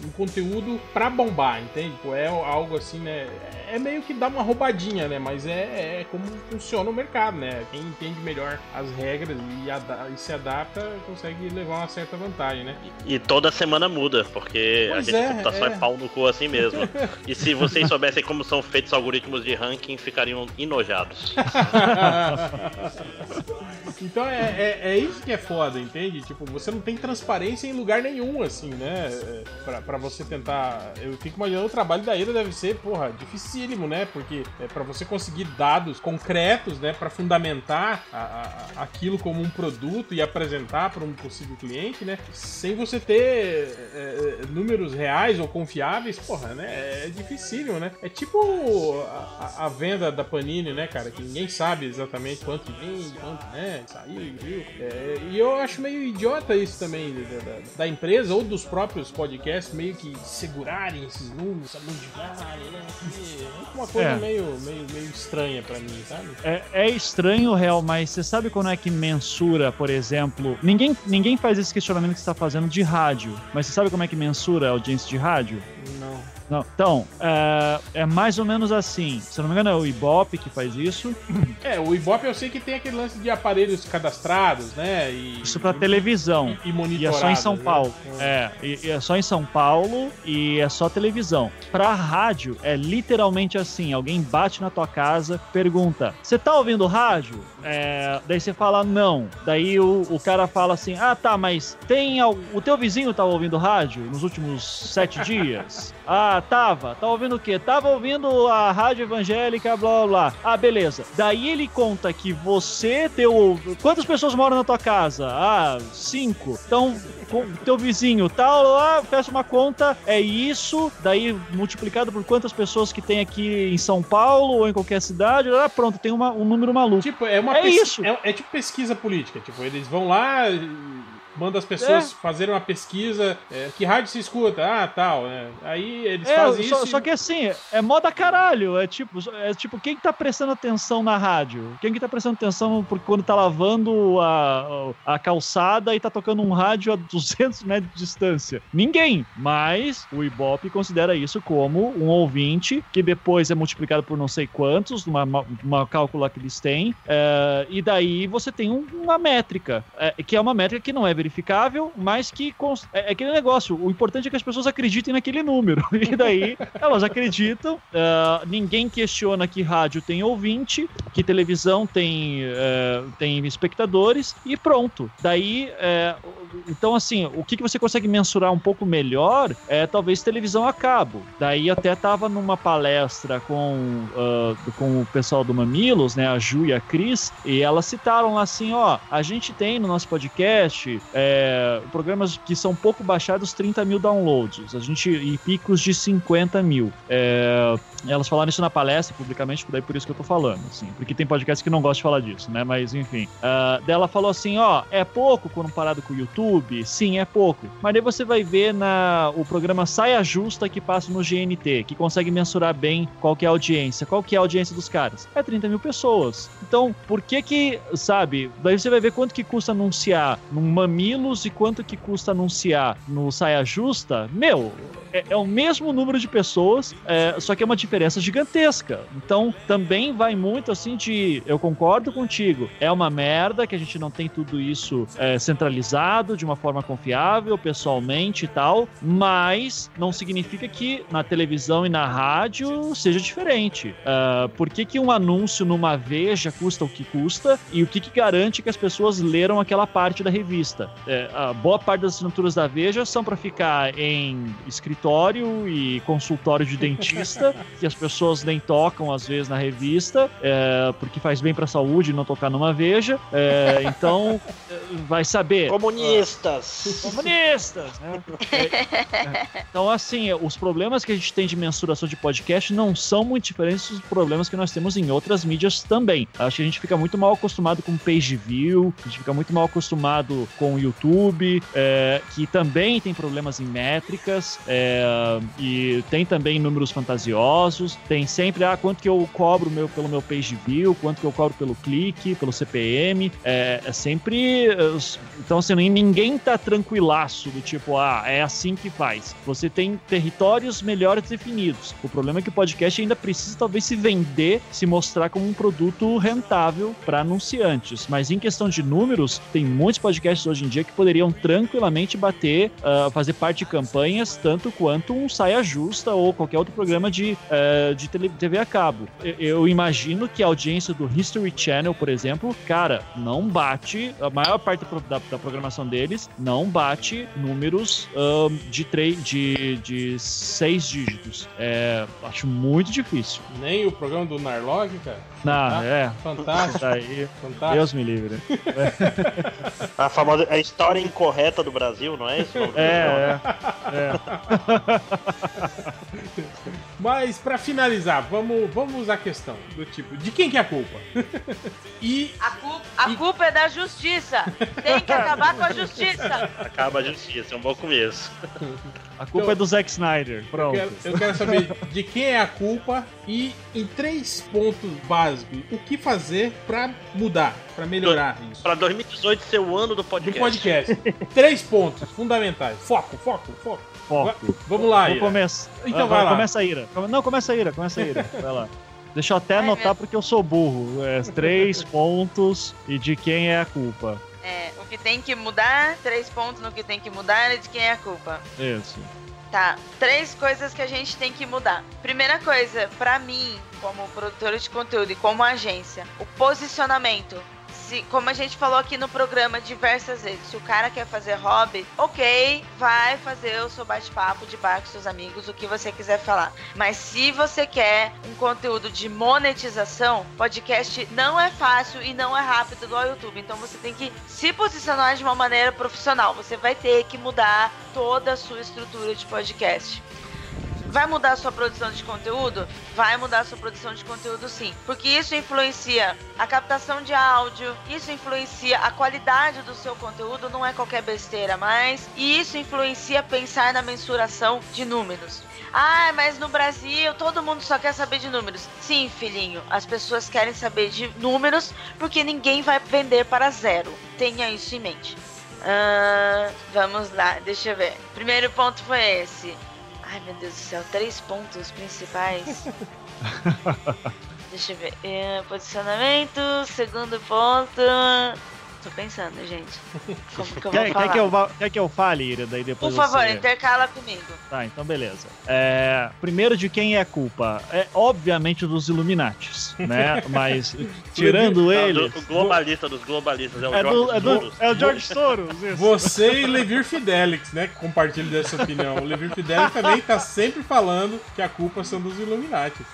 um conteúdo pra bombar, entende? É algo assim, né? É meio que dá uma roubadinha, né? Mas é, é como funciona o mercado, né? Quem entende melhor as regras e, ada- e se adapta consegue levar uma certa vantagem, né? E toda semana muda, porque Pois a gente é, computação é. é. pau no cu assim mesmo. e se vocês soubessem como são feitos algoritmos de ranking, ficariam enojados. então é, é, é isso que é foda, entende? Tipo, você não tem transparência em lugar nenhum, assim, né? É, Pra, pra você tentar. Eu fico imaginando o trabalho da Ira deve ser, porra, dificílimo né? Porque é para você conseguir dados concretos, né, para fundamentar a, a, aquilo como um produto e apresentar para um possível cliente, né? Sem você ter é, é, números reais ou confiáveis, porra, né? É dificílimo, né? É tipo a, a, venda da Panini, né, cara? Que ninguém sabe exatamente quanto vem, quanto, né? Saiu, viu? É, e eu acho meio idiota isso também da, da, da, empresa ou dos próprios podcasts meio que segurarem esses números, amundigarem, né? É uma coisa é. meio, meio, meio estranha para mim, sabe? É, é estranho, real, mas você sabe quando é que mensura, por exemplo? Ninguém, ninguém faz esse questionamento que você está fazendo de rádio, mas você sabe como é que mensura a audiência de rádio? Não. Então, é, é, mais ou menos assim. Se não me engano, é o Ibope que faz isso. É, o Ibope eu sei que tem aquele lance de aparelhos cadastrados, né? E, isso para televisão. E, e E é só em São né? Paulo. É, e, e, é só em São Paulo e é só televisão. Pra rádio, é literalmente assim: alguém bate na tua casa, pergunta: Você tá ouvindo rádio? É, daí você fala não. Daí o, o cara fala assim: Ah, tá, mas tem. O teu vizinho tava ouvindo rádio nos últimos sete dias? Ah, tava. Tava ouvindo o quê? Tava ouvindo a rádio evangélica, blá blá blá. Ah, beleza. Daí ele conta que você teu. Quantas pessoas moram na tua casa? Ah, cinco. Então, teu vizinho tal, lá, fecha uma conta, é isso. Daí multiplicado por quantas pessoas que tem aqui em São Paulo ou em qualquer cidade. Ah, pronto, tem uma, um número maluco. Tipo, é uma é isso. É, é tipo pesquisa política. Tipo, eles vão lá manda as pessoas é. fazerem uma pesquisa. É, que rádio se escuta? Ah, tal. Né? Aí eles é, fazem só, isso. Só que assim, é moda caralho. É tipo, é tipo, quem que tá prestando atenção na rádio? Quem que tá prestando atenção porque quando tá lavando a, a calçada e tá tocando um rádio a 200 metros de distância? Ninguém. Mas o Ibope considera isso como um ouvinte que depois é multiplicado por não sei quantos, uma, uma cálcula que eles têm. É, e daí você tem uma métrica, é, que é uma métrica que não é verificada verificável, mas que é, é aquele negócio. O importante é que as pessoas acreditem naquele número. E daí elas acreditam. Uh, ninguém questiona que rádio tem ouvinte, que televisão tem, uh, tem espectadores e pronto. Daí, uh, então assim, o que, que você consegue mensurar um pouco melhor é talvez televisão a cabo. Daí até tava numa palestra com, com o pessoal do Mamilos, né, a Ju e a Cris, e elas citaram lá assim, ó, a gente tem no nosso podcast é, programas que são pouco baixados, 30 mil downloads. A gente, e picos de 50 mil. É, elas falaram isso na palestra, publicamente, daí por isso que eu tô falando, assim. Porque tem podcast que não gosta de falar disso, né? Mas, enfim. Uh, dela falou assim, ó, é pouco comparado com o YouTube? Sim, é pouco. Mas daí você vai ver na o programa Saia Justa que passa no GNT, que consegue mensurar bem qual que é a audiência. Qual que é a audiência dos caras? É 30 mil pessoas. Então, por que que, sabe, daí você vai ver quanto que custa anunciar num Mamilos e quanto que custa anunciar no Saia Justa. Meu, é, é o mesmo número de pessoas, é, só que é uma diferença gigantesca. Então, também vai muito assim de. Eu concordo contigo, é uma merda que a gente não tem tudo isso é, centralizado de uma forma confiável, pessoalmente e tal, mas não significa que na televisão e na rádio seja diferente. Uh, por que, que um anúncio numa Veja custa o que custa e o que, que garante que as pessoas leram aquela parte da revista? É, a boa parte das assinaturas da Veja são para ficar em escritório e consultório de dentista que as pessoas nem tocam às vezes na revista, é, porque faz bem para a saúde não tocar numa veja. É, então, vai saber. Comunistas! Comunistas! Né? É, então, assim, os problemas que a gente tem de mensuração de podcast não são muito diferentes dos problemas que nós temos em outras mídias também. Acho que a gente fica muito mal acostumado com page view, a gente fica muito mal acostumado com o YouTube, é, que também tem problemas em métricas, é, e tem também números fantasiosos tem sempre, ah, quanto que eu cobro meu, pelo meu page view, quanto que eu cobro pelo clique, pelo CPM. É, é sempre. Então, assim, ninguém tá tranquilaço do tipo, ah, é assim que faz. Você tem territórios melhores definidos. O problema é que o podcast ainda precisa, talvez, se vender, se mostrar como um produto rentável para anunciantes. Mas em questão de números, tem muitos podcasts hoje em dia que poderiam tranquilamente bater, uh, fazer parte de campanhas, tanto quanto um Saia Justa ou qualquer outro programa de uh, de TV a cabo. Eu, imagino que a audiência do History Channel, por exemplo, cara, não bate. A maior parte parte da, da programação deles não bate números um, de, três, de, de seis dígitos. É, acho muito difícil. Nem o programa do Narlog, cara? Não, ah, é. Fantástico. Aí, fantástico. Deus me livre. A famosa a história incorreta do Brasil, não é isso? É, é. é. Mas para finalizar, vamos, vamos usar a questão do tipo, de quem que é a culpa? e a, culpa, a e... culpa é da justiça. Tem que acabar com a justiça. Acaba a justiça, é um bom começo. A culpa então, é do Zack Snyder. Pronto. Eu quero, eu quero saber de quem é a culpa e em três pontos básicos, o que fazer para mudar, para melhorar Do, isso. Para 2018 ser o ano do podcast. Do podcast. três pontos fundamentais. Foco, foco, foco. Foco. Vamos lá, Ira. Começa. Então vai lá. Começa a Ira. Não, começa a Ira, começa a Ira. Vai lá. Deixa eu até anotar porque eu sou burro. É, três pontos e de quem é a culpa. É, o que tem que mudar, três pontos no que tem que mudar e de quem é a culpa. Isso. Tá, três coisas que a gente tem que mudar. Primeira coisa, para mim, como produtora de conteúdo e como agência, o posicionamento se, como a gente falou aqui no programa diversas vezes, se o cara quer fazer hobby, ok, vai fazer o seu bate-papo de bar com seus amigos, o que você quiser falar. Mas se você quer um conteúdo de monetização, podcast não é fácil e não é rápido ao YouTube. Então você tem que se posicionar de uma maneira profissional. Você vai ter que mudar toda a sua estrutura de podcast. Vai mudar a sua produção de conteúdo? Vai mudar a sua produção de conteúdo sim. Porque isso influencia a captação de áudio, isso influencia a qualidade do seu conteúdo, não é qualquer besteira mais. E isso influencia pensar na mensuração de números. Ah, mas no Brasil todo mundo só quer saber de números. Sim, filhinho, as pessoas querem saber de números porque ninguém vai vender para zero. Tenha isso em mente. Uh, vamos lá, deixa eu ver. Primeiro ponto foi esse. Ai meu Deus do céu, três pontos principais. Deixa eu ver. É, posicionamento, segundo ponto. Tô pensando, gente. Como que eu vou quer, falar? Quer que eu, quer que eu fale, Ira? Daí depois Por favor, você... intercala comigo. Tá, então beleza. É, primeiro, de quem é a culpa? É obviamente dos Illuminatis, né? Mas tirando ele. O globalista dos globalistas é o é George do, é, do, é o George Soros. Isso. Você e Levir Fidelix, né? Que compartilham dessa opinião. O Levir Fidelix também tá sempre falando que a culpa são dos Illuminatis.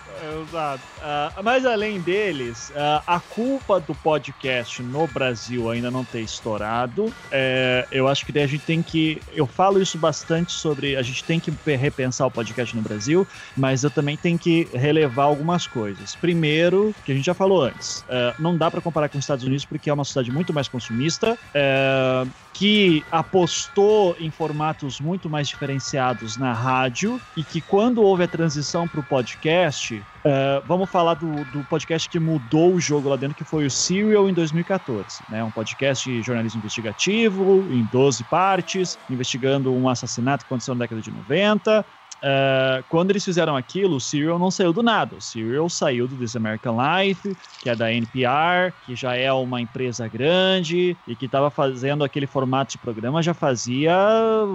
Exato. Uh, mas além deles, uh, a culpa do podcast no Brasil ainda não ter estourado, é, eu acho que daí a gente tem que. Eu falo isso bastante sobre. A gente tem que repensar o podcast no Brasil, mas eu também tenho que relevar algumas coisas. Primeiro, que a gente já falou antes, uh, não dá para comparar com os Estados Unidos porque é uma sociedade muito mais consumista. Uh, que apostou em formatos muito mais diferenciados na rádio e que quando houve a transição para o podcast, uh, vamos falar do, do, podcast que mudou o jogo lá dentro, que foi o Serial em 2014. Né? Um podcast de jornalismo investigativo, em 12 partes, investigando um assassinato que aconteceu na década de 90, Uh, quando eles fizeram aquilo, o Serial não saiu do nada. O Serial saiu do This American Life, que é da NPR, que já é uma empresa grande e que estava fazendo aquele formato de programa já fazia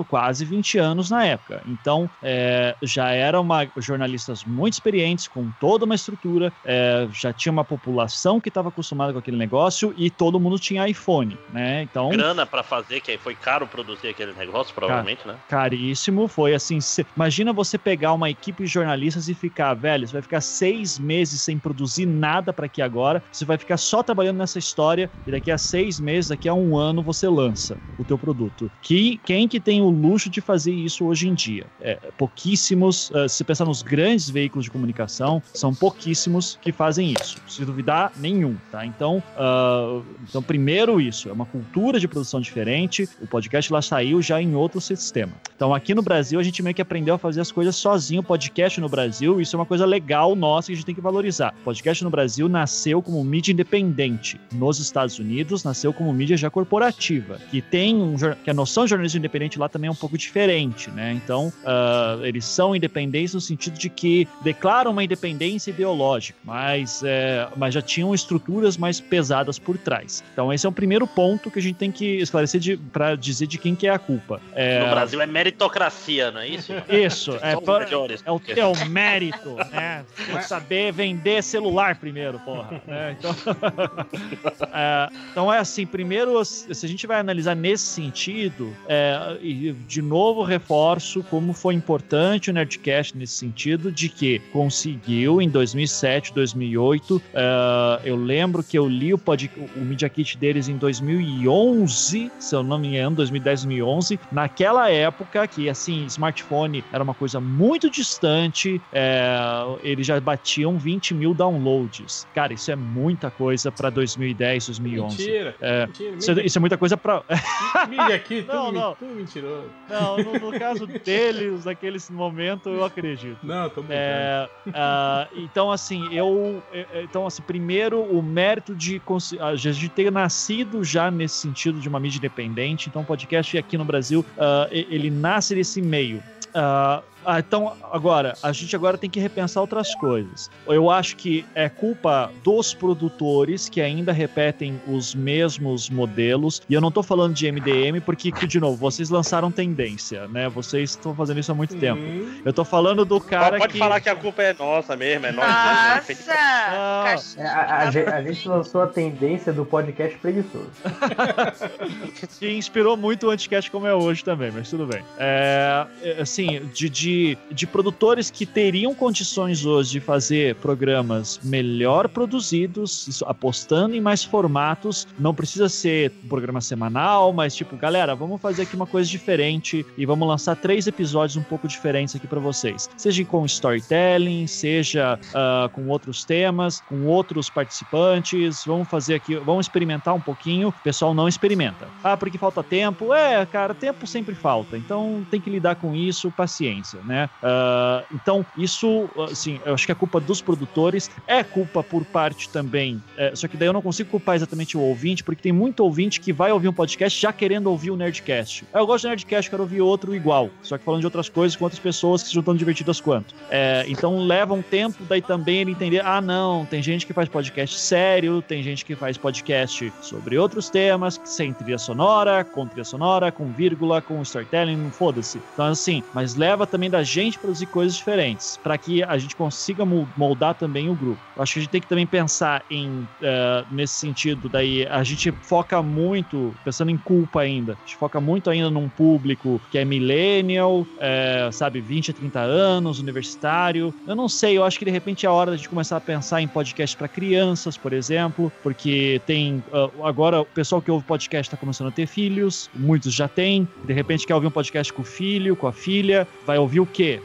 quase 20 anos na época. Então, é, já eram jornalistas muito experientes, com toda uma estrutura, é, já tinha uma população que estava acostumada com aquele negócio e todo mundo tinha iPhone, né? Então, grana para fazer, que foi caro produzir aquele negócio, provavelmente, né? Caríssimo, foi assim. Imagina Imagina você pegar uma equipe de jornalistas e ficar, velho, você vai ficar seis meses sem produzir nada para aqui agora, você vai ficar só trabalhando nessa história e daqui a seis meses, daqui a um ano você lança o teu produto. Que, quem que tem o luxo de fazer isso hoje em dia? É, pouquíssimos, uh, se pensar nos grandes veículos de comunicação, são pouquíssimos que fazem isso. Se duvidar, nenhum, tá? Então, uh, então, primeiro isso, é uma cultura de produção diferente, o podcast lá saiu já em outro sistema. Então, aqui no Brasil, a gente meio que aprendeu a fazer fazer as coisas sozinho. O podcast no Brasil, isso é uma coisa legal nossa que a gente tem que valorizar. O podcast no Brasil nasceu como mídia independente. Nos Estados Unidos, nasceu como mídia já corporativa, que tem um, que a noção de jornalismo independente lá também é um pouco diferente, né? Então, uh, eles são independentes no sentido de que declaram uma independência ideológica, mas, é, mas já tinham estruturas mais pesadas por trás. Então, esse é o primeiro ponto que a gente tem que esclarecer para dizer de quem que é a culpa. É... No Brasil é meritocracia, não é isso? Isso Isso, é, melhores. é o teu mérito, né? Saber vender celular primeiro, porra. né? Então, é, então é assim, primeiro, se a gente vai analisar nesse sentido, é, e de novo reforço como foi importante o Nerdcast nesse sentido, de que conseguiu em 2007, 2008, é, eu lembro que eu li o, pod, o Media Kit deles em 2011, se eu não me engano, 2010, 2011, naquela época que, assim, smartphone era uma coisa muito distante, é, eles já batiam 20 mil downloads. Cara, isso é muita coisa pra 2010, 2011. Mentira. É, Mentira. Isso, é- isso é muita coisa pra. Mídia aqui, tudo, Não, não. tudo mentiroso. Não, no, no caso deles, naquele momento, eu acredito. Não, tô brincando. É, ah, então, assim, eu. é, é, Então, assim, primeiro, o mérito de gente ter nascido já nesse sentido de uma mídia independente. Então, o podcast aqui no Brasil, e- ele nasce nesse meio. Ah, ah, então, agora, a gente agora tem que repensar outras coisas. Eu acho que é culpa dos produtores que ainda repetem os mesmos modelos. E eu não tô falando de MDM, porque, de novo, vocês lançaram tendência, né? Vocês estão fazendo isso há muito tempo. Hum, Eu tô falando do cara pode que. falar que a culpa é nossa mesmo, é nossa. Nossa! Ah. É, a, a gen- a gente lançou a tendência do podcast preguiçoso. que inspirou muito o Anticast como é hoje também, mas tudo bem. É, é, assim, de, de, de produtores que teriam condições hoje de fazer programas melhor produzidos, apostando em mais formatos, não precisa ser um programa semanal, mas tipo, galera, vamos fazer aqui uma coisa diferente e vamos lançar três episódios um pouco diferentes aqui pra vocês. Seja com storytelling, seja ah, com outros temas, com outros participantes, vamos fazer aqui, vamos experimentar um pouquinho. O pessoal não experimenta. Ah, porque falta tempo? É, cara, tempo sempre falta. Então tem que lidar com isso, paciência, né? Ah, então, isso, assim, eu acho que é culpa dos produtores, é culpa por parte também. é, só que daí eu não consigo culpar exatamente o ouvinte, porque tem muito ouvinte que vai ouvir um podcast já querendo ouvir o Nerdcast. Ah, Eu gosto do Nerdcast, quero ouvir outro igual, só que falando de outras coisas com outras pessoas que sejam tão divertidas quanto. É, então leva um tempo daí também ele entender, ah não, tem gente que faz podcast sério, tem gente que faz podcast sobre outros temas, sem trilha sonora, com trilha sonora, com vírgula, com storytelling, foda-se. Então assim, mas leva também da gente produzir coisas diferentes, para que a gente consiga mo- moldar também o grupo. Acho que a gente tem que também pensar em, eh, nesse sentido, daí a gente foca muito, pensando em culpa ainda, a gente foca muito ainda num público que é millennial, eh, sabe, 20 a 30 anos, universitário. Eu não sei, eu acho que de repente é hora gente começar a pensar em podcast para crianças, por exemplo, porque tem ah, agora o pessoal que ouve podcast está começando a ter filhos, muitos já têm, de repente quer ouvir um podcast com o filho, com a filha, vai ouvir o quê?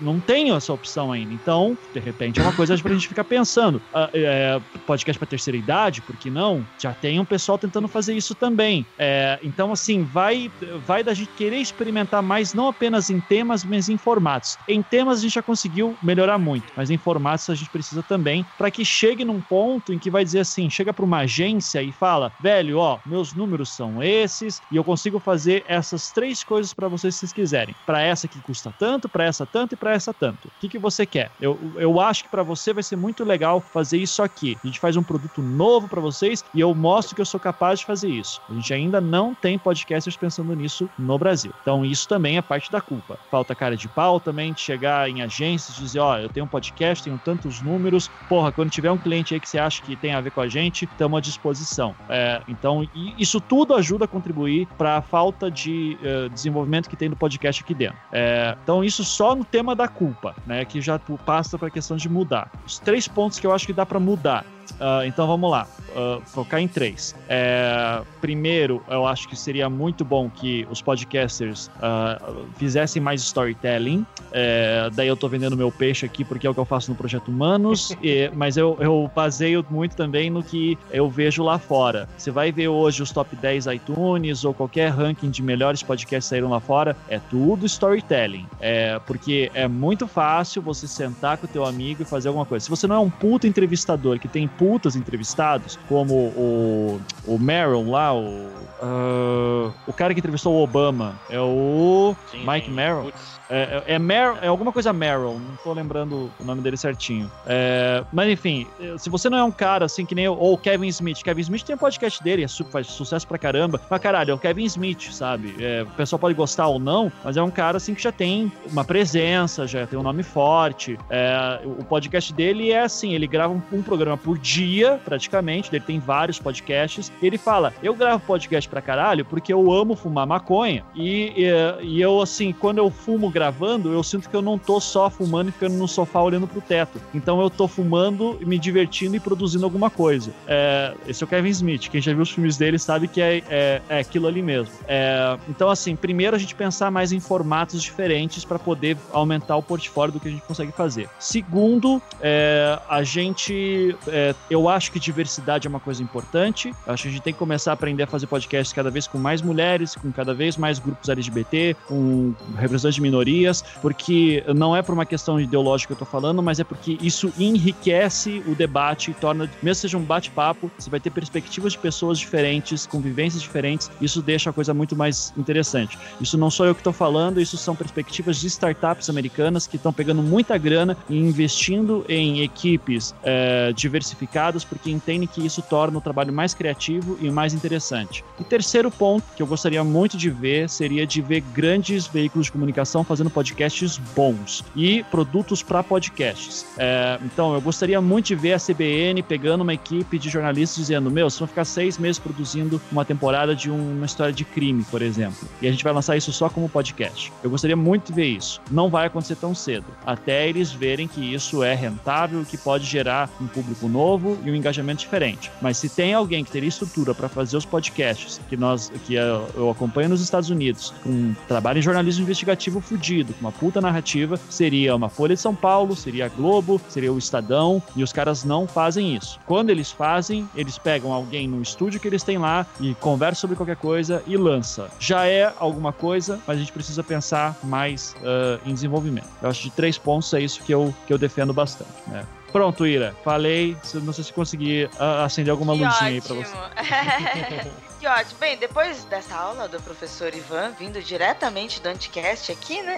Não tem essa opção ainda. Então, de repente é uma coisa pra gente ficar pensando. Ah, é, podcast para terceira idade, por que não? Já tem um pessoal tentando fazer isso também. É, então, assim, vai, vai da gente querer experimentar mais, não apenas em temas, mas em formatos. Em temas a gente já conseguiu melhorar muito, mas em formatos a gente precisa também para que chegue num ponto em que vai dizer assim, chega para uma agência e fala, velho, ó, meus números são esses e eu consigo fazer essas três coisas para vocês se vocês quiserem. Para essa que custa tanto, para essa tanto e para essa tanto. O que, que você quer? Eu, eu acho que para você vai ser muito legal fazer isso aqui. A gente faz um produto novo para vocês e eu mostro que eu sou capaz de fazer isso. A gente ainda não tem podcasters pensando nisso no Brasil. Então isso também é parte da culpa. Falta cara de pau também de chegar em agências e dizer, ó, eu tenho um podcast, tenho tantos números, porra, quando tiver um cliente aí que você acha que tem a ver com a gente, estamos à disposição. É, então isso tudo ajuda a contribuir para a falta de eh, desenvolvimento que tem no podcast aqui dentro. É, então isso só no tema da culpa, né, que já passa para a questão de mudar. Os três pontos que eu acho que dá para mudar. Ah, então vamos lá, Ah, focar em três. É, primeiro, eu acho que seria muito bom que os podcasters ah, fizessem mais storytelling. É, daí eu tô vendendo meu peixe aqui porque é o que eu faço no Projeto Humanos, e- mas eu, eu baseio muito também no que eu vejo lá fora. Você vai ver hoje os top 10 iTunes ou qualquer ranking de melhores podcasts saíram lá fora, é tudo storytelling. É, porque é muito fácil você sentar com o teu amigo e fazer alguma coisa. Se você não é um puta entrevistador que tem putas entrevistados, como o, o Meryl lá, o, ah, o cara que entrevistou o Obama, é o Sim, Mike. Merrill. Putz, É, é, é, Mer, é alguma coisa Merrill, não tô lembrando o nome dele certinho. É, mas enfim, se você não é um cara assim que nem eu, ou Kevin Smith, Kevin Smith tem um podcast dele, é, faz sucesso pra caramba. Mas caralho, é o Kevin Smith, sabe? É, o pessoal pode gostar ou não, mas é um cara assim que já tem uma presença, já tem um nome forte. É, o podcast dele é assim, ele grava um, um, programa por dia, praticamente, ele tem vários podcasts, e ele fala, eu gravo podcast pra caralho porque eu amo fumar maconha, e, e, e eu, assim, quando eu fumo gravando, eu sinto que eu não tô só fumando e ficando no sofá olhando pro teto. Então eu tô fumando, me divertindo e produzindo alguma coisa. É, esse é o Kevin Smith, quem já viu os filmes dele sabe que é, é, é aquilo ali mesmo. É, então, assim, primeiro a gente pensar mais em formatos diferentes para poder aumentar o portfólio do que a gente consegue fazer. Segundo, é, a gente. É, eu acho que diversidade é uma coisa importante. Eu acho que a gente tem que começar a aprender a fazer podcasts cada vez com mais mulheres, com cada vez mais grupos LGBT, com representantes de minorias, porque não é por uma questão ideológica que eu tô falando, mas é porque isso enriquece o debate e torna, mesmo seja um bate-papo, você vai ter perspectivas de pessoas diferentes, com vivências diferentes, isso deixa a coisa muito mais interessante. Isso não sou eu que estou falando, isso são perspectivas de startups americanas que estão pegando muita grana e investindo em equipes é, diversificadas porque entendem que isso torna o trabalho mais criativo e mais interessante. E terceiro ponto que eu gostaria muito de ver seria de ver grandes veículos de comunicação podcasts bons e produtos para podcasts. É, então eu gostaria muito de ver a CBN pegando uma equipe de jornalistas dizendo: Meu, vocês vão ficar seis meses produzindo uma temporada de uma história de crime, por exemplo, e a gente vai lançar isso só como podcast. Eu gostaria muito de ver isso. Não vai acontecer tão cedo, até eles verem que isso é rentável, que pode gerar um público novo e um engajamento diferente. Mas se tem alguém que teria estrutura para fazer os podcasts que nós, que eu acompanho nos Estados Unidos, com um trabalho em jornalismo investigativo fudido, com uma puta narrativa, seria uma Folha de São Paulo, seria a Globo, seria o Estadão, e os caras não fazem isso. Quando eles fazem, eles pegam alguém no estúdio que eles têm lá e conversam sobre qualquer coisa e lança. Já é alguma coisa, mas a gente precisa pensar mais uh, em desenvolvimento. Eu acho que de três pontos é isso que eu, que eu defendo bastante. Né? Pronto, Ira. Falei. Não sei se consegui uh, acender alguma que luzinha ótimo. aí pra você. que ótimo. Bem, depois dessa aula do professor Ivan, vindo diretamente do Anticast aqui, né?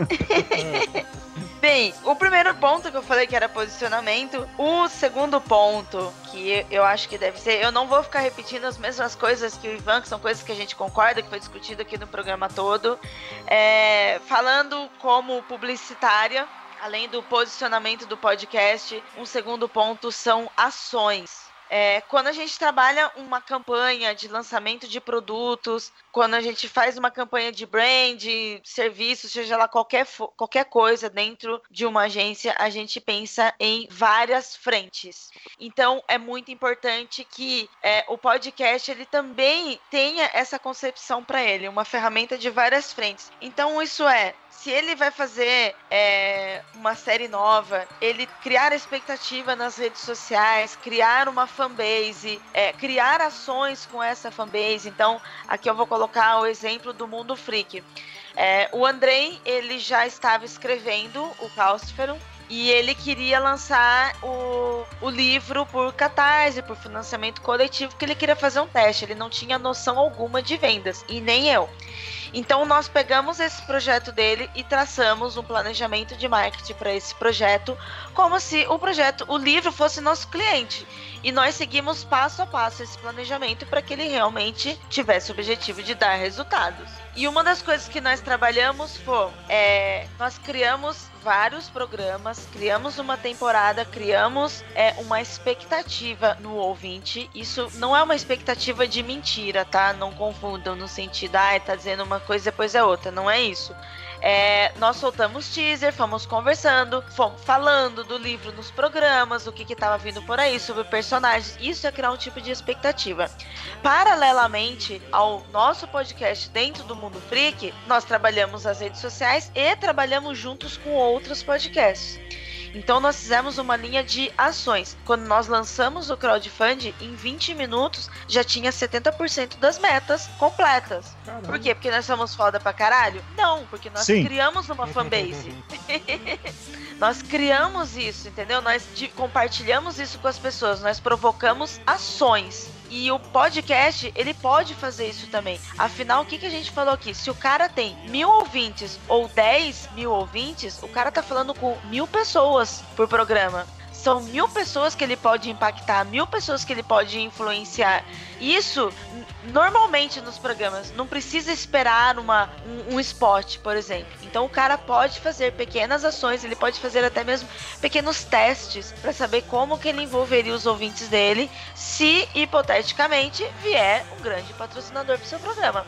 Bem, o primeiro ponto que eu falei que era posicionamento, o segundo ponto que eu acho que deve ser, eu não vou ficar repetindo as mesmas coisas que o Ivan, que são coisas que a gente concorda, que foi discutido aqui no programa todo, é, falando como publicitária, além do posicionamento do podcast, um segundo ponto são ações. É, quando a gente trabalha uma campanha de lançamento de produtos, quando a gente faz uma campanha de brand, serviço, seja lá qualquer, qualquer coisa dentro de uma agência, a gente pensa em várias frentes. Então, é muito importante que é, o podcast ele também tenha essa concepção para ele, uma ferramenta de várias frentes. Então, isso é se ele vai fazer é, uma série nova, ele criar expectativa nas redes sociais, criar uma fanbase, é, criar ações com essa fanbase. Então, aqui eu vou colocar o exemplo do Mundo Freak. É, o Andrei, ele já estava escrevendo o Causferum, e ele queria lançar o, o livro por catarse, por financiamento coletivo, que ele queria fazer um teste. Ele não tinha noção alguma de vendas, e nem eu. Então nós pegamos esse projeto dele e traçamos um planejamento de marketing para esse projeto, como se o projeto, o livro fosse nosso cliente. E nós seguimos passo a passo esse planejamento para que ele realmente tivesse o objetivo de dar resultados. E uma das coisas que nós trabalhamos foi, é, nós criamos vários programas, criamos uma temporada, criamos é, uma expectativa no ouvinte. Isso não é uma expectativa de mentira, tá? Não confundam no sentido, ah, tá dizendo uma coisa depois é outra. Não é isso. É, nós soltamos teaser, fomos conversando, fomos falando do livro nos programas, o que estava vindo por aí, sobre personagens. Isso é criar um tipo de expectativa. Paralelamente ao nosso podcast dentro do Mundo Freak, nós trabalhamos as redes sociais e trabalhamos juntos com outros podcasts. Então nós fizemos uma linha de ações. Quando nós lançamos o crowdfunding, em 20 minutos já tinha 70% das metas completas. Caramba. Por quê? Porque nós somos foda pra caralho? Não, porque nós Sim. criamos uma fanbase. nós criamos isso, entendeu? Nós compartilhamos isso com as pessoas, nós provocamos ações. E o podcast, ele pode fazer isso também. Afinal, o que, que a gente falou aqui? Se o cara tem mil ouvintes ou 10 mil ouvintes, o cara tá falando com mil pessoas por programa são mil pessoas que ele pode impactar, mil pessoas que ele pode influenciar. Isso normalmente nos programas não precisa esperar uma, um, um spot, por exemplo. Então o cara pode fazer pequenas ações, ele pode fazer até mesmo pequenos testes para saber como que ele envolveria os ouvintes dele, se hipoteticamente vier um grande patrocinador para o seu programa.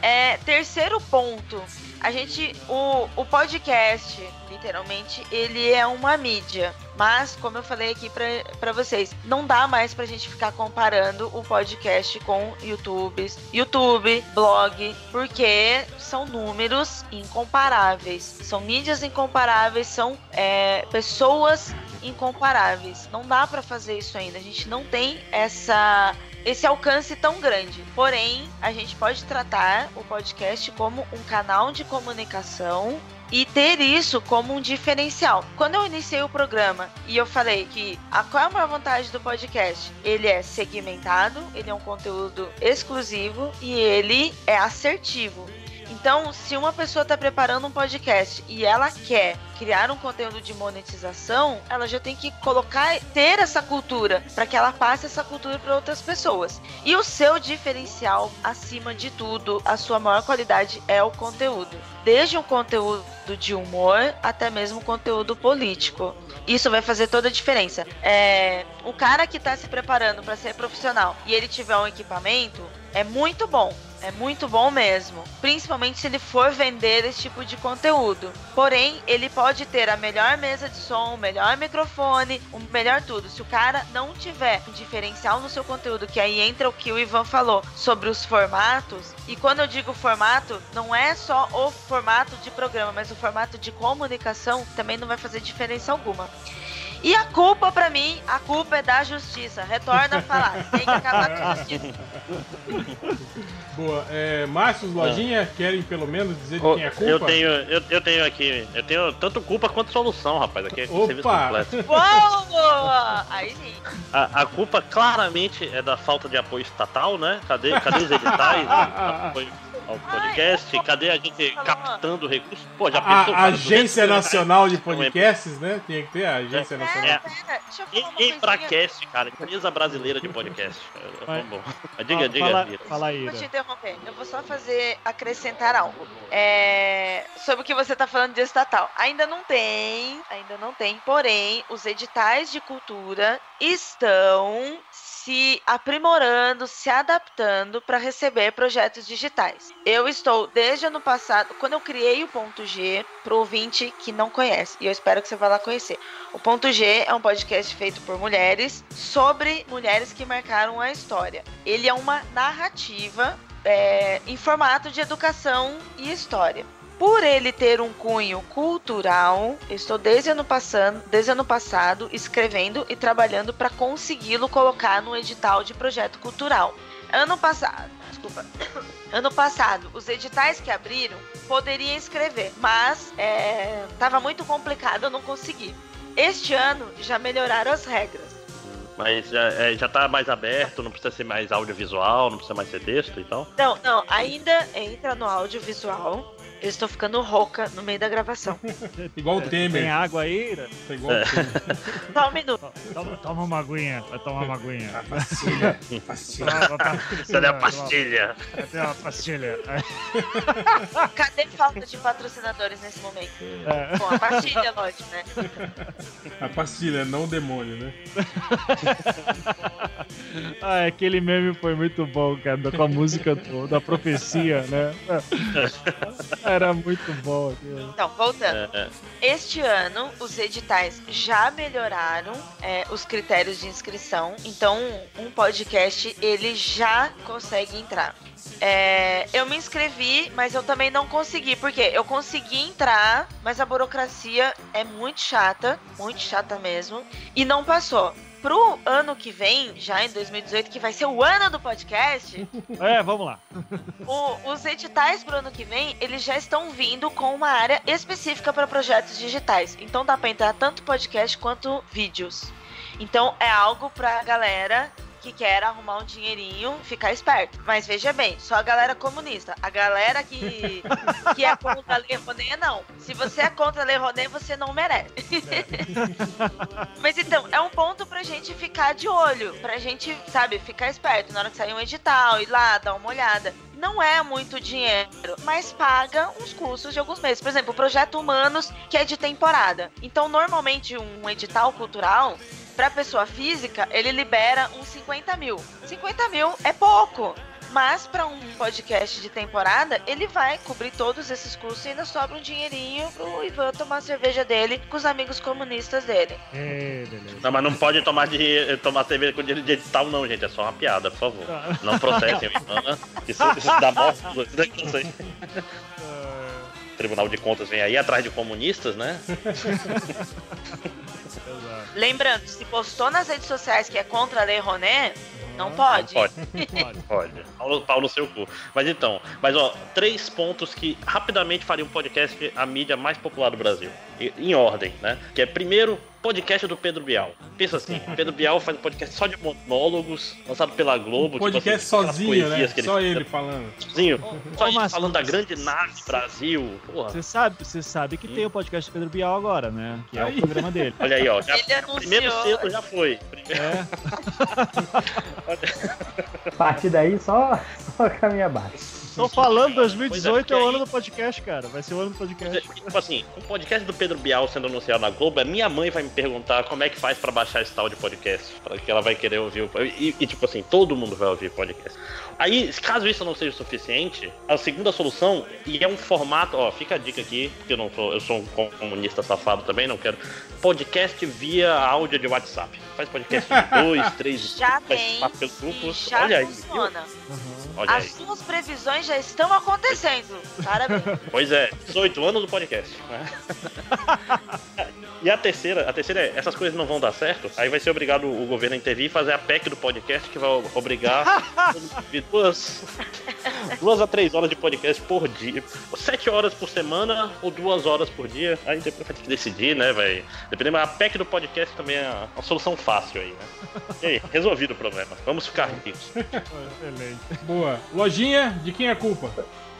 É, terceiro ponto, a gente, o, o podcast, literalmente, ele é uma mídia. Mas, como eu falei aqui para vocês, não dá mais pra gente ficar comparando o podcast com YouTube, YouTube, blog, porque são números incomparáveis. São mídias incomparáveis, são é, pessoas incomparáveis. Não dá para fazer isso ainda. A gente não tem essa esse alcance tão grande. Porém, a gente pode tratar o podcast como um canal de comunicação e ter isso como um diferencial. Quando eu iniciei o programa e eu falei que a qual é a maior vantagem do podcast? Ele é segmentado, ele é um conteúdo exclusivo e ele é assertivo. Então, se uma pessoa está preparando um podcast e ela quer criar um conteúdo de monetização, ela já tem que colocar, ter essa cultura, para que ela passe essa cultura para outras pessoas. E o seu diferencial, acima de tudo, a sua maior qualidade é o conteúdo. Desde um conteúdo de humor até mesmo conteúdo político. Isso vai fazer toda a diferença. É, o cara que está se preparando para ser profissional e ele tiver um equipamento, é muito bom. É muito bom mesmo. Principalmente se ele for vender esse tipo de conteúdo. Porém, ele pode ter a melhor mesa de som, o melhor microfone, o melhor tudo. Se o cara não tiver um diferencial no seu conteúdo, que aí entra o que o Ivan falou sobre os formatos. E quando eu digo formato, não é só o formato de programa, mas o formato de comunicação também não vai fazer diferença alguma. E a culpa, para mim, a culpa é da justiça. Retorna a falar. Tem que acabar com a justiça. Boa. É, Márcio, Lojinha, querem pelo menos dizer de quem é a culpa? Eu tenho, eu, eu tenho aqui. Eu tenho tanto culpa quanto solução, rapaz. Aqui é serviço Opa! completo. Uou! Aí sim. A, a culpa claramente é da falta de apoio estatal, né? Cadê, cadê os editais? apoio ao podcast? Ai, Cadê a gente captando recursos? Pô, já A, pensou? a cara, Agência 200 Nacional de é- Podcasts, né? Tinha que ter a Agência É. Nacional. Pera, pera, deixa eu falar uma coisinha. Embracast, cara. Empresa brasileira de podcast. É, Vai. Vamos. Diga, Fala- diga, fala, Vira. fala aí, Vou te interromper. Eu vou só fazer acrescentar algo. É, sobre o que você está falando de estatal. Ainda não tem, ainda não tem. Porém, os editais de cultura estão se aprimorando, se adaptando para receber projetos digitais. Eu estou desde ano passado, quando eu criei o Ponto G, pro ouvinte que não conhece, e eu espero que você vá lá conhecer. O Ponto G é um podcast feito por mulheres sobre mulheres que marcaram a história. Ele é uma narrativa é, em formato de educação e história. Por ele ter um cunho cultural, estou desde ano passado, desde ano passado escrevendo e trabalhando para consegui-lo colocar no edital de projeto cultural. Ano passado, desculpa. Ano passado, os editais que abriram poderiam escrever, mas estava muito complicado, eu não consegui. Este ano já melhoraram as regras. Mas já, é, já tá mais aberto, não precisa ser mais audiovisual, não precisa mais ser texto e tal. Não, não, ainda entra no audiovisual. Eu estou ficando rouca no meio da gravação. Igual o Tem Temer. água aí? Tá igual o Temer. Só um minuto. Toma, toma uma aguinha, vai tomar uma aguinha. Pastilha. Pastilha. Toma uma pastilha. Cadê a pastilha? Cadê a pastilha? Cadê falta de patrocinadores nesse momento? É. Bom, a pastilha, lógico, né? A pastilha, não o demônio, né? Ah, aquele meme foi muito bom, cara, com a música do- da profecia, né? Era muito bom aquilo. Então, voltando. É, é. Este ano, os editais já melhoraram é, os critérios de inscrição. Então, um podcast, ele já consegue entrar. É, eu me inscrevi, mas eu também não consegui. Porque eu consegui entrar, mas a burocracia é muito chata. Muito chata mesmo. E não passou. Pro ano que vem, já em 2018, que vai ser o ano do podcast, É, vamos lá. o- os editais pro ano que vem, eles já estão vindo com uma área específica para projetos digitais. Então dá para entrar tanto podcast quanto vídeos. Então é algo pra galera que que quer arrumar um dinheirinho, ficar esperto. Mas veja bem, só a galera comunista. A galera que, que é contra a Lei Rouanet, não. Se você é contra a Lei Rouanet, você não merece. Mas então, é um ponto pra gente ficar de olho. Pra gente, sabe, ficar esperto na hora que sair um edital, ir lá, dar uma olhada não é muito dinheiro, mas paga uns custos de alguns meses. Por exemplo, o Projeto Humanos, que é de temporada. Então, normalmente, um edital cultural, para pessoa física, ele libera uns 50 mil. 50 mil é pouco. Mas para um podcast de temporada, ele vai cobrir todos esses custos e ainda sobra um dinheirinho pro Ivan tomar a cerveja dele com os amigos comunistas dele. É, beleza. Não, mas não pode tomar, de, tomar cerveja com dinheiro de edital, não, gente. É só uma piada, por favor. Não processem o Ivan. né? Isso, isso dá morte. Isso aí. O Tribunal de Contas vem aí atrás de comunistas, né? Lembrando, se postou nas redes sociais que é contra a Lei não pode. Não pode. Pode. Pode. Pau, pau no seu cu. Mas então, mas ó, três pontos que rapidamente fariam um podcast a mídia mais popular do Brasil. Em ordem, né? Que é primeiro, podcast do Pedro Bial. Pensa assim, Pedro Bial faz um podcast só de monólogos, lançado pela Globo. tipo Podcast assim, aquelas sozinho, né? que Só faz. ele falando. Sozinho. Só Ô, ele Márcio, falando da grande nave Brasil. Você sabe, você sabe que tem o podcast do Pedro Bial agora, né? Que é Aí. o programa dele. Olha aí, ó. Já, Ele primeiro selo já foi. Primeiro- É. A partir daí, só, só caminha abaixo. Tô falando, 2018 Pois é, é o porque ano do podcast, cara. Vai ser o ano do podcast. Tipo assim, o podcast do Pedro Bial sendo anunciado na Globo, a minha mãe vai me perguntar como é que faz pra baixar esse tal de podcast. Que ela vai querer ouvir o. E, e, tipo assim, todo mundo vai ouvir podcast. Aí, caso isso não seja o suficiente, a segunda solução, e é um formato, ó, fica a dica aqui, porque eu não sou, eu sou um comunista safado também, não quero. Podcast via áudio de WhatsApp. Faz podcast de dois, três, Já faz tem. grupos. já Olha aí. viu? funciona. Olha aí. As suas previsões já estão acontecendo. Parabéns. Pois é, 18 anos do podcast. Né? e a terceira, a terceira é, essas coisas não vão dar certo, aí vai ser obrigado o governo a intervir e fazer a PEC do podcast que vai obrigar duas, duas a três horas de podcast por dia. Sete horas por semana ou duas horas por dia. Aí depois vai ter que decidir, né, vai. Dependendo, mas a PEC do podcast também é uma solução fácil aí, né? E aí, resolvido o problema. Vamos ficar ricos. Excelente. Boa. Lojinha, de quem é a culpa?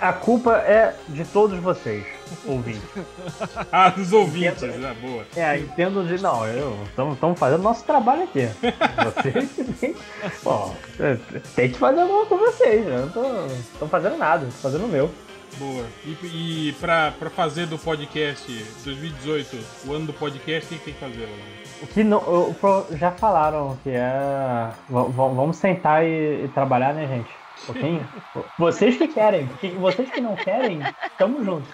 A culpa é de todos vocês, ouvintes. Ah, dos ouvintes, né? Boa. É, entendo de. Não. Estamos fazendo nosso trabalho aqui. Vocês tem. Bom, tem que fazer alguma com vocês. Eu não tô fazendo nada, tô fazendo o meu. Boa. E, e pra, pra fazer do podcast 2018, o ano do podcast, o que tem que fazer, Lojinha? Que não, já falaram que é. Vamos sentar e, e trabalhar, né, gente? Um pouquinho? Vocês que querem, porque vocês que não querem, tamo junto.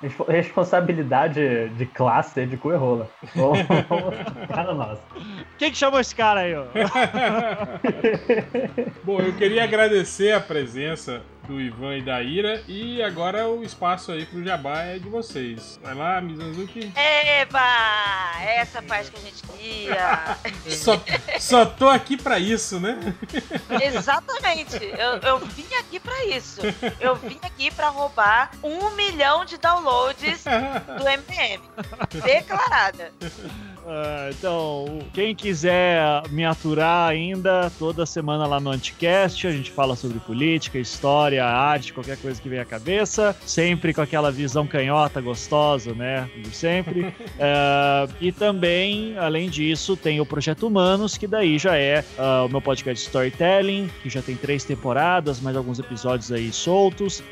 Respo- Responsabilidade de classe é de cu e rola. Vamos vamos ficar na nossa. Quem que chamou esse cara aí, ó? Bom, eu queria agradecer a presença do Ivan e da Ira e agora o espaço aí pro Jabá é de vocês. Vai lá, Mizanzuki. Eba! Essa parte que a gente queria. Só, só tô aqui pra isso, né? Exatamente. Eu, eu vim aqui pra isso. Eu vim aqui pra roubar um milhão de downloads do MPM. Declarada. Ah, então, quem quiser me aturar ainda, toda semana lá no Anticast, a gente fala sobre política, história, arte, qualquer coisa que venha à cabeça, sempre com aquela visão canhota gostosa, né? De sempre. Ah, e também, além disso, tem o Projeto Humanos, que daí já é ah, o meu podcast storytelling, que já tem três temporadas, mais alguns episódios aí soltos.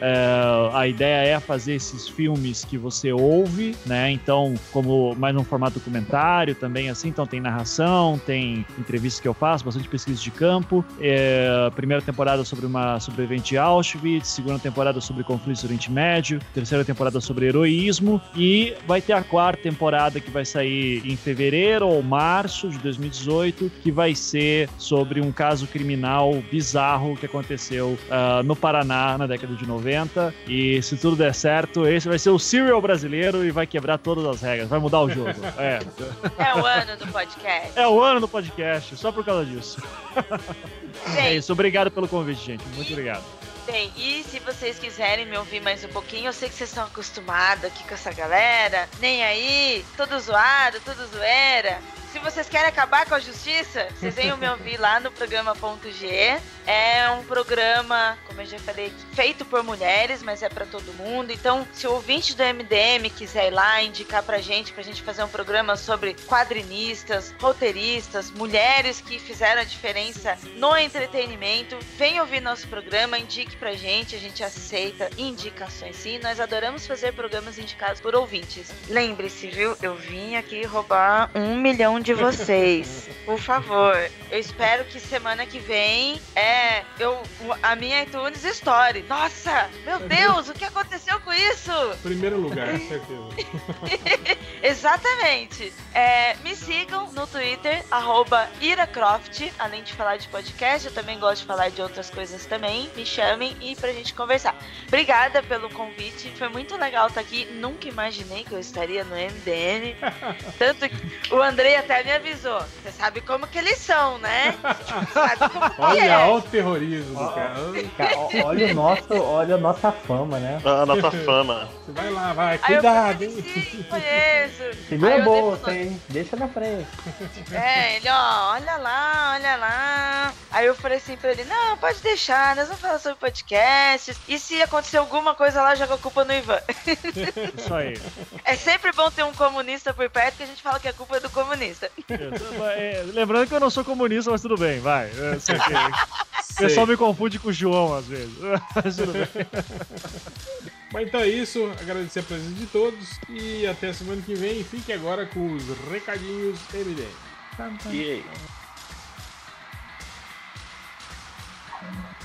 A ideia é fazer esses filmes que você ouve, né? Então, como mais num formato documentário também, assim, então tem narração, tem entrevistas que eu faço, bastante pesquisa de campo. É, primeira temporada sobre uma sobrevivente de Auschwitz, segunda temporada sobre conflitos do Oriente Médio, terceira temporada sobre heroísmo e vai ter a quarta temporada que vai sair em fevereiro ou março de 2018, que vai ser sobre um caso criminal bizarro que aconteceu ah, no Paraná na década de 90. E se tudo der certo, esse vai ser o serial brasileiro e vai quebrar todas as regras, vai mudar o jogo. É, É o ano do podcast. é o ano do podcast, só por causa disso. É isso, obrigado pelo convite, gente. Muito obrigado. bem, e se vocês quiserem me ouvir mais um pouquinho, eu sei que vocês estão acostumados aqui com essa galera. Nem aí, tudo zoado, tudo zoeira. se vocês querem acabar com a justiça, vocês venham me ouvir lá no programa Ponto G. É um programa, como eu já falei, feito por mulheres, mas é para todo mundo. Então, se o ouvinte do MDM quiser ir lá indicar pra gente, pra gente fazer um programa sobre quadrinistas, roteiristas, mulheres que fizeram a diferença no entretenimento, vem ouvir nosso programa, indique pra gente, a gente aceita indicações sim. Nós adoramos fazer programas indicados por ouvintes. Lembre-se, viu? Eu vim aqui roubar um milhão de vocês. Por favor. Eu espero que semana que vem é eu a minha iTunes Story. Nossa, meu Deus, o que aconteceu com isso? Primeiro lugar, certeza. Exatamente. É, me sigam no Twitter, arroba IraCroft. Além de falar de podcast, eu também gosto de falar de outras coisas também. Me chamem e pra gente conversar. Obrigada pelo convite. Foi muito legal estar aqui. Nunca imaginei que eu estaria no MDN. Tanto que o Andrei até me avisou. Você sabe como que eles são, né? Sabe como que Olha, é. Terrorismo do cara. Cara, olha, o nosso, olha a nossa fama, né? A nossa fama. Você vai lá, vai, Aí eu cuidado, hein? Segura a bolsa, hein? Deixa na frente. É, ele, ó, olha lá, olha lá. Aí eu falei assim pra ele, não, pode deixar, nós vamos falar sobre podcasts. E se acontecer alguma coisa lá, joga a culpa no Ivan. Isso aí. É sempre bom ter um comunista por perto que a gente fala que a culpa é do comunista. É, lembrando que eu não sou comunista, mas tudo bem, vai. Eu sei que- O pessoal me confunde com o João às vezes. Mas tudo bem. Mas então é isso, agradecer a presença de todos e até semana que vem. Fique agora com os recadinhos MDM. E aí?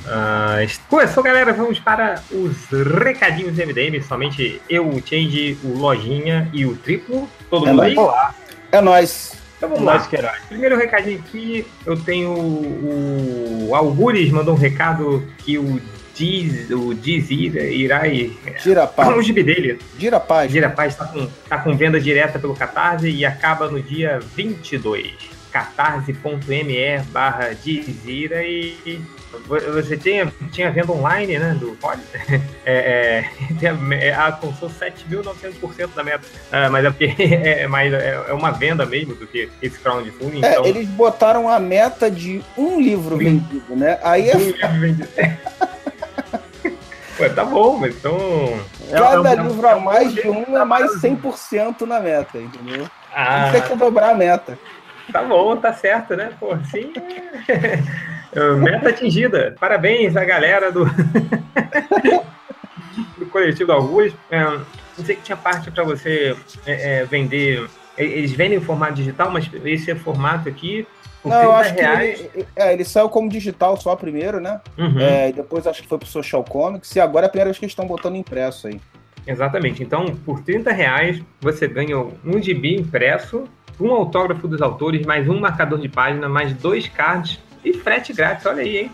Ah, começou, galera. Vamos para os recadinhos do MDM. Somente eu, o Change, o Lojinha e o Triplo. Todo É mundo aí? nóis. É nóis. Então vamos Nós lá. que herói. Primeiro recadinho aqui, eu tenho o, o Algures mandou um recado que o Diz, o Diz Ira, Irai, Gira a qual é o paz. gibi dele? Gira a paz. Gira Paz está com, tá com venda direta pelo Catarse e acaba no dia 22. catarse.me barra Dizira e você tinha, tinha venda online, né, do Pod? É, é, tem- é, alcançou 7.900% da meta, Ah, mas é porque é, mais, é, é uma venda mesmo do que esse crowdfunding, É, então... eles botaram a meta de um livro vendido, né? Aí é um livro vendido. Ué, tá bom, mas então... cada é livro a mais de um é mais 100% na meta, entendeu? Ah, Tem que dobrar a meta. Tá bom, tá certo, né? Pô, sim. é. Meta atingida. Parabéns à galera do, do coletivo do Augusto. É, não sei que tinha parte para você é, é, vender. e- Eles vendem em formato digital, mas esse é formato aqui. Não, eu 30 acho que reais. ele, é, ele saiu como digital só primeiro, né? Uhum, É, e depois acho que foi pro Social Comics, e agora é a primeira vez que eles estão botando impresso aí. Exatamente. Então, por 30 reais, você ganha um gibi impresso, um autógrafo dos autores, mais um marcador de página, mais dois cards e frete grátis. Olha aí, hein?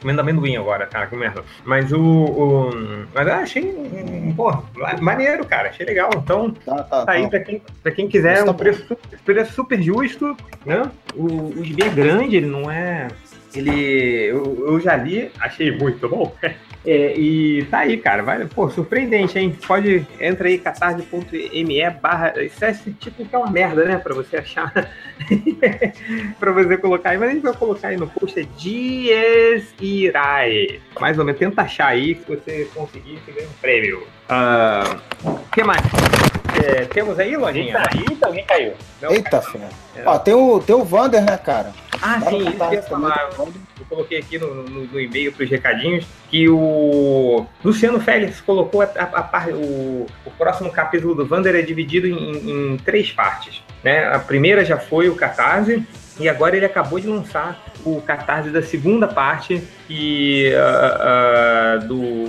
Comendo amendoim agora, cara, que merda. Mas o. o mas eu achei. um, Pô, maneiro, cara. Achei legal. Então, Tá, tá, tá aí tá. pra quem, pra quem quiser. Tá um preço, super- preço super justo, né? O, o gibi é grande, ele não é. Ele. Eu, eu já li, achei muito bom. É, e tá aí, cara. Vai, pô, surpreendente, hein? Pode. Entra aí, catarse.me barra. Isso é esse título que é uma merda, né? Pra você achar. pra você colocar aí. Mas a gente vai colocar aí no post. É Dias Irai. Mais ou menos. Tenta achar aí. Se você conseguir, você ganha um prêmio. Ah, O que mais? É, temos aí, Lojinha? Eita, alguém caiu. Não, Eita, fé. Ó, tem o, tem o Vander, né, cara? Ah, no sim, isso que eu falar. Eu coloquei aqui no, no- no e-mail para os recadinhos que o Luciano Félix colocou a, a- a o, o próximo capítulo do Vander é dividido em, em três partes. Né? A primeira já foi o Catarse, e agora ele acabou de lançar o Catarse da segunda parte, e, ah, ah, do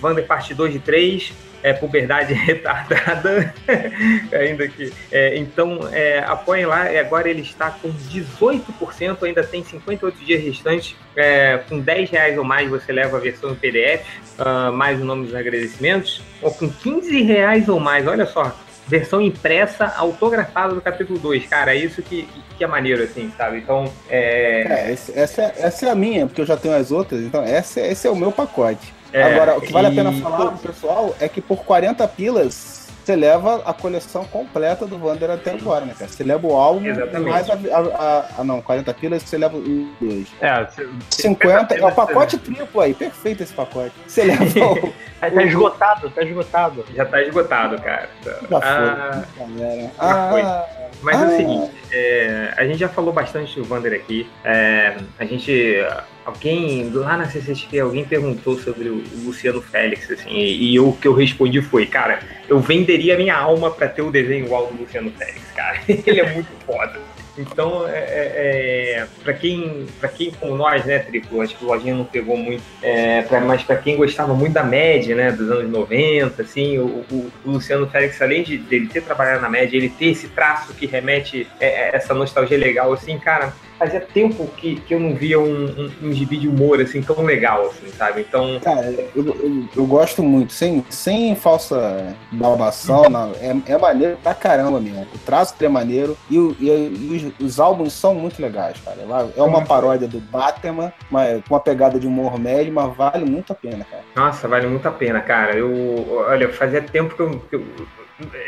Vander parte 2 e 3, é, puberdade retardada, ainda que. é, então, é, apoiem lá, e agora ele está com 18%, ainda tem 58 dias restantes. É, com 10 reais ou mais você leva a versão em PDF, ah, mais o nome dos agradecimentos. Ou com 15 reais ou mais, olha só, versão impressa, autografada do capítulo 2. Cara, é isso que, que é maneiro, assim, sabe? Então, é. É, essa, é, essa é a minha, porque eu já tenho as outras, então essa, é- esse é o meu pacote. é, Agora, o que vale a pena e- falar pro pessoal é que por 40 pilas você leva a coleção completa do Wander até agora, né, cara? Você leva o álbum Exatamente. mais a, a, a- a- Não, 40 pilas, você leva os dois. É, cê- 50, é o pacote triplo aí, perfeito esse pacote. Você leva o. tá, tá esgotado, tá esgotado. Já tá esgotado, cara. Já Ah, foi, galera. já foi. Ah, Mas é Ah. o seguinte, é, a gente já falou bastante do Vander aqui. É, a gente. Alguém lá na CCXP, alguém perguntou sobre o Luciano Félix, assim, e, e o que eu respondi foi, cara, eu venderia minha alma pra ter o desenho igual do Luciano Félix, cara. Ele é muito foda. Então, é, é, é, para quem, pra quem como nós, né, Triplo, acho que o Lojinha não pegou muito, é, pra, mas para quem gostava muito da média, né, dos anos 90, assim, o, o- o Luciano Félix, além de dele ter trabalhado na média, ele ter esse traço que remete é, é, essa nostalgia legal, assim, cara, fazia tempo que, que eu não via um, um, um gibi de humor, assim, tão legal, assim, sabe? Então, Cara, eu, eu, eu gosto muito, sem, sem falsa babação, não, é, é maneiro pra caramba mesmo. O traço é maneiro e, o- e- e os, os álbuns são muito legais, cara. É uma paródia do Batman, mas com uma pegada de humor médio, mas vale muito a pena, cara. Nossa, vale muito a pena, cara. Eu, olha, fazia tempo que eu, que eu-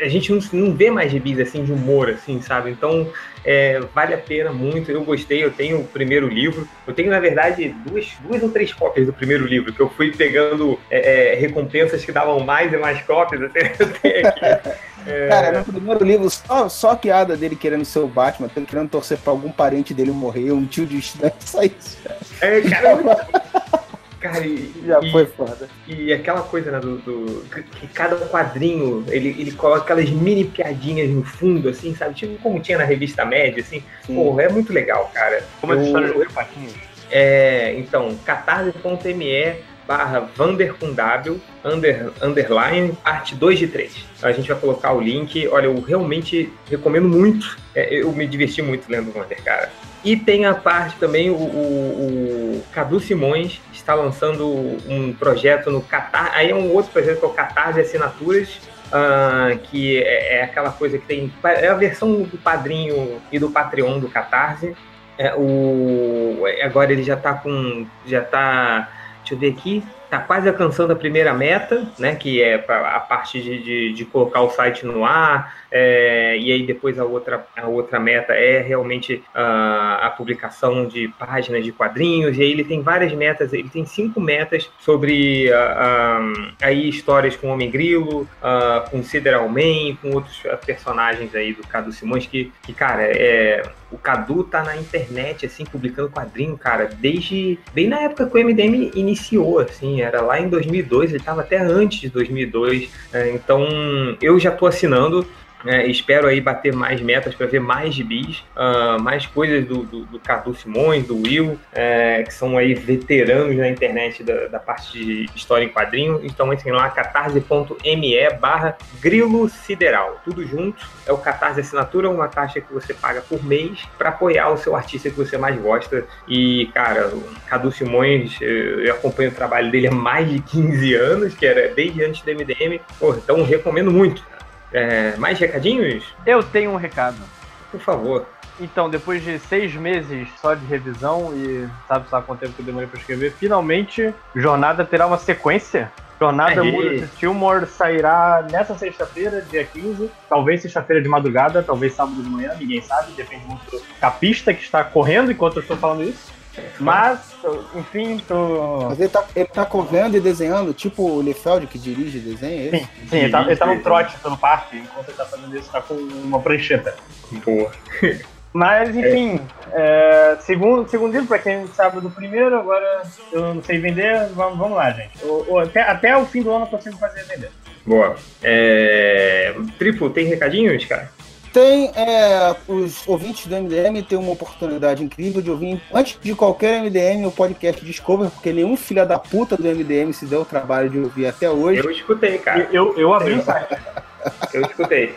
a gente não, não vê mais gibis assim de humor, assim, sabe? Então, é, vale a pena muito. Eu gostei, eu tenho o primeiro livro. Eu tenho, na verdade, duas, duas ou três cópias do primeiro livro, que eu fui pegando é, é, recompensas que davam mais e mais cópias. Até, tenho aqui. É, Cara, no primeiro livro, só, só a piada dele querendo ser o Batman, querendo torcer pra algum parente dele morrer, um tio distante, só isso. é, cara, é Cara, e, Já e- foi foda. E aquela coisa, né, do, do- que cada quadrinho, ele, ele coloca aquelas mini piadinhas no fundo, assim, sabe? Tipo como tinha na revista Média, assim. Sim. Pô, é muito legal, cara. Como as Eu- histórias do Patinhos. É, então, catarse.me barra Vander com W, under, underline, arte 2 de 3. A gente vai colocar o link. Olha, eu realmente recomendo muito. É, eu me diverti muito lendo o Vander, cara. E tem a parte também, o, o- o Cadu Simões está lançando um projeto no Catar. Aí é um outro projeto que é o Catarse Assinaturas, ah, que é, é aquela coisa que tem. É a versão do padrinho e do Patreon do Catarse. É, o, agora ele já tá com. Já tá. Deixa eu ver aqui. Tá quase alcançando a primeira meta, né? Que é a parte de, de, de colocar o site no ar. é, e aí depois a outra, a outra meta é realmente ah, a publicação de páginas de quadrinhos. E aí ele tem várias metas, ele tem cinco metas sobre ah, ah, aí histórias com Homem Grilo, ah, com Sideral Man, com outros personagens aí do Cadu Simões, que, que cara, é, o Cadu tá na internet, assim, publicando quadrinho, cara, desde bem na época que o MDM iniciou, assim, era lá em 2002, ele tava até antes de 2002, é, então eu já tô assinando, é, espero aí bater mais metas para ver mais gibis, ah, mais coisas do, do, do Cadu Simões, do Will, é, que são aí veteranos na internet da, da parte de história em quadrinho. Então entrem lá, catarse.me barra grilo sideral. Tudo junto. É o Catarse Assinatura, uma taxa que você paga por mês para apoiar o seu artista que você mais gosta. E, cara, o Cadu Simões, eu acompanho o trabalho dele há mais de 15 anos, que era desde antes do MDM. Pô, então recomendo muito. É, mais recadinhos? Eu tenho um recado. Por favor. Então, depois de seis meses só de revisão e sabe só quanto tempo que eu demorei pra escrever, finalmente Jornada terá uma sequência. Jornada Aê. Muda de Tilmore sairá nessa sexta-feira, dia 15. Talvez sexta-feira de madrugada, talvez sábado de manhã, ninguém sabe, depende muito do capista que está correndo enquanto eu estou falando isso. Mas, enfim, tô. Mas ele tá, ele tá correndo e desenhando, tipo o Lefeld que dirige e desenha é Sim, sim ele, tá, ele tá no trote pelo parque, enquanto ele tá fazendo isso, tá com uma prancheta. Boa. Mas, enfim, é, segundo, segundo livro, pra quem sabe do primeiro, agora eu não sei vender, vamos, vamos lá, gente. O- o- até, até o fim do ano eu consigo fazer vender. Boa. É... Triplo, tem recadinhos, cara? Tem, é, os ouvintes do MDM têm uma oportunidade incrível de ouvir, antes de qualquer MDM, o podcast Discover, porque nenhum filho da puta do MDM se deu o trabalho de ouvir até hoje. Eu escutei, cara. Eu, eu abri o site. Eu escutei.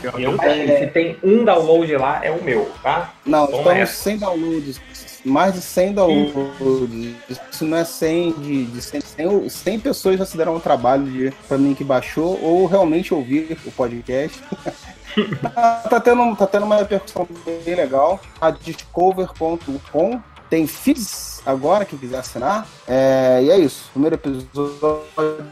Eu, Eu. Se tem um download lá, é o meu, tá? Não, Toma estamos essa. sem downloads, mais de 100 downloads. Isso não é 100 de, de 100, 100, 100 pessoas já se deram o trabalho de, pra mim que baixou ou realmente ouvir o podcast. tá, tendo, tá tendo uma repercussão bem legal. A discover.com Tem feeds agora, quem quiser assinar. É, e é isso. Primeiro episódio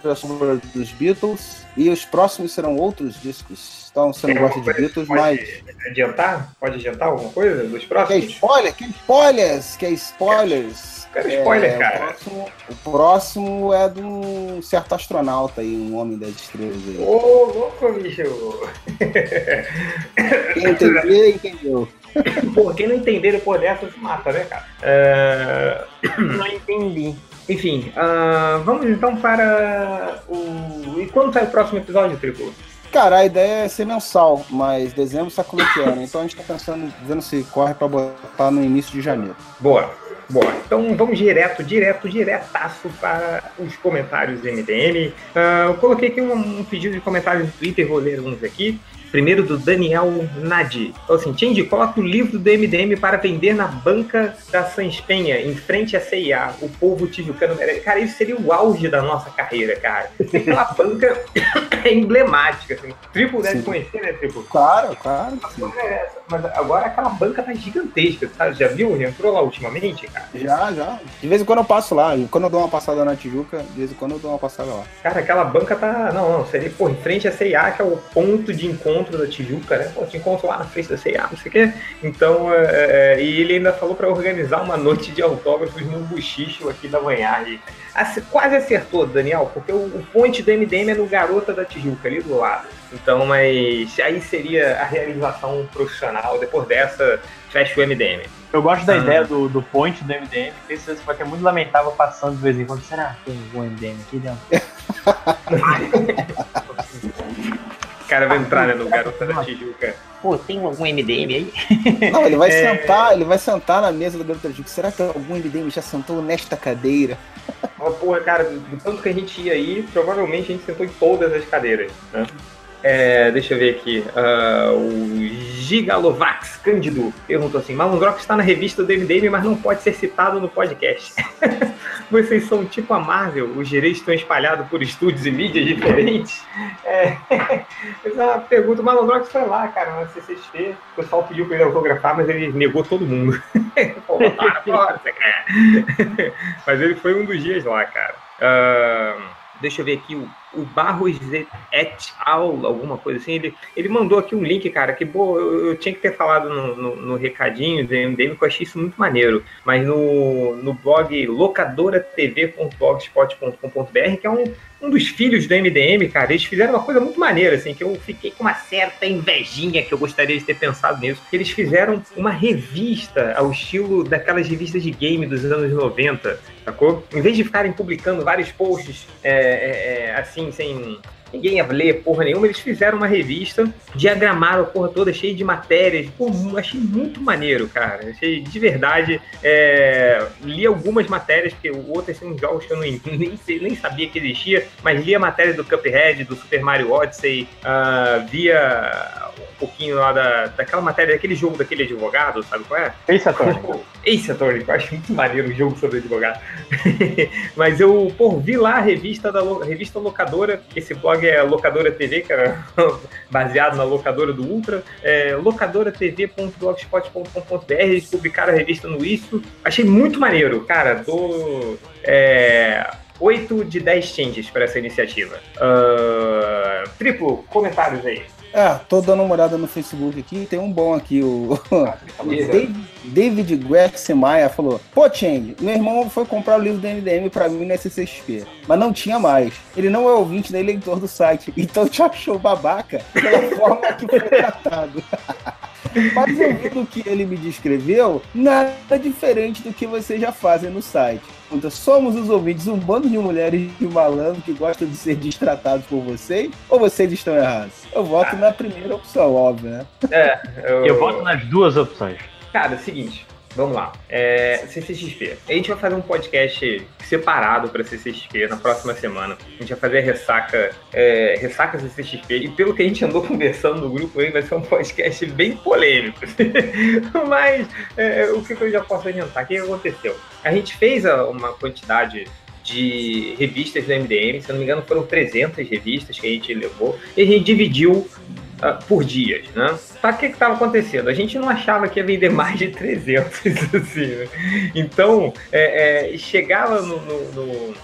é sobre os Beatles. E os próximos serão outros discos. Então, você não gosta de Beatles, mas. adiantar? Pode adiantar alguma coisa dos Que próximos? spoiler, que spoilers, que spoilers. Quero spoiler, É, cara. O próximo, o próximo é de um certo astronauta aí, um homem das estrelas aí. Ô, louco, bicho! Quem entender, entendeu. Pô, quem não entender depois dessa se mata, né, cara? É, Não entendi. Enfim, ah, vamos então para o. E quando sai o próximo episódio, Triplo? Cara, a ideia é ser mensal, mas dezembro sabe como é que é, né? Então a gente tá pensando, vendo se corre pra botar no início de janeiro. Boa, boa. Então vamos direto, direto, diretaço para os comentários do MDM. Ah, eu coloquei aqui um, um pedido de comentários no Twitter, vou ler uns aqui. Primeiro do Daniel Nadi. Falou assim: Tindy, coloca o livro do MDM para vender na banca da Sanspenha, em frente à CIA. O povo tijucano merece. Cara, isso seria o auge da nossa carreira, cara. Aquela banca é emblemática. Assim. Triplo deve Sim. conhecer, né, Triplo? Claro, claro. É, Mas agora aquela banca tá gigantesca, sabe? Já viu? Já entrou lá ultimamente, cara? Já, já. De vez em quando eu passo lá. Quando eu dou uma passada na Tijuca, de vez em quando eu dou uma passada lá. Cara, aquela banca tá. Não, não, seria, pô, em frente à CIA, que é o ponto de encontro da Tijuca, né? Pô, te encontro lá na frente da CIA, não sei o quê. Então, é, é, e ele ainda falou pra organizar uma noite de autógrafos no buchicho aqui da. Ace- Quase acertou, Daniel, porque o, o ponte do MDM é no Garota da Tijuca, ali do lado. Então, mas aí seria a realização profissional. Depois dessa, fecha o MDM. Eu gosto da Ah. ideia do, do point do MDM, porque isso vai ser muito lamentável passando de vez em quando. Será que tem algum MDM aqui dentro? O cara vai entrar né, no Garota da Tijuca. Pô, tem algum MDM aí? Não, ele vai É. sentar, ele vai sentar na mesa do Garota Tijuca. Será que algum MDM já sentou nesta cadeira? Mas, porra, cara, do tanto que a gente ia aí, provavelmente a gente sentou em todas as cadeiras, né? É, deixa eu ver aqui. ah, o Gigalovax Cândido perguntou assim: Malundrox está na revista do MDM, mas não pode ser citado no podcast. Vocês são tipo a Marvel, os direitos estão espalhados por estúdios e mídias diferentes? É, essa é uma pergunta. O Malundrox foi lá, cara, na CCXP. O pessoal pediu para ele autografar, mas ele negou todo mundo. Falou, para, para, você quer. Mas ele foi um dos dias lá, cara. Ah, deixa eu ver aqui, o, o Barros et al, alguma coisa assim, ele, ele mandou aqui um link, cara, que boa, eu, eu tinha que ter falado no, no, no recadinho do MDM, que eu achei isso muito maneiro. Mas no, no blog locadoratv.blogspot.com.br, que é um, um dos filhos do MDM, cara, eles fizeram uma coisa muito maneira, assim, que eu fiquei com uma certa invejinha que eu gostaria de ter pensado nisso. Eles fizeram uma revista ao estilo daquelas revistas de game dos anos 90, sacou? Em vez de ficarem publicando vários posts é, é, é, assim, sem ninguém ia ler porra nenhuma, eles fizeram uma revista, diagramaram a porra toda, cheia de matérias. Pô, achei muito maneiro, cara. Achei de verdade. é, li algumas matérias, porque outras são jogos que eu não, nem, nem sabia que existia, mas li a matéria do Cuphead, do Super Mario Odyssey, ah, via um pouquinho lá da, daquela matéria, daquele jogo daquele advogado, sabe qual é? Ace Attorney. Ace Attorney, eu acho muito maneiro um jogo sobre advogado. Mas eu, pô, vi lá a revista da revista locadora, esse blog é Locadora TV, que era baseado na locadora do Ultra, é, locadoratv.blogspot.com.br, eles publicaram a revista no Isso. Achei muito maneiro, cara, dou é, 8 de 10 changes para essa iniciativa. Ah, triplo, comentários aí. É, tô dando uma olhada no Facebook aqui, tem um bom aqui, o David, David Guerce Maia falou, pô, Change, meu irmão foi comprar o livro do MDM pra mim na CCXP, mas não tinha mais. Ele não é ouvinte nem leitor do site, então te achou babaca pela forma que foi tratado. Mas ouvindo o que ele me descreveu, nada diferente do que vocês já fazem no site. Pergunta, Somos os ouvintes um bando de mulheres de malandro que gostam de ser destratados por vocês? Ou vocês estão errados? Eu voto na primeira opção, óbvio, né? É, Eu voto nas duas opções. Cara, é o seguinte, vamos lá. É, CCXP. A gente vai fazer um podcast separado para CCXP na próxima semana. A gente vai fazer a ressaca, é, ressaca CCXP. E pelo que a gente andou conversando no grupo aí, vai ser um podcast bem polêmico. Mas é, o que eu já posso adiantar? O que aconteceu? A gente fez uma quantidade de revistas do MDM, se eu não me engano foram 300 revistas que a gente levou, e a gente dividiu ah, por dia, né? Só que o que estava acontecendo? A gente não achava que ia vender mais de 300, assim, né? Então, é, é, chegava no, no, no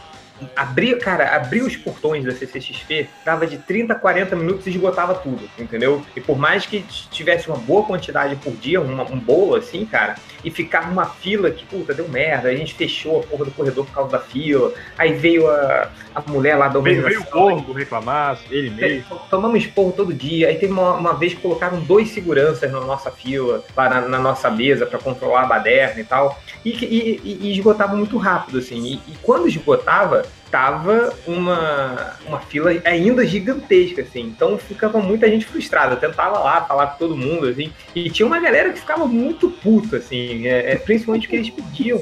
cara, abrir os portões da CCXP dava de 30 a 40 minutos e esgotava tudo, entendeu? E por mais que tivesse uma boa quantidade por dia, uma, um bolo assim, cara, e ficava uma fila que, puta, deu merda, a gente fechou a porra do corredor por causa da fila, aí veio a, a mulher lá da Veio, veio o Borgo reclamar, ele mesmo. Tomamos esporro todo dia, aí teve uma, uma vez que colocaram dois seguranças na nossa fila, lá na, na nossa mesa, para controlar a baderna e tal, e, e, e, esgotava muito rápido, assim, e, e quando esgotava, tava uma, uma fila ainda gigantesca, assim. Então ficava muita gente frustrada. Eu tentava lá falar com todo mundo, assim. E tinha uma galera que ficava muito puta, assim. É, é, principalmente porque eles pediam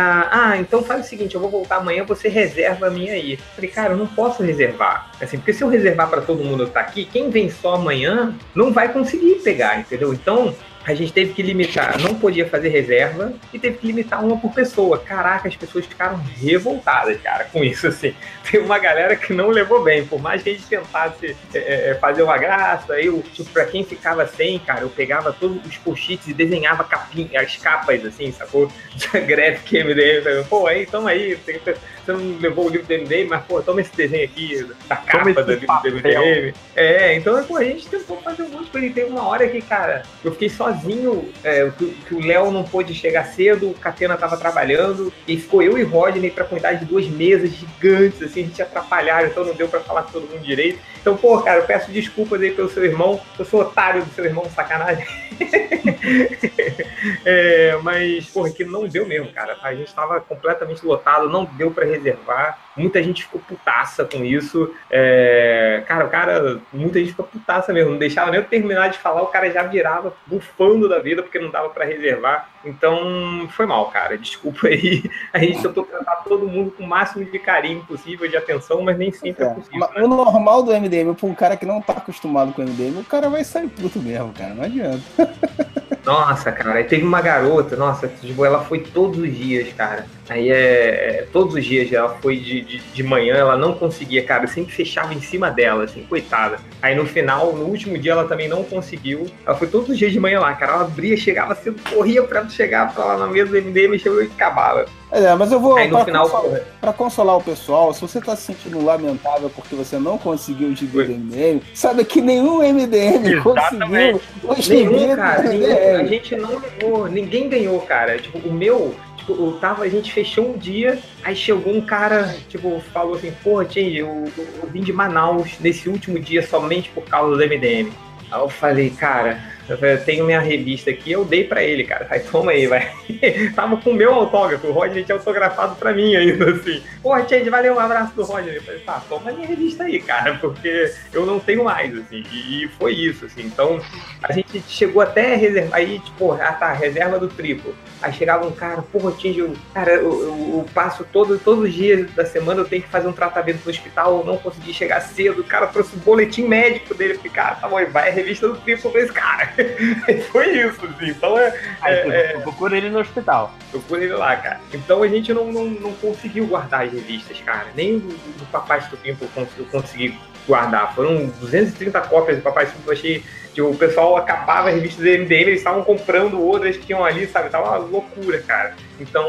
Ah, então faz o seguinte, eu vou voltar amanhã, você reserva a minha aí. falei, cara, eu não posso reservar. Assim, porque se eu reservar para todo mundo que tá aqui, quem vem só amanhã não vai conseguir pegar, entendeu? Então, a gente teve que limitar, não podia fazer reserva e teve que limitar uma por pessoa. Caraca, as pessoas ficaram revoltadas, cara, com isso, assim. Tem uma galera que não levou bem, por mais que a gente tentasse é, é fazer uma graça, eu, tipo, pra quem ficava sem, cara, eu pegava todos os post-its e desenhava capinha, as capas, assim, sacou? Da Graphic MDM, pô, aí, toma aí, você não levou o livro do MDM, mas, pô, toma esse desenho aqui, da capa do livro do MDM. É, então, pô, a gente tentou fazer um monte de coisa, e teve uma hora que, cara, eu fiquei só sozinho, é, que, que, o Léo não pôde chegar cedo, o Catena tava trabalhando, e ficou eu e Rodney para cuidar de duas mesas gigantes, assim, a gente atrapalharam, então não deu para falar com todo mundo direito. Então, pô, cara, eu peço desculpas aí pelo seu irmão, eu sou otário do seu irmão, sacanagem. é, mas, porra, que não deu mesmo, cara. A gente tava completamente lotado, não deu para reservar. Muita gente ficou putaça com isso. É, cara, o cara, muita gente ficou putaça mesmo. Não deixava nem eu terminar de falar, o cara já virava bufando da vida porque não dava para reservar. Então, foi mal, cara. Desculpa aí. A gente tentou tratar todo mundo com o máximo de carinho possível, de atenção, mas nem sempre é, é possível. Né? O normal do MDM, pra um cara que não tá acostumado com o MDM, o cara vai sair puto mesmo, cara. Não adianta. Nossa, cara, aí teve uma garota, nossa, ela foi todos os dias, cara. Aí é, é. Todos os dias ela foi de, de, de, manhã, ela não conseguia, cara. Eu sempre fechava em cima dela, assim, coitada. Aí no final, no último dia, ela também não conseguiu. Ela foi todos os dias de manhã lá, cara. Ela abria, chegava cedo, corria pra chegar pra lá na mesa do MDM, chegou e acabava. É, mas eu vou. Aí, pra, final, consolar, pra, consolar, o pessoal, se você tá se sentindo lamentável porque você não conseguiu o gibi do MDM, sabe que nenhum MDM Exatamente. conseguiu o nenhum, cara, nenhum, A gente não levou, ninguém ganhou, cara. Tipo, o meu. Tipo, eu tava, a gente fechou um dia, aí chegou um cara, tipo, falou assim, porra, Change, eu, eu, vim de Manaus nesse último dia somente por causa do MDM. Aí eu falei, cara, eu tenho minha revista aqui, eu dei pra ele, cara. Aí toma aí, vai. Tava com o meu autógrafo, o Rodney tinha autografado pra mim ainda, assim. Porra, Change, valeu, um abraço do Rodney. Eu falei, tá, toma minha revista aí, cara, porque eu não tenho mais, assim. E foi isso, assim. Então, a gente chegou até a reservar, aí, tipo, ah tá, reserva do triplo. Aí chegava um cara, porra, eu, cara, eu, eu, eu, passo todo, todos os dias da semana, eu tenho que fazer um tratamento no hospital, eu não consegui chegar cedo. O cara trouxe o boletim médico dele, porque, cara, tá bom, vai a revista do triplo pra esse cara. Foi isso, assim. Então é. Aí, é, é, procura ele no hospital. Procura ele lá, cara. Então a gente não, não, não conseguiu guardar as revistas, cara. Nem do, do Papai Estupim eu consegui guardar. Foram 230 cópias do Papai Estupim, eu achei que o pessoal acabava a revista do MDM, eles estavam comprando outras que tinham ali, sabe? Tava uma loucura, cara. Então,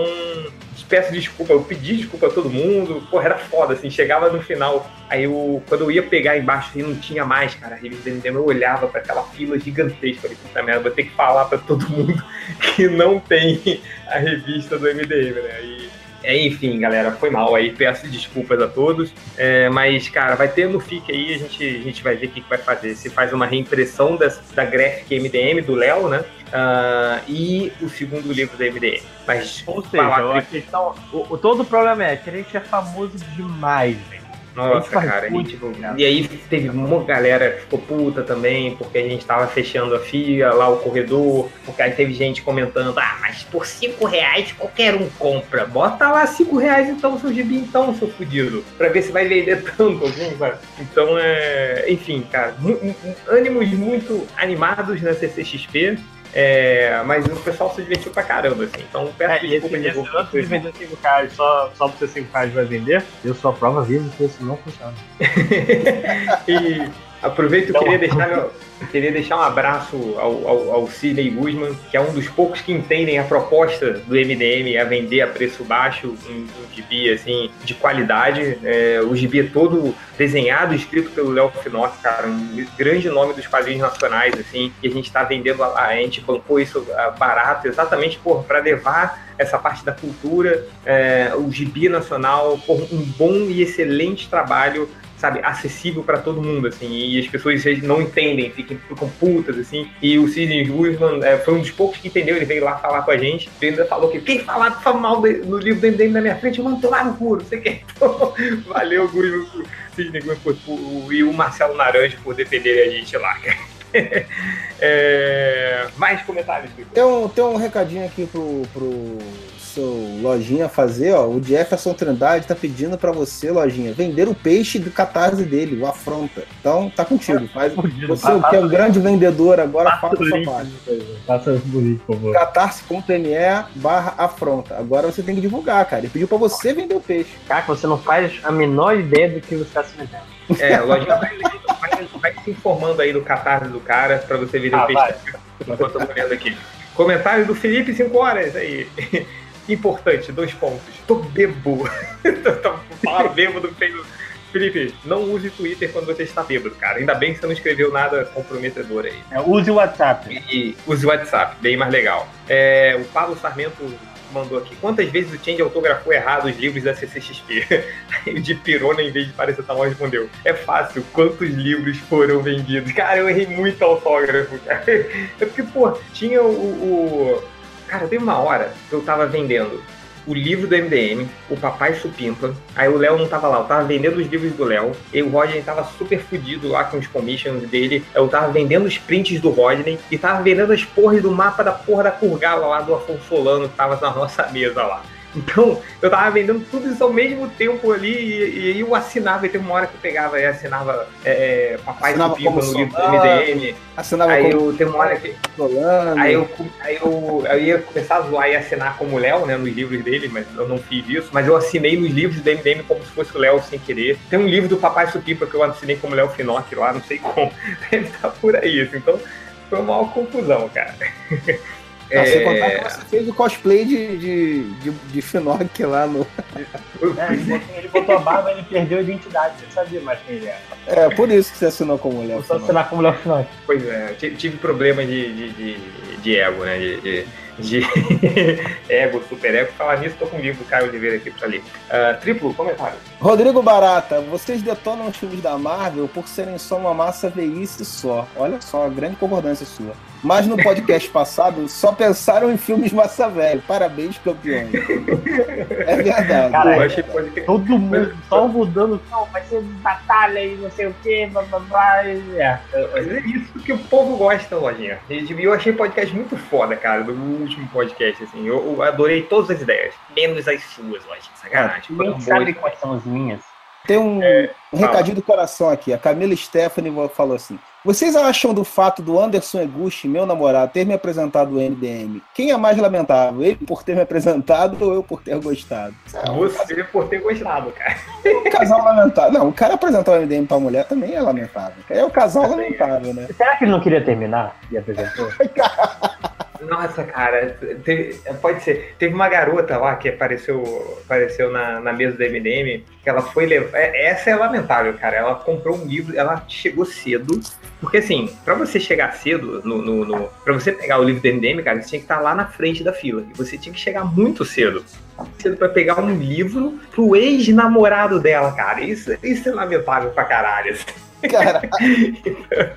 peço desculpa, eu pedi desculpa a todo mundo, porra, era foda, assim, chegava no final, aí eu, quando eu ia pegar embaixo e não tinha mais, cara, a revista do MDM, eu olhava para aquela fila gigantesca, falei, puta merda, vou ter que falar para todo mundo que não tem a revista do MDM, né? E, enfim, galera, foi mal aí, peço desculpas a todos. É, mas, cara, vai ter no FIC aí, a gente, a gente vai ver o que, que vai fazer. Se faz uma reimpressão das, da Graphic MDM do Léo, né? Uh, e o segundo livro da MDM. Mas, Ou seja, a questão, o, o, todo o problema é que a gente é famoso demais, velho. Nossa, cara, gente, tipo, e aí teve uma galera que ficou puta também, porque a gente tava fechando a FIA, lá o corredor, porque aí teve gente comentando, ah, mas por 5 reais qualquer um compra. Bota lá 5 reais então, seu gibi então, seu fudido, pra ver se vai vender tanto algum, sabe? Então, é... enfim, cara, ânimos muito animados na CCXP, é, mas o pessoal se divertiu pra caramba, assim. Então peço é, desculpa esse, esse antes de vender 5 reais, só, só pra você 5 reais vai vender, eu sou a prova viva que isso não funciona. e, Aproveito e queria deixar, meu, queria deixar um abraço ao, ao, ao Sidney Guzman, que é um dos poucos que entendem a proposta do MDM a vender a preço baixo um, um gibi assim, de qualidade. É, o gibi é todo desenhado escrito pelo Léo Finocchi, cara, um grande nome dos quadrinhos nacionais, assim, e a gente está vendendo, a, a gente bancou isso ah, barato, exatamente para levar essa parte da cultura, é, o gibi nacional, por um bom e excelente trabalho sabe, acessível para todo mundo, assim, e as pessoas não entendem, ficam, ficam putas, assim, e o Sidney Guzman é, foi um dos poucos que entendeu, ele veio lá falar com a gente, ele ainda falou que quem falar fala mal de, no livro do MDM na minha frente, eu mando tomar no cu, sei que, então, valeu, Guzman, Sidney Guzman por, por, e o Marcelo Naranjo por defender a gente lá, é, mais comentários, Tem um, tem um recadinho aqui pro, pro seu lojinha fazer, ó. O Jefferson Trindade tá pedindo para você, lojinha, vender o peixe do catarse dele, o afronta. Então tá contigo. Faz, você que é um grande vendedor agora, faça a sua parte. Faça bonito, por favor. catarse.me barra afronta. Agora você tem que divulgar, cara. Ele pediu para você vender o peixe. Cara, você não faz a menor ideia do que você está se vendendo. É, lojinha vai, vai, vai, se informando aí do catarse do cara para você vender Ah, o peixe. vai. Enquanto eu tô olhando aqui. Comentário do Felipe 5 horas aí. Importante, dois pontos. Tô bebo. Tô falar bêbado feio. Felipe, não use Twitter quando você está bêbado, cara. Ainda bem que você não escreveu nada comprometedor aí. É, use o WhatsApp. E use o WhatsApp, bem mais legal. É, o Pablo Sarmento mandou aqui. Quantas vezes o Change autografou errado os livros da CCXP? Aí o de Pirona, em vez de parecer mal, respondeu. É fácil, quantos livros foram vendidos? Cara, eu errei muito autógrafo, cara. É porque, pô, tinha o... o... Cara, teve uma hora que eu tava vendendo o livro do MDM, o Papai Supimpa. Aí o Léo não tava lá, eu tava vendendo os livros do Léo. E o Rodney tava super fudido lá com os commissions dele. Eu tava vendendo os prints do Rodney e tava vendendo as porras do mapa da porra da Kurgala lá do Afonso Solano que tava na nossa mesa lá. Então, eu tava vendendo tudo isso ao mesmo tempo ali e, e eu assinava. E teve uma hora que eu pegava e assinava é, Papai Assinava no livro do. MDM. Assinava Aí como eu, teve uma hora que Solano. Aí eu, aí eu, eu ia começar a zoar e assinar como Léo, né, nos livros dele, mas eu não fiz isso. Mas eu assinei nos livros do MDM como se fosse o Léo sem querer. Tem um livro do Papai Supipa que eu assinei como Léo Finocchi lá, não sei como. Deve estar por aí, assim. Então foi uma maior confusão, cara. Sem É, contar que você fez o cosplay de, de, de, de Finoc lá no. É, ele, botou, ele botou a barba e ele perdeu a identidade. Você sabia mais quem ele era. É, por isso que você assinou como Léo. Eu só assinar como Léo Finocchi. Pois é, tive, tive problema de, de, de, de ego, né? De, de, de ego, super ego. Falar nisso, tô com o livro do Caio Oliveira aqui pra ler. Ah, triplo, comentário. Rodrigo Barata, vocês detonam os filmes da Marvel por serem só uma massa veíce só. Olha só, a grande concordância sua. Mas no podcast passado só pensaram em filmes massa velho. Parabéns, campeões. É verdade. Cara, eu é- achei pode ter- Todo mundo só mudando. Não, vai ser batalha e não sei o que, blá blá blá. É. Mas é isso que o povo gosta, Lojinha. E eu achei o podcast muito foda, cara, do último podcast, assim. Eu, eu adorei todas as ideias, menos as suas, Lojinha. Sacanagem. Nem Foram sabe quais são as minhas. Tem um, um recadinho do coração aqui. A Camila Stephanie falou assim: Vocês acham do fato do Anderson Eguchi, meu namorado, ter me apresentado o MDM? Quem é mais lamentável? Ele por ter me apresentado ou eu por ter gostado? É um, Você por ter gostado, cara. um casal lamentável. Não, o cara apresentar o MDM pra mulher também é lamentável. É o casal lamentável, né? Será que ele não queria terminar e apresentou? Nossa, cara, teve- pode ser. Teve uma garota lá que apareceu, apareceu na, na mesa do MDM, que ela foi levar. é- Essa é lamentável, cara. Ela comprou um livro, ela chegou cedo. Porque assim, pra você chegar cedo no. no, no pra você pegar o livro do MDM, cara, você tinha que estar lá na frente da fila. E você tinha que chegar muito cedo. Cedo pra pegar um livro pro ex-namorado dela, cara. Isso, isso é lamentável pra caralho. Assim. Cara,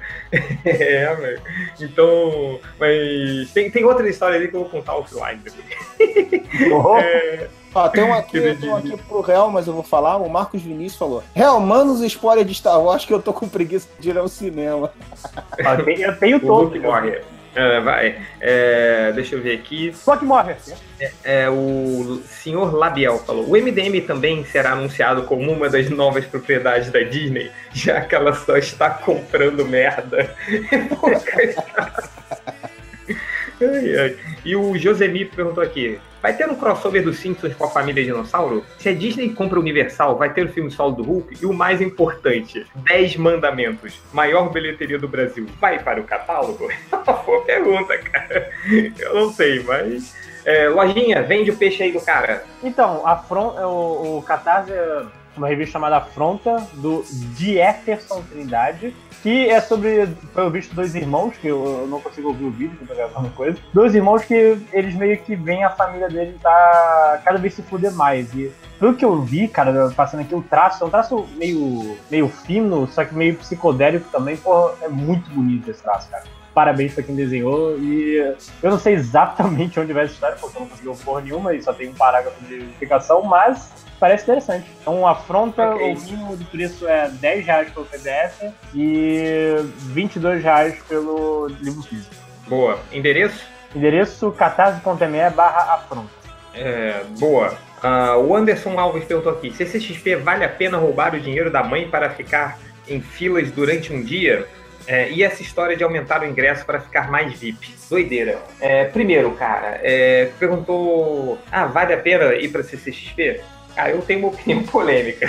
É, velho. Então, mas tem, tem outra história ali que eu vou contar offline. depois. Oh, É, ó, tem um aqui, tem um aqui pro Real, mas eu vou falar. O Marcos Vinícius falou: Real, manos spoiler de Star Wars que eu tô com preguiça de ir ao cinema. eu tenho- eu tenho o todo. Morre. É, vai. É, deixa eu ver aqui. Só que morre. É, o senhor Labiel falou: o MDM também será anunciado como uma das novas propriedades da Disney, já que ela só está comprando merda. Ai, ai. E o Josemi perguntou aqui: vai ter um crossover dos Simpsons com a família Dinossauro? Se a Disney compra Universal, vai ter o filme solo do Hulk? E o mais importante, 10 mandamentos, maior bilheteria do Brasil, vai para o catálogo? É boa pergunta, cara. Eu não sei, mas... É, lojinha, vende o peixe aí do cara. Então, a Fron, o, o Catarse é uma revista chamada Afronta, do Jefferson Trindade, que é sobre, foi visto dois irmãos, que eu, eu não consigo ouvir o vídeo, que eu tô gravando coisa, dois irmãos que eles meio que veem a família dele tá cada vez se fuder mais, e pelo que eu vi, cara, passando aqui o traço, é um traço meio, meio fino, só que meio psicodélico também, pô, é muito bonito esse traço, cara parabéns pra quem desenhou. E eu não sei exatamente onde vai essa história, porque eu não consegui porra nenhuma e só tem um parágrafo de explicação, mas parece interessante. Então, afronta, Ok. o mínimo de preço é 10 reais pelo PDF e 22 reais pelo livro físico. Boa. Endereço? Endereço catarse.me barra afronta. É, boa. Ah, o Anderson Alves perguntou aqui: CCXP vale a pena roubar o dinheiro da mãe para ficar em filas durante um dia? É, e essa história de aumentar o ingresso para ficar mais VIP? Doideira. É, primeiro, cara, é, perguntou: ah, vale a pena ir para CCXP? Cara, eu tenho uma opinião polêmica.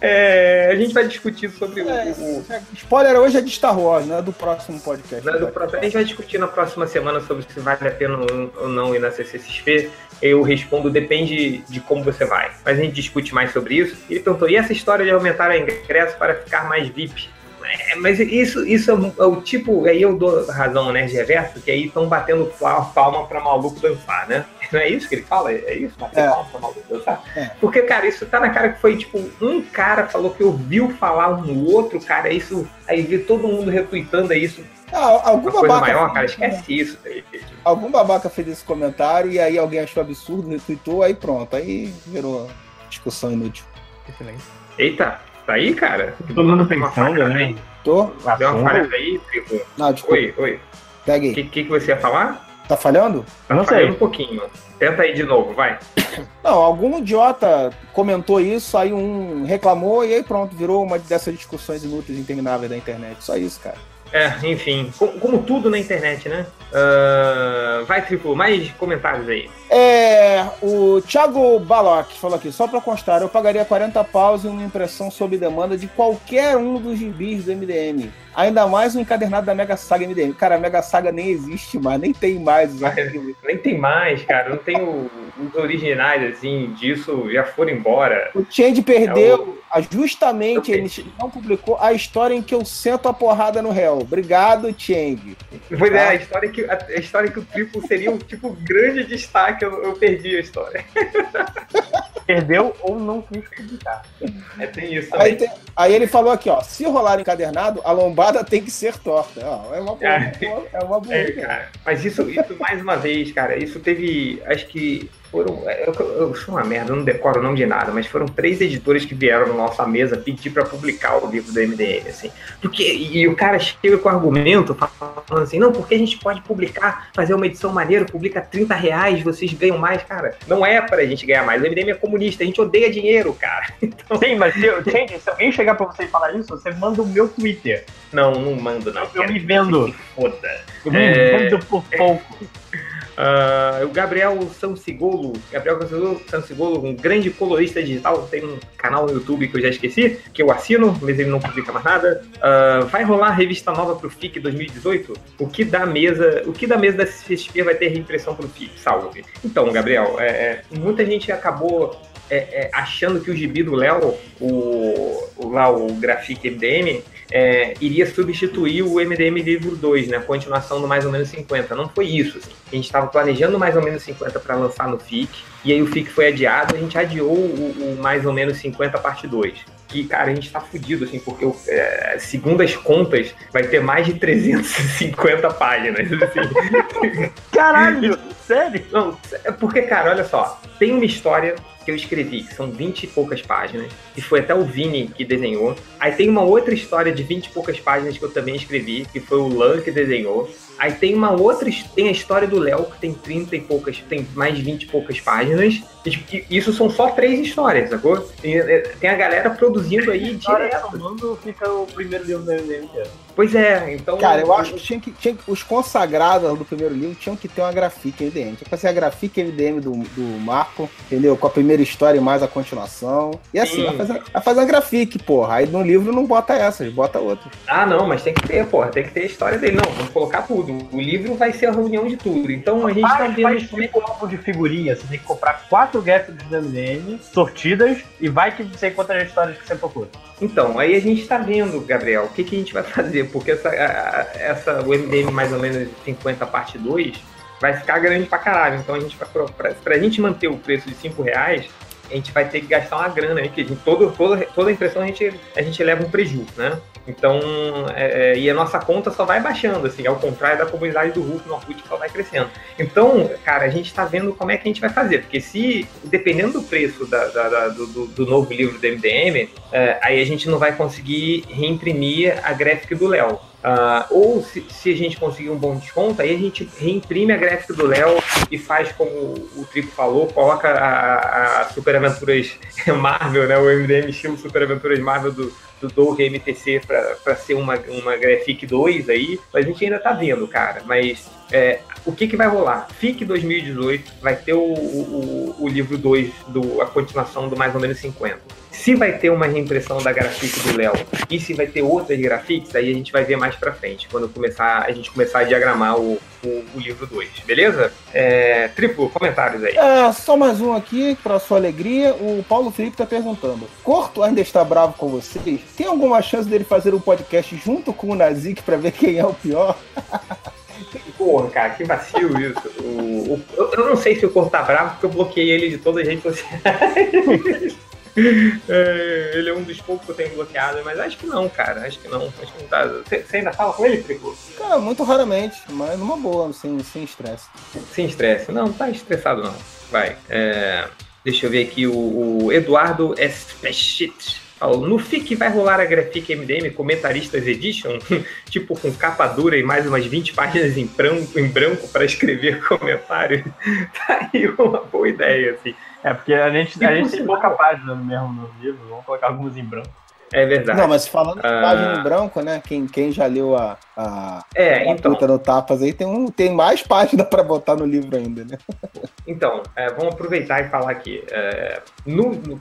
É, a gente vai discutir sobre o- o, Spoiler hoje é de Star Wars, não é do próximo podcast. Né, do próximo- a gente vai discutir na próxima semana sobre se vale a pena ou não ir na CCXP. Eu respondo, depende de como você vai. Mas a gente discute mais sobre isso. E ele perguntou, e essa história de aumentar o ingresso para ficar mais VIP? É, mas isso, isso é o- é o tipo, aí eu dou razão ao Nerd Reverso, que aí estão batendo palma para maluco dançar, né? Não é isso que ele fala? É isso? Bater É. palma pra maluco dançar? É. Porque, cara, isso tá na cara que foi tipo, um cara falou que ouviu falar um outro cara, isso, aí vi todo mundo retweetando isso. Ah, algum babaca, maior, cara, esquece isso. Daí. algum babaca fez esse comentário e aí alguém achou absurdo, retweetou, aí pronto, aí virou discussão inútil. Eita, tá aí, cara? Todo mundo Deu uma pensando, falhada né? aí. Tô? Deu uma falha aí, Trico? Não, desculpa, Oi, oi. pega O aí. que, que, que você ia falar? Tá falhando? Eu não Falhei sei. um pouquinho. Tenta aí de novo, vai. Não, algum idiota comentou isso, aí um reclamou e aí pronto, virou uma dessas discussões inúteis intermináveis da internet. Só isso, cara. É, enfim, como, tudo na internet, né? Ah, vai, Triplo, mais comentários aí. É, o Thiago Balok falou aqui, só pra constar, eu pagaria 40 paus em uma impressão sob demanda de qualquer um dos gibis do MDM. Ainda mais um encadernado da Mega Saga MDM. Cara, a Mega Saga nem existe mais, nem tem mais arquivos. Nem tem mais, cara. Não tem o- os originais, assim, disso, já foram embora. O Change É perdeu, ah, justamente, Eu ele não publicou a história em que eu sento a porrada no réu. Obrigado, Change. Pois é, a história que, a, a história que o Triplo seria um, tipo, grande destaque, eu, eu perdi a história. Perdeu ou não quis publicar. É, tem isso Aí, tem- aí ele falou aqui, ó, se rolar encadernado, a lombada tem que ser torta. Ó, é uma boa, É. é uma boa. É. Mas isso, isso, mais uma vez, cara, isso teve. Acho que foram. Eu, eu sou uma merda, eu não decoro o nome de nada, mas foram três editores que vieram na nossa mesa pedir pra publicar o livro do MDM, assim. Porque, e, o cara chega com argumento, falando assim, não, porque a gente pode publicar, fazer uma edição maneira, publica 30 reais, vocês ganham mais, cara. Não é pra gente ganhar mais. O MDM é comunista, a gente odeia dinheiro, cara. Sim, mas se, eu- gente, se alguém chegar pra você e falar isso, você manda o meu Twitter. Não, não mando, não. Eu Quero me vendo. Foda. Eu me É. vendo por pouco. Ah, o Gabriel Sansigolo, Gabriel Sansigolo, um grande colorista digital, tem um canal no YouTube que eu já esqueci, que eu assino, mas ele não publica mais nada. Ah, vai rolar a revista nova pro FIC 2018? O que da mesa, o que da mesa da CXP vai ter reimpressão pro FIC? Salve. Então, Gabriel, é, é, muita gente acabou é, é, achando que o gibi do Léo, o, o, lá o Graphic MDM, é, iria substituir o MDM Livro 2, né? A continuação do mais ou menos 50. Não foi isso, assim. A gente estava planejando mais ou menos 50 para lançar no FIC, e aí o FIC foi adiado, a gente adiou o, o mais ou menos 50 parte 2. Que, cara, a gente tá fudido, assim, porque, é, segundo as contas, vai ter mais de 350 páginas, assim. Caralho, sério? Não, é porque, cara, olha só, tem uma história que eu escrevi, que são 20 e poucas páginas, e foi até o Vini que desenhou. Aí tem uma outra história de 20 e poucas páginas que eu também escrevi, que foi o Lan que desenhou. Aí tem uma outra, tem a história do Léo, que tem 30 e poucas, tem mais de 20 e poucas páginas. E, isso são só três histórias, sacou? É, tem a galera produzindo aí direto. somando fica o primeiro livro do MDM. Pois é, então. Cara, eu acho que tinha que, tinha que- os consagrados do primeiro livro tinham que ter uma grafique MDM. Tinha que fazer a grafique MDM do, do Marco, entendeu? Com a primeira história e mais a continuação. E assim, Sim. vai fazer, vai fazer uma grafique, porra. Aí no livro não bota essas, bota outras. Ah, não, mas tem que ter, porra, tem que ter a história dele. Não, vamos colocar tudo. O livro vai ser a reunião de tudo. Então a gente tá Faz, vendo faz como é tipo um álbum de figurinha. Você tem que comprar quatro graphics do MDM, sortidas, e vai que você encontra as histórias que você procura. Então, aí a gente tá vendo, Gabriel, o que, que a gente vai fazer, porque essa, essa, o MDM mais ou menos 50 parte 2 vai ficar grande pra caralho. Então a gente vai, pra, pra, pra gente manter o preço de 5 reais, a gente vai ter que gastar uma grana aí, que gente, todo, toda, toda impressão a gente, a gente leva um prejuízo, né? Então, é, é, e a nossa conta só vai baixando, assim, ao contrário da comunidade do Hulk no Orkut que só vai crescendo. Então, cara, a gente tá vendo como é que a gente vai fazer, porque se, dependendo do preço da- da- da- do, do- novo livro do MDM, é, aí a gente não vai conseguir reimprimir a graphic do Léo. Ah, ou se, se a gente conseguir um bom desconto, aí a gente reimprime a graphic do Léo e faz como o Tripo falou, coloca a, a- Super Aventuras Marvel, né, o MDM estilo Super Aventuras Marvel do, do Doug MTC para ser uma, uma Graphic 2 aí, a gente ainda tá vendo, cara. Mas é, o que, que vai rolar? FIC 2018 vai ter o, o, o livro 2, do, a continuação do mais ou menos 50. Se vai ter uma reimpressão da Graphic do Léo e se vai ter outras Graphics, aí a gente vai ver mais pra frente, quando começar, a gente começar a diagramar o, o, o livro 2, beleza? É, triplo, comentários aí. É, só mais um aqui, pra sua alegria. O Paulo Felipe tá perguntando: Corto ainda está bravo com vocês? Tem alguma chance dele fazer um podcast junto com o Nazik pra ver quem é o pior? Porra, cara, que vacilo isso. O, o- eu, eu não sei se o Corto tá bravo, porque eu bloqueei ele de todas as redes sociais. É, ele é um dos poucos que eu tenho bloqueado, mas acho que não, cara. Acho que não. Acho que não tá. Você ainda fala com ele, Trico? Cara, muito raramente, mas numa boa, sem sem estresse. Sem estresse. Não, tá estressado não. Vai. É, deixa eu ver aqui o, o Eduardo Espechit. No FIC vai rolar a Graphic MDM Comentaristas Edition, tipo com capa dura e mais umas 20 páginas em branco, em branco para escrever comentário. tá aí uma boa ideia, assim. É, porque a gente, a gente tem pouca página mesmo no livro, vamos colocar algumas em branco. É verdade. Não, mas falando Ah. página em branco, né? Quem, quem já leu a, a, É, a então. no Tapas aí, tem, um, tem mais página pra botar no livro ainda, né? Então, é, vamos aproveitar e falar aqui. É,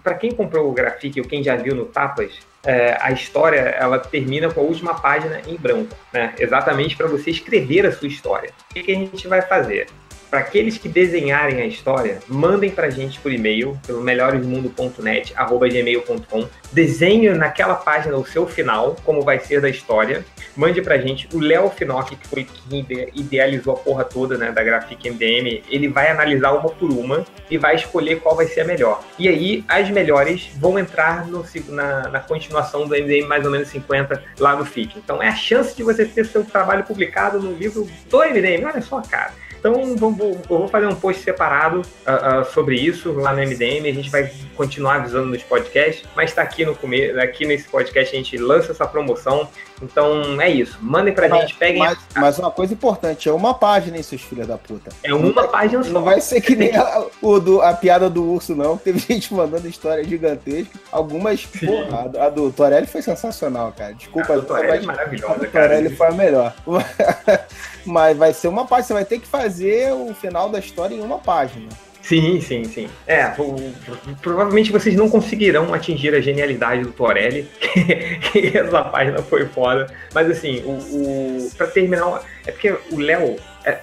para quem comprou o Graphic ou quem já viu no Tapas, é, a história ela termina com a última página em branco, né? Exatamente para você escrever a sua história. O que, que a gente vai fazer? Para aqueles que desenharem a história, mandem para a gente por e-mail, pelo melhoresmundo.net, arroba gmail.com. Desenhe naquela página o seu final, como vai ser da história. Mande pra gente. O Léo Finocchi, que foi quem ide- idealizou a porra toda né, da Graphic MDM, ele vai analisar uma por uma e vai escolher qual vai ser a melhor. E aí, as melhores vão entrar no na, na continuação do MDM mais ou menos 50 lá no FIC. Então, é a chance de você ter seu trabalho publicado no livro do MDM. Olha só, cara. Então, vamos- eu vou fazer um post separado ah, ah, sobre isso lá no MDM. A gente vai continuar avisando nos podcasts, mas está aqui no começo, aqui nesse podcast a gente lança essa promoção. Então, é isso. Mandem pra gente, peguem. Mas, mas uma coisa importante, é uma página, hein, seus filhos da puta. É uma página só. Não vai ser que nem a, o do- a piada do urso, não. Teve gente mandando história gigantesca. Algumas, porra, a, a do Torelli foi sensacional, cara. Desculpa, A do Torelli é mas maravilhosa, a do cara. Torelli foi a melhor. Mas vai ser uma página, você vai ter que fazer o final da história em uma página. Sim, sim, sim. É, o- provavelmente vocês não conseguirão atingir a genialidade do Torelli, que, essa página foi foda. Mas assim, o, o para terminar, é porque o Léo,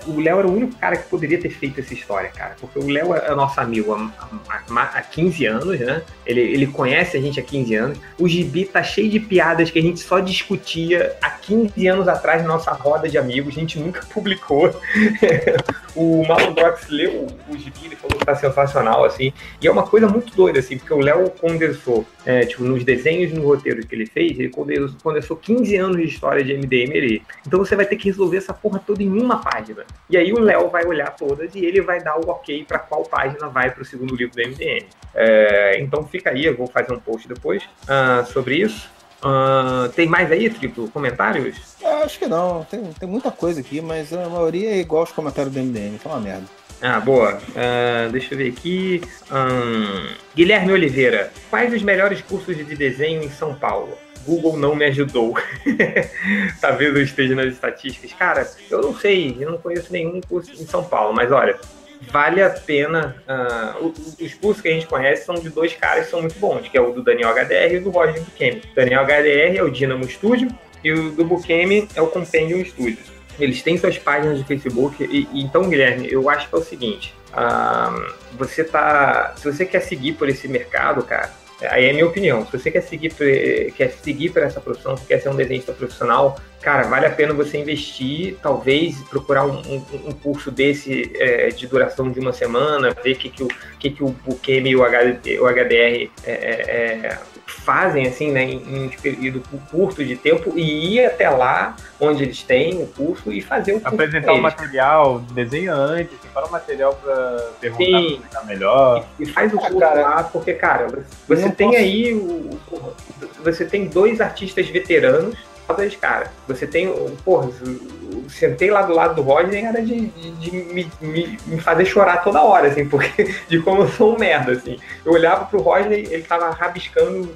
o Léo era o único cara que poderia ter feito essa história, cara. Porque o Léo é nosso amigo há, há- há 15 anos, né? Ele, ele conhece a gente há 15 anos. O Gibi tá cheio de piadas que a gente só discutia há 15 anos atrás na nossa roda de amigos. A gente nunca publicou. o Malandrox leu o Gibi, ele falou que tá sensacional, assim. E é uma coisa muito doida, assim, porque o Léo condensou, é, tipo, nos desenhos no roteiro que ele fez, ele condensou, condensou 15 anos de história de MDM ali. Então você vai ter que resolver essa porra toda em uma página. E aí o Léo vai olhar todas e ele vai dar o ok pra qual página vai pro segundo livro do MDM. É, então fica aí, eu vou fazer um post depois ah, sobre isso. Ah, tem mais aí, triplo? Comentários? Eu acho que não, tem, tem muita coisa aqui, mas a maioria é igual aos comentários do MDM, foi uma merda. Ah, boa. Ah, deixa eu ver aqui. Ahn, Guilherme Oliveira, quais os melhores cursos de desenho em São Paulo? Google não me ajudou. Talvez eu esteja nas estatísticas. Cara, eu não sei, eu não conheço nenhum curso em São Paulo, mas olha, vale a pena. Uh, os cursos que a gente conhece são de dois caras que são muito bons, que é o do Daniel HDR e o do Roger Buchemi. O Daniel HDR é o Dynamo Studio e o do Buchemi é o Compendium Studio. Eles têm suas páginas de Facebook. E, e então, Guilherme, eu acho que é o seguinte: uh, você tá. Se você quer seguir por esse mercado, cara, Aí é minha opinião. Se você quer seguir, quer seguir para essa profissão, quer ser um desenhista profissional, cara, vale a pena você investir, talvez procurar um, um, um curso desse é, de duração de uma semana, ver o que, que o que, que o Bukemi e o, HD, o HDR é, é, é, fazem, assim, né, em um período curto de tempo e ir até lá onde eles têm o curso e fazer o curso. Apresentar o material, desenha antes, prepara o material para perguntar melhor. E, e, faz o curso cara, lá, porque, cara, você tem posso... aí o, você tem dois artistas veteranos fodas, cara. Você tem, porra, sentei lá do lado do Rodney era de, de, de me, me, me, fazer chorar toda hora, assim, porque de como eu sou um merda, assim. Eu olhava pro Rodney, ele tava rabiscando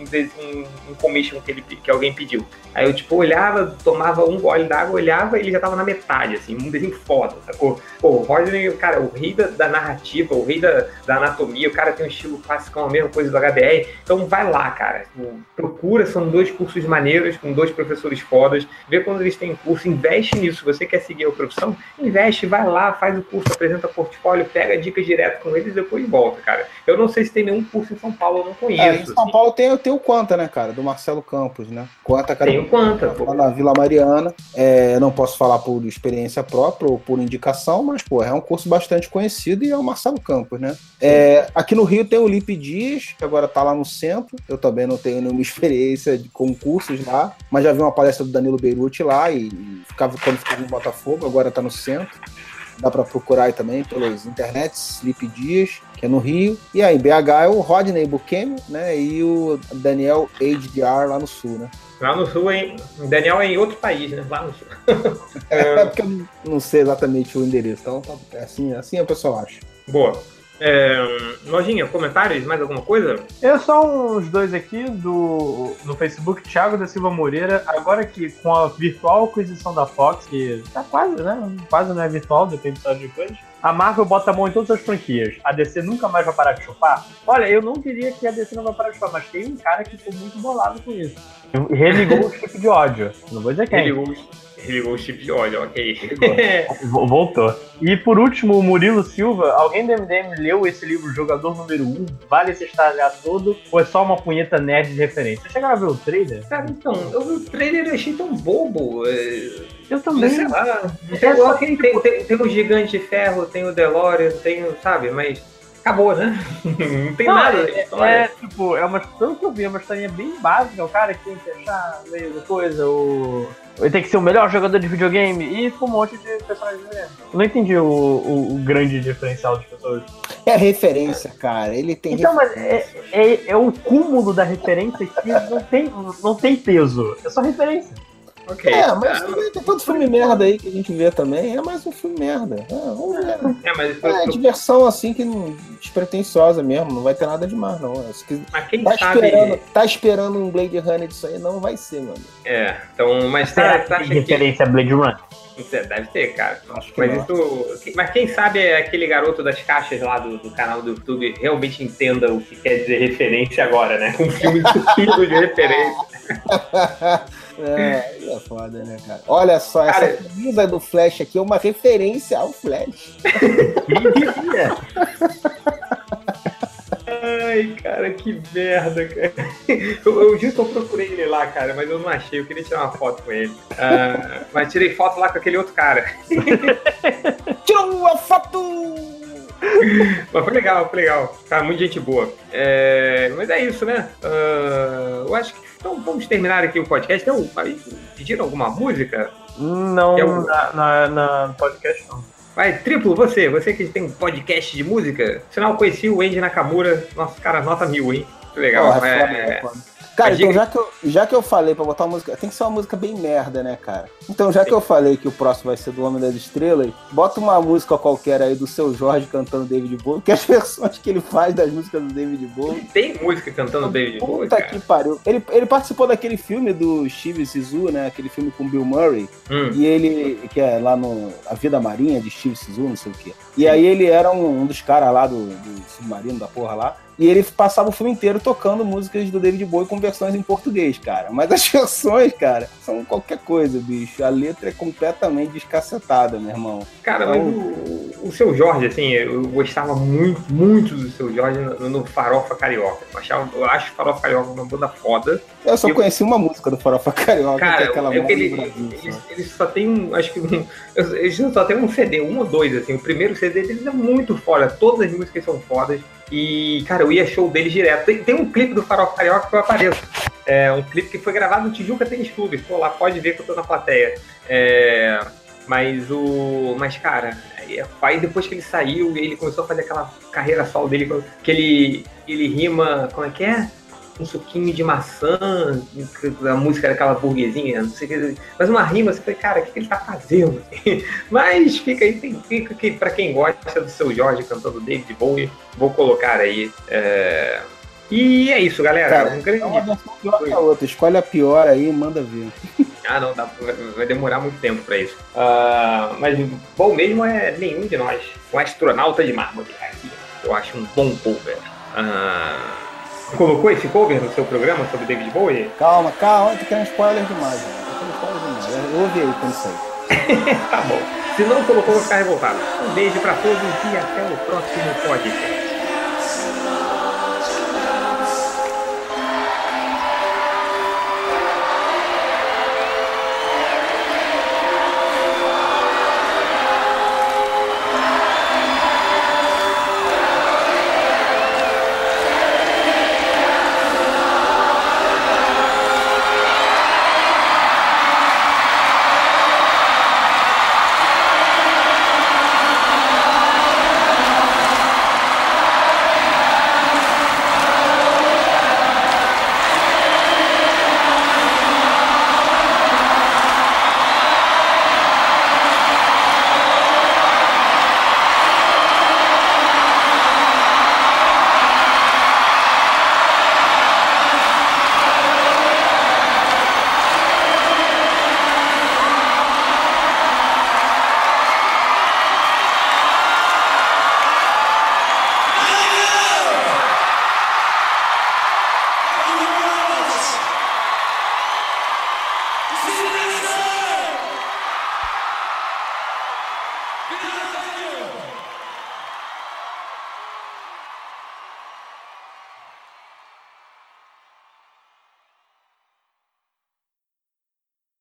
um, um, um commission que, ele, que alguém pediu. Aí eu, tipo, olhava, tomava um gole d'água, olhava e ele já tava na metade, assim, um desenho foda, sacou? Pô, o Rodney, cara, o rei da, da narrativa, o rei da, da, anatomia, o cara tem um estilo clássico, a mesma coisa do HDR. Então vai lá, cara. Tipo, procura, são dois cursos maneiros, com dois professores fodas. Vê quando eles têm curso, investe nisso. Você quer seguir a profissão? Investe, vai lá, faz o curso, apresenta portfólio, pega dicas direto com eles e depois volta, cara. Eu não sei se tem nenhum curso em São Paulo, eu não conheço. É, em São assim. Paulo tem, tem o Quanta, né, cara? Do Marcelo Campos, né? Quanta, cara. Tem o Quanta, Lá na Vila Mariana. É, não posso falar por experiência própria ou por indicação, mas, pô, é um curso bastante conhecido e é o Marcelo Campos, né? É, aqui no Rio tem o Lipe Dias, que agora tá lá no centro. Eu também não tenho nenhuma experiência de concursos lá, mas já vi uma palestra do Danilo Beirute lá e, e ficava quando ficava no Botafogo, agora tá no centro. Dá para procurar aí também pelas internets, Lipe Dias, que é no Rio. E aí, BH é o Rodney Bukemi, né? E o Daniel HDR lá no sul, né? Lá no sul, em... Daniel é em outro país, né? Lá no sul. é, porque eu não sei exatamente o endereço, então tá, é assim, assim a pessoa acha. Boa. É, Lojinha, comentários, mais alguma coisa? Eu só uns dois aqui do no Facebook, Thiago da Silva Moreira. Agora que com a virtual aquisição da Fox, que tá quase, né? Quase não é virtual, depende só de coisas. A Marvel bota a mão em todas as franquias. A DC nunca mais vai parar de chupar? Olha, eu não diria que a DC não vai parar de chupar, mas tem um cara que ficou muito bolado com isso. Religou o chip de ódio. Não vou dizer quem. Religou, religou o chip de ódio, ok. Voltou. E por último, o Murilo Silva. Alguém do MDM leu esse livro, Jogador Número 1? Vale se estragar todo? Ou é só uma punheta nerd de referência? Você chegaram a ver o trailer? Cara, então, eu vi o trailer e achei tão bobo. É, eu também. Sei lá. É só que tem, tem, tem o Gigante de Ferro, tem o DeLorean, tem o, sabe, mas acabou, né? Não tem não, nada. É, é, tipo, é uma. Pelo que eu vi, é uma historinha bem básica. O cara que tem que achar meio da coisa, o. Ele tem que ser o melhor jogador de videogame e com um monte de personagens diferentes. Eu não entendi o, o, o, grande diferencial das pessoas. É a referência, cara. Ele tem. Então, mas é, é, é o cúmulo da referência que não tem, não tem peso. É só referência. Okay. É, mas também tem tanto filme merda aí que a gente vê também. É mais um filme merda. É, vamos ver. É, mas é, diversão assim que não, despretensiosa mesmo. Não vai ter nada demais, não. Acho que mas quem tá sabe... Esperando, tá esperando um Blade Runner disso aí, não vai ser, mano. É, então, mas tá, tá tem referência que... a Blade Runner. Deve ter, cara. Acho que mas, isso, mas quem sabe aquele garoto das caixas lá do, do, canal do YouTube realmente entenda o que quer dizer referência agora, né? Um filme de tipo de referência. É, é foda, né, cara? Olha só, cara, essa camisa do Flash aqui é uma referência ao Flash. Ai, cara, que merda, cara. Eu, eu justo eu procurei ele lá, cara, mas eu não achei. Eu queria tirar uma foto com ele. Uh, mas tirei foto lá com aquele outro cara. Tirou uma foto! Mas foi legal, foi legal. Cara, muita gente boa. É, mas é isso, né? Uh, eu acho que então vamos terminar aqui o podcast. Então, pediram alguma música? Não, é na, na, na, podcast não. Vai, triplo, você, você que tem um podcast de música. Sinal, conheci o Andy Nakamura, nosso cara, nota mil, hein? Muito legal. Oh, é, é, Cara, então diga- já que, eu, já que eu falei pra botar uma música, tem que ser uma música bem merda, né, cara? Então, já que eu falei que o próximo vai ser do Homem das Estrelas, bota uma música qualquer aí do seu Jorge cantando David Bowie, que as versões que ele faz das músicas do David Bowie. Tem música cantando David Bowie, Puta que pariu. Ele, ele participou daquele filme do Steve Sisu, né? Aquele filme com Bill Murray. Hum. E ele, que é lá no A Vida Marinha de Steve Sisu, não sei o quê. E aí ele era um, um dos caras lá do, do submarino da porra lá. E ele passava o filme inteiro tocando músicas do David Bowie com versões em português, cara. Mas as versões, cara, são qualquer coisa, bicho. A letra é completamente descacetada, meu irmão. Cara, mas o, o seu Jorge, assim, eu gostava muito, muito do seu Jorge no, no Farofa Carioca. Eu, achava, eu acho Farofa Carioca uma banda foda. Eu só Eu- conheci uma música do Farofa Carioca, que é Cara, aquela é que Mora no ele, Brasil, ele, só. ele só tem um, acho que um, eles só tem um CD, um ou dois, assim. O primeiro CD deles é muito foda, todas as músicas são fodas. E, cara, eu ia show deles direto. Tem, tem um clipe do Farofa Carioca que eu apareço. É um clipe que foi gravado no Tijuca Tênis Clube. Pô, lá pode ver que eu tô na plateia. É, mas o. Mas, cara, aí- aí depois que ele saiu, ele começou a fazer aquela carreira solo dele, que ele, ele rima. Como é que é? Um suquinho de maçã, a música era aquela burguesinha, não sei o que. Mas uma rima, você fala, cara, o que, que ele tá fazendo? Mas fica aí, tem, fica que, pra quem gosta do seu Jorge cantando David Bowie, vou colocar aí. é, E é isso, galera. Cara, um grande É uma versão pior que a outra. Escolhe a pior aí e manda ver. Ah, não, dá, vai- vai demorar muito tempo pra isso. Ah, mas bom mesmo é nenhum de nós. Um astronauta de mármore aqui. Eu acho um bom cover. Ah, colocou esse cover no seu programa sobre David Bowie? Calma, calma, tô querendo spoiler demais. Né? Tô querendo spoiler demais. Eu ouvi aí quando sair. tá bom. Se não colocou, vou ficar revoltado. Um beijo pra todos e até o próximo podcast.